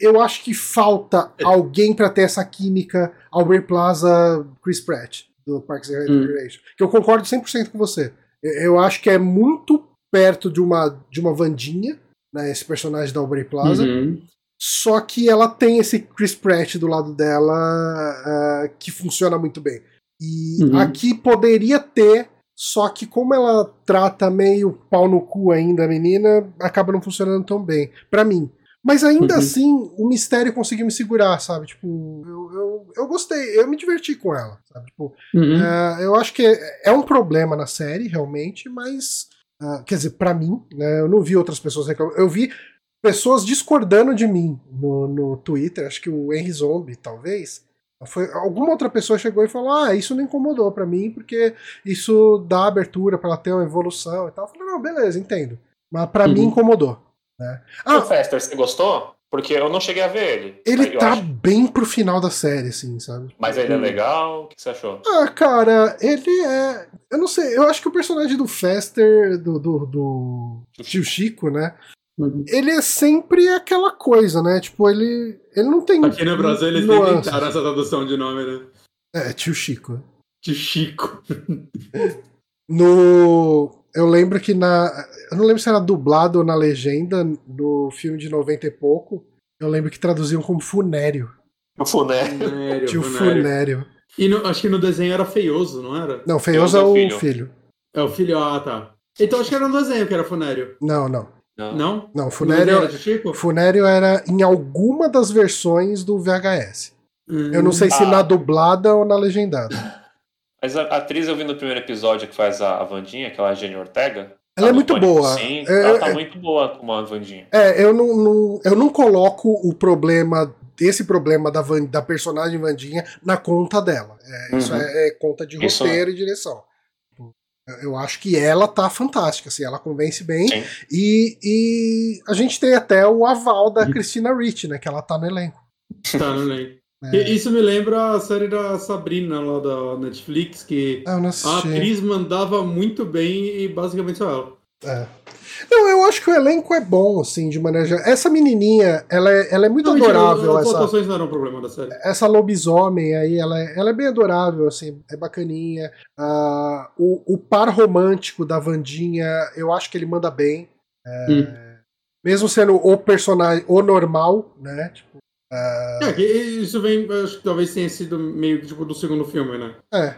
Eu acho que falta alguém pra ter essa química Albert Plaza Chris Pratt, do Parks and Hum. Recreation. Que eu concordo 100% com você. Eu acho que é muito perto de uma, de uma Vandinha, né, esse personagem da Aubrey Plaza. Uhum. Só que ela tem esse Chris Pratt do lado dela ah, que funciona muito bem. E Uhum. aqui poderia ter, só que como ela trata meio pau no cu ainda a menina, acaba não funcionando tão bem. Pra mim. Mas ainda Uhum. assim, o mistério conseguiu me segurar, sabe? Tipo, eu, eu, eu gostei, eu me diverti com ela, sabe? Tipo, Uhum. é, eu acho que é, é um problema na série, realmente, mas. Ah, quer dizer, pra mim, né, eu não vi outras pessoas reclamando. Eu vi pessoas discordando de mim no, no Twitter, acho que o Henry Zombie, talvez. Foi, alguma outra pessoa chegou e falou: Ah, isso não incomodou pra mim, porque isso dá abertura pra ela ter uma evolução e tal. Eu falei, não, beleza, entendo. Mas pra Uhum. mim incomodou. Né? o Ah, Fester, você gostou? Porque eu não cheguei a ver ele. ele tá acho- bem pro final da série, assim, sabe? Mas ele é Hum. legal? O que você achou? Ah, cara, ele é. Eu não sei, eu acho que o personagem do Fester, do, do, do tio Chico, né? Uhum. Ele é sempre aquela coisa, né? Tipo, ele. Ele não tem. Aqui no Brasil eles nuances. inventaram essa tradução de nome, né? É, tio Chico. De Chico. No. Eu lembro que na. Eu não lembro se era dublado ou na legenda, no filme de 90 e pouco. Eu lembro que traduziam como funério. O Funé. Funério, Tio funério. funério. E no- acho que no desenho era feioso, não era? Não, Feioso é Feioso é o o filho. filho. É o filho, ah, tá. Então acho que era no desenho que era funério. Não, não. Não. Não? Não, funério. era? Funério era em alguma das versões do VHS. Eu não sei se Ah. na dublada ou na legendada. Mas a atriz eu vi no primeiro episódio que faz a, a Vandinha, aquela Jenny Ortega. Ela é no muito Pânico boa. Sim, É, ela tá é- muito boa como a Vandinha. É, eu não, não- eu não coloco o problema, esse problema da, Van- da personagem Vandinha na conta dela. É, Isso Uhum. é, é conta de Isso roteiro e direção. Eu acho que ela tá fantástica, assim, ela convence bem. Sim. E, e a gente tem até o aval da Uhum. Christina Ricci, né? Que ela tá no elenco. Tá, não lembro. É. Isso me lembra a série da Sabrina lá da Netflix, que Ah, a atriz mandava muito bem e basicamente só ela. É. Não, eu acho que o elenco é bom, assim, de maneira geral. Essa menininha, ela é, ela é muito Não, mentira, adorável, As essa, não eram um problema da série. essa lobisomem aí, ela é, ela é bem adorável, assim, é bacaninha. Ah, o, o par romântico da Vandinha, eu acho que ele manda bem. É, Hum. Mesmo sendo o personagem, o normal, né? Tipo, É, que isso vem, acho que talvez tenha sido meio que tipo do segundo filme, né? é.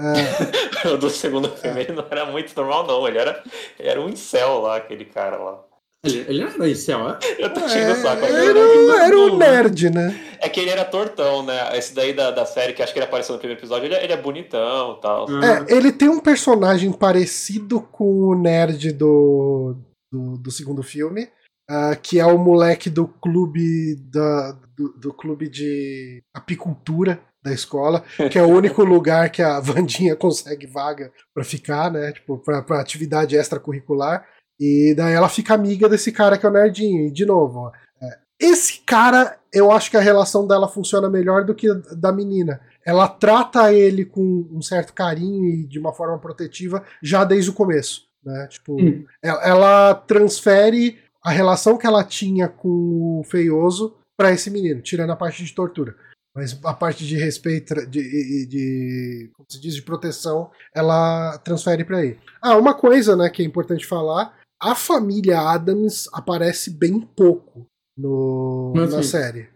é, O [laughs] do segundo filme ele não era muito normal, não. Ele era, ele era um incel lá, aquele cara lá. Ele, ele não era incel, é? Eu tô tirando o saco. é, ele era, era muito era um né? nerd, né? É que ele era tortão, né? Esse daí da, da série, que acho que ele apareceu no primeiro episódio, ele, é- ele é bonitão e tal. Ah, É, ele tem um personagem parecido com o nerd do, do, do segundo filme, ah, que é o moleque do clube da, do, do clube de apicultura da escola, que é o único [laughs] lugar que a Vandinha consegue vaga pra ficar, né? Tipo, pra, pra atividade extracurricular. E daí ela fica amiga desse cara que é o nerdinho. E de novo, ó, é, esse cara, eu acho que a relação dela funciona melhor do que a da menina ela trata ele com um certo carinho e de uma forma protetiva já desde o começo. Né? Tipo, Hum. ela, ela transfere a relação que ela tinha com o Feioso pra esse menino, tirando a parte de tortura. Mas a parte de respeito, de, de, de como se diz, de proteção, ela transfere pra ele. Ah, uma coisa, né, que é importante falar, a família Adams aparece bem pouco no, Mas, na sim. série.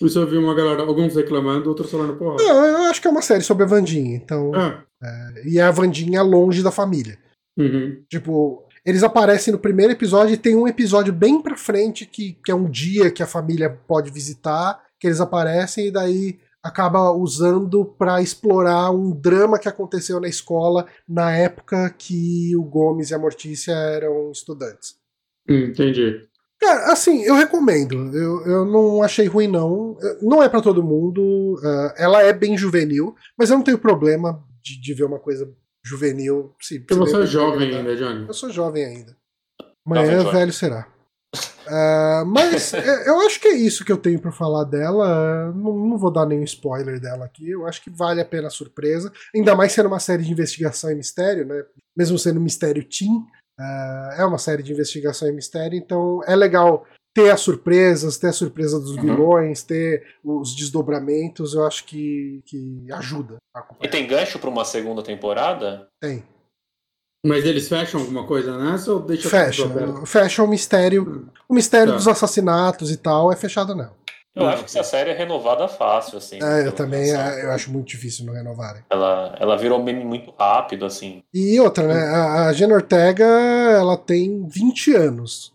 Isso eu vi uma galera, alguns reclamando, outros falando, porra. Não, eu acho que é uma série sobre a Vandinha, então. Ah, E a Vandinha longe da família. uhum. Tipo, eles aparecem no primeiro episódio e tem um episódio bem pra frente que, que é um dia que a família pode visitar, que eles aparecem e daí acaba usando pra explorar um drama que aconteceu na escola na época que o Gomes e a Mortícia eram estudantes. Hum, entendi. Cara, assim, eu recomendo. Eu, eu não achei ruim, não. Não é pra todo mundo. ah, ela é bem juvenil, mas eu não tenho problema de, de ver uma coisa juvenil. Se, Porque se você é jovem ainda, Johnny. Eu sou jovem ainda. Amanhã Jovem, velho será. Ah, mas [laughs] é, eu acho que é isso que eu tenho pra falar dela. Não, não vou dar nenhum spoiler dela aqui. Eu acho que vale a pena a surpresa. Ainda mais sendo uma série de investigação e mistério, né? Mesmo sendo mistério teen, ah, é uma série de investigação e mistério. Então é legal ter as surpresas, ter a surpresa dos Uhum. vilões, ter os desdobramentos. Eu acho que, que ajuda. a E tem gancho pra uma segunda temporada? Tem. Mas eles fecham alguma coisa nessa ou deixa Fecha. Fecha o mistério. O mistério Tá. dos assassinatos e tal é fechado, não. Eu acho que essa série é renovada fácil, assim. É, eu pela também é, eu acho muito difícil não renovarem. Ela, ela virou meme muito rápido, assim. E outra, né? A, a Jenna Ortega, ela tem 20 anos.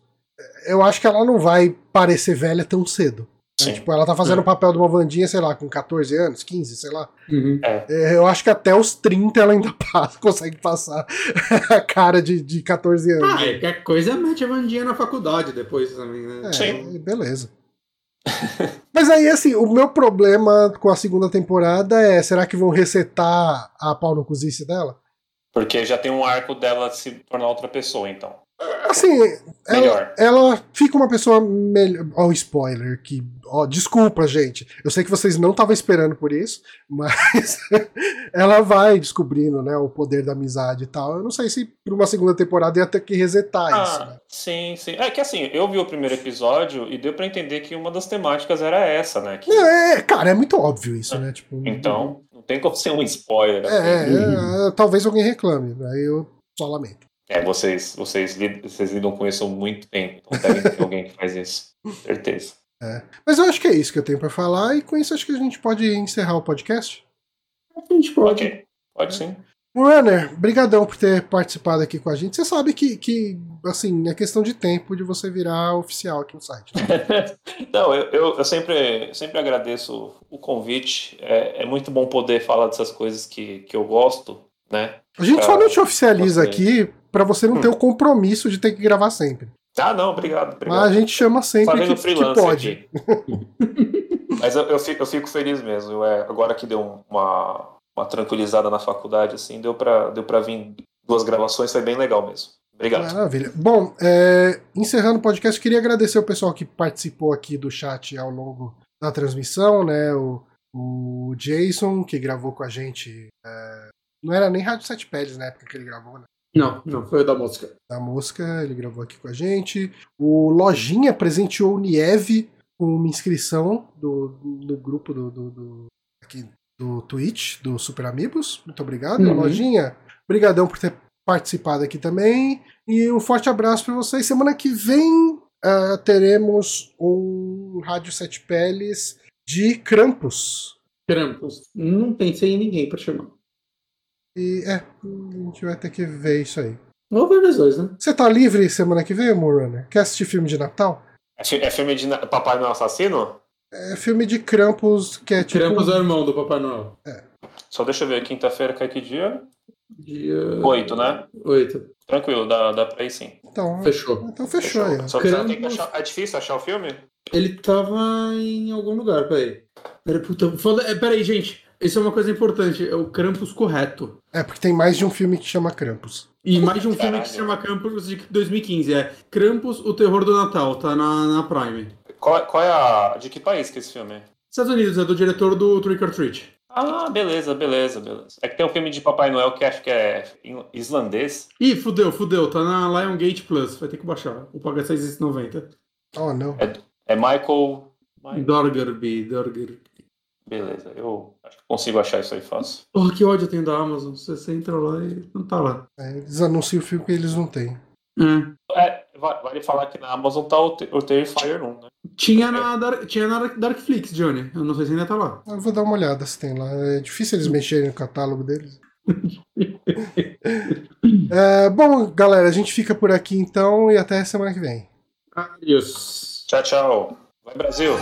Eu acho que ela não vai parecer velha tão cedo. né? Sim. Tipo, ela tá fazendo É. o papel de uma Vandinha, sei lá, com 14 anos, 15, sei lá. Uhum. É, Eu acho que até os 30 ela ainda [laughs] passa, consegue passar [laughs] a cara de, de 14 anos. Ah, é, qualquer coisa mete a Vandinha na faculdade depois também, né? É, Sim. beleza. [laughs] Mas aí, assim, o meu problema com a segunda temporada é: será que vão resetar a pau no cozice dela? Porque já tem um arco dela se tornar outra pessoa, então. Assim, ela, ela fica uma pessoa melhor. Ó, o spoiler, que. Ó, desculpa, gente. Eu sei que vocês não estavam esperando por isso, [laughs] mas ela vai descobrindo, né, o poder da amizade e tal. Eu não sei se por uma segunda temporada ia ter que resetar isso, né? Ah, sim, sim. É que assim, eu vi o primeiro episódio e deu pra entender que uma das temáticas era essa, né? Que- Não, é, cara, é muito óbvio isso, né? Tipo, Então, não tem como ser um spoiler. assim. É, é, é, talvez alguém reclame, aí eu só lamento. É, vocês, vocês, lid- vocês lidam com isso há muito tempo. Então deve ter alguém que faz isso. Certeza. Mas eu acho que é isso que eu tenho pra falar, e com isso acho que a gente pode encerrar o podcast. A gente pode. Ok. Pode sim. Runner, brigadão por ter participado aqui com a gente. Você sabe que, que, assim, é questão de tempo de você virar oficial aqui no site. né? [laughs] Não, eu, eu, eu sempre, sempre agradeço o convite. É, é muito bom poder falar dessas coisas que, que eu gosto, né? A gente só Ah, não te oficializa aqui pra você não ter o compromisso de ter que gravar sempre. Ah, não, obrigado. obrigado. Mas a gente chama sempre que, que pode. [laughs] Mas eu, eu, fico, eu fico feliz mesmo. Eu, é, agora que deu uma, uma tranquilizada na faculdade, assim, deu pra, deu pra vir duas gravações, foi bem legal mesmo. Obrigado. Maravilha. Bom, é, encerrando o podcast, queria agradecer o pessoal que participou aqui do chat ao longo da transmissão, né? O, o Jason, que gravou com a gente. é, não era nem Rádio Sete Peles na época que ele gravou, né? Não, não, foi o da música. Da Mosca, ele gravou aqui com a gente. O Lojinha presenteou o Nieve com uma inscrição do, do grupo do, do, do, aqui, do Twitch, do Super Amigos. Muito obrigado, Uhum. Lojinha. Obrigadão por ter participado aqui também. E um forte abraço para vocês. Semana que vem ah, teremos um Rádio Sete Peles de Krampus. Krampus. Não pensei em ninguém pra chamar. E é, a gente vai ter que ver isso aí. Vou ver nós dois, né? Você tá livre semana que vem, Morunner? Quer assistir filme de Natal? É, é filme de na- Papai Noel Assassino? É filme de Krampus que é tipo. Krampus é o irmão do Papai Noel. Só deixa eu ver, quinta-feira cai que dia? Dia... Oito, né? Oito. Tranquilo, dá, dá pra ir sim. Então, Fechou. então fechou aí. ó. Só que você tem que Krampus- achar. É difícil achar o filme? Ele tava em algum lugar, peraí. Peraí, puta. Foda... é, Peraí, gente. Isso é uma coisa importante. É o Krampus correto. É, porque tem mais de um filme que chama Krampus. E mais de um filme que se chama Krampus de 2015. É Krampus, o terror do Natal. Tá na, na Prime. Qual, qual é a. De que país que é esse filme é? Estados Unidos, é do diretor do Trick or Treat. Ah, beleza, beleza, beleza. É que tem um filme de Papai Noel que acho que é islandês. Ih, fudeu, fudeu. Tá na Lion Gate Plus. Vai ter que baixar. Vou pagar R$6,90. Oh, não. É Michael Mas, Dorgerby, Dorgerby. Beleza, eu acho que consigo achar isso aí fácil. Porra, que ódio eu tenho da Amazon. Você, você entra lá e não tá lá. É, eles anunciam o filme que eles não têm. É. É, va- vale falar que na Amazon tá o, o Terrifier 1, né? Tinha na, Dark, tinha na Darkflix, Johnny. Eu não sei se ainda tá lá. Eu vou dar uma olhada se tem lá. É difícil eles mexerem no catálogo deles. [laughs] É, bom, galera, a gente fica por aqui então e até semana que vem. Adiós. Tchau, tchau. Vai, Brasil!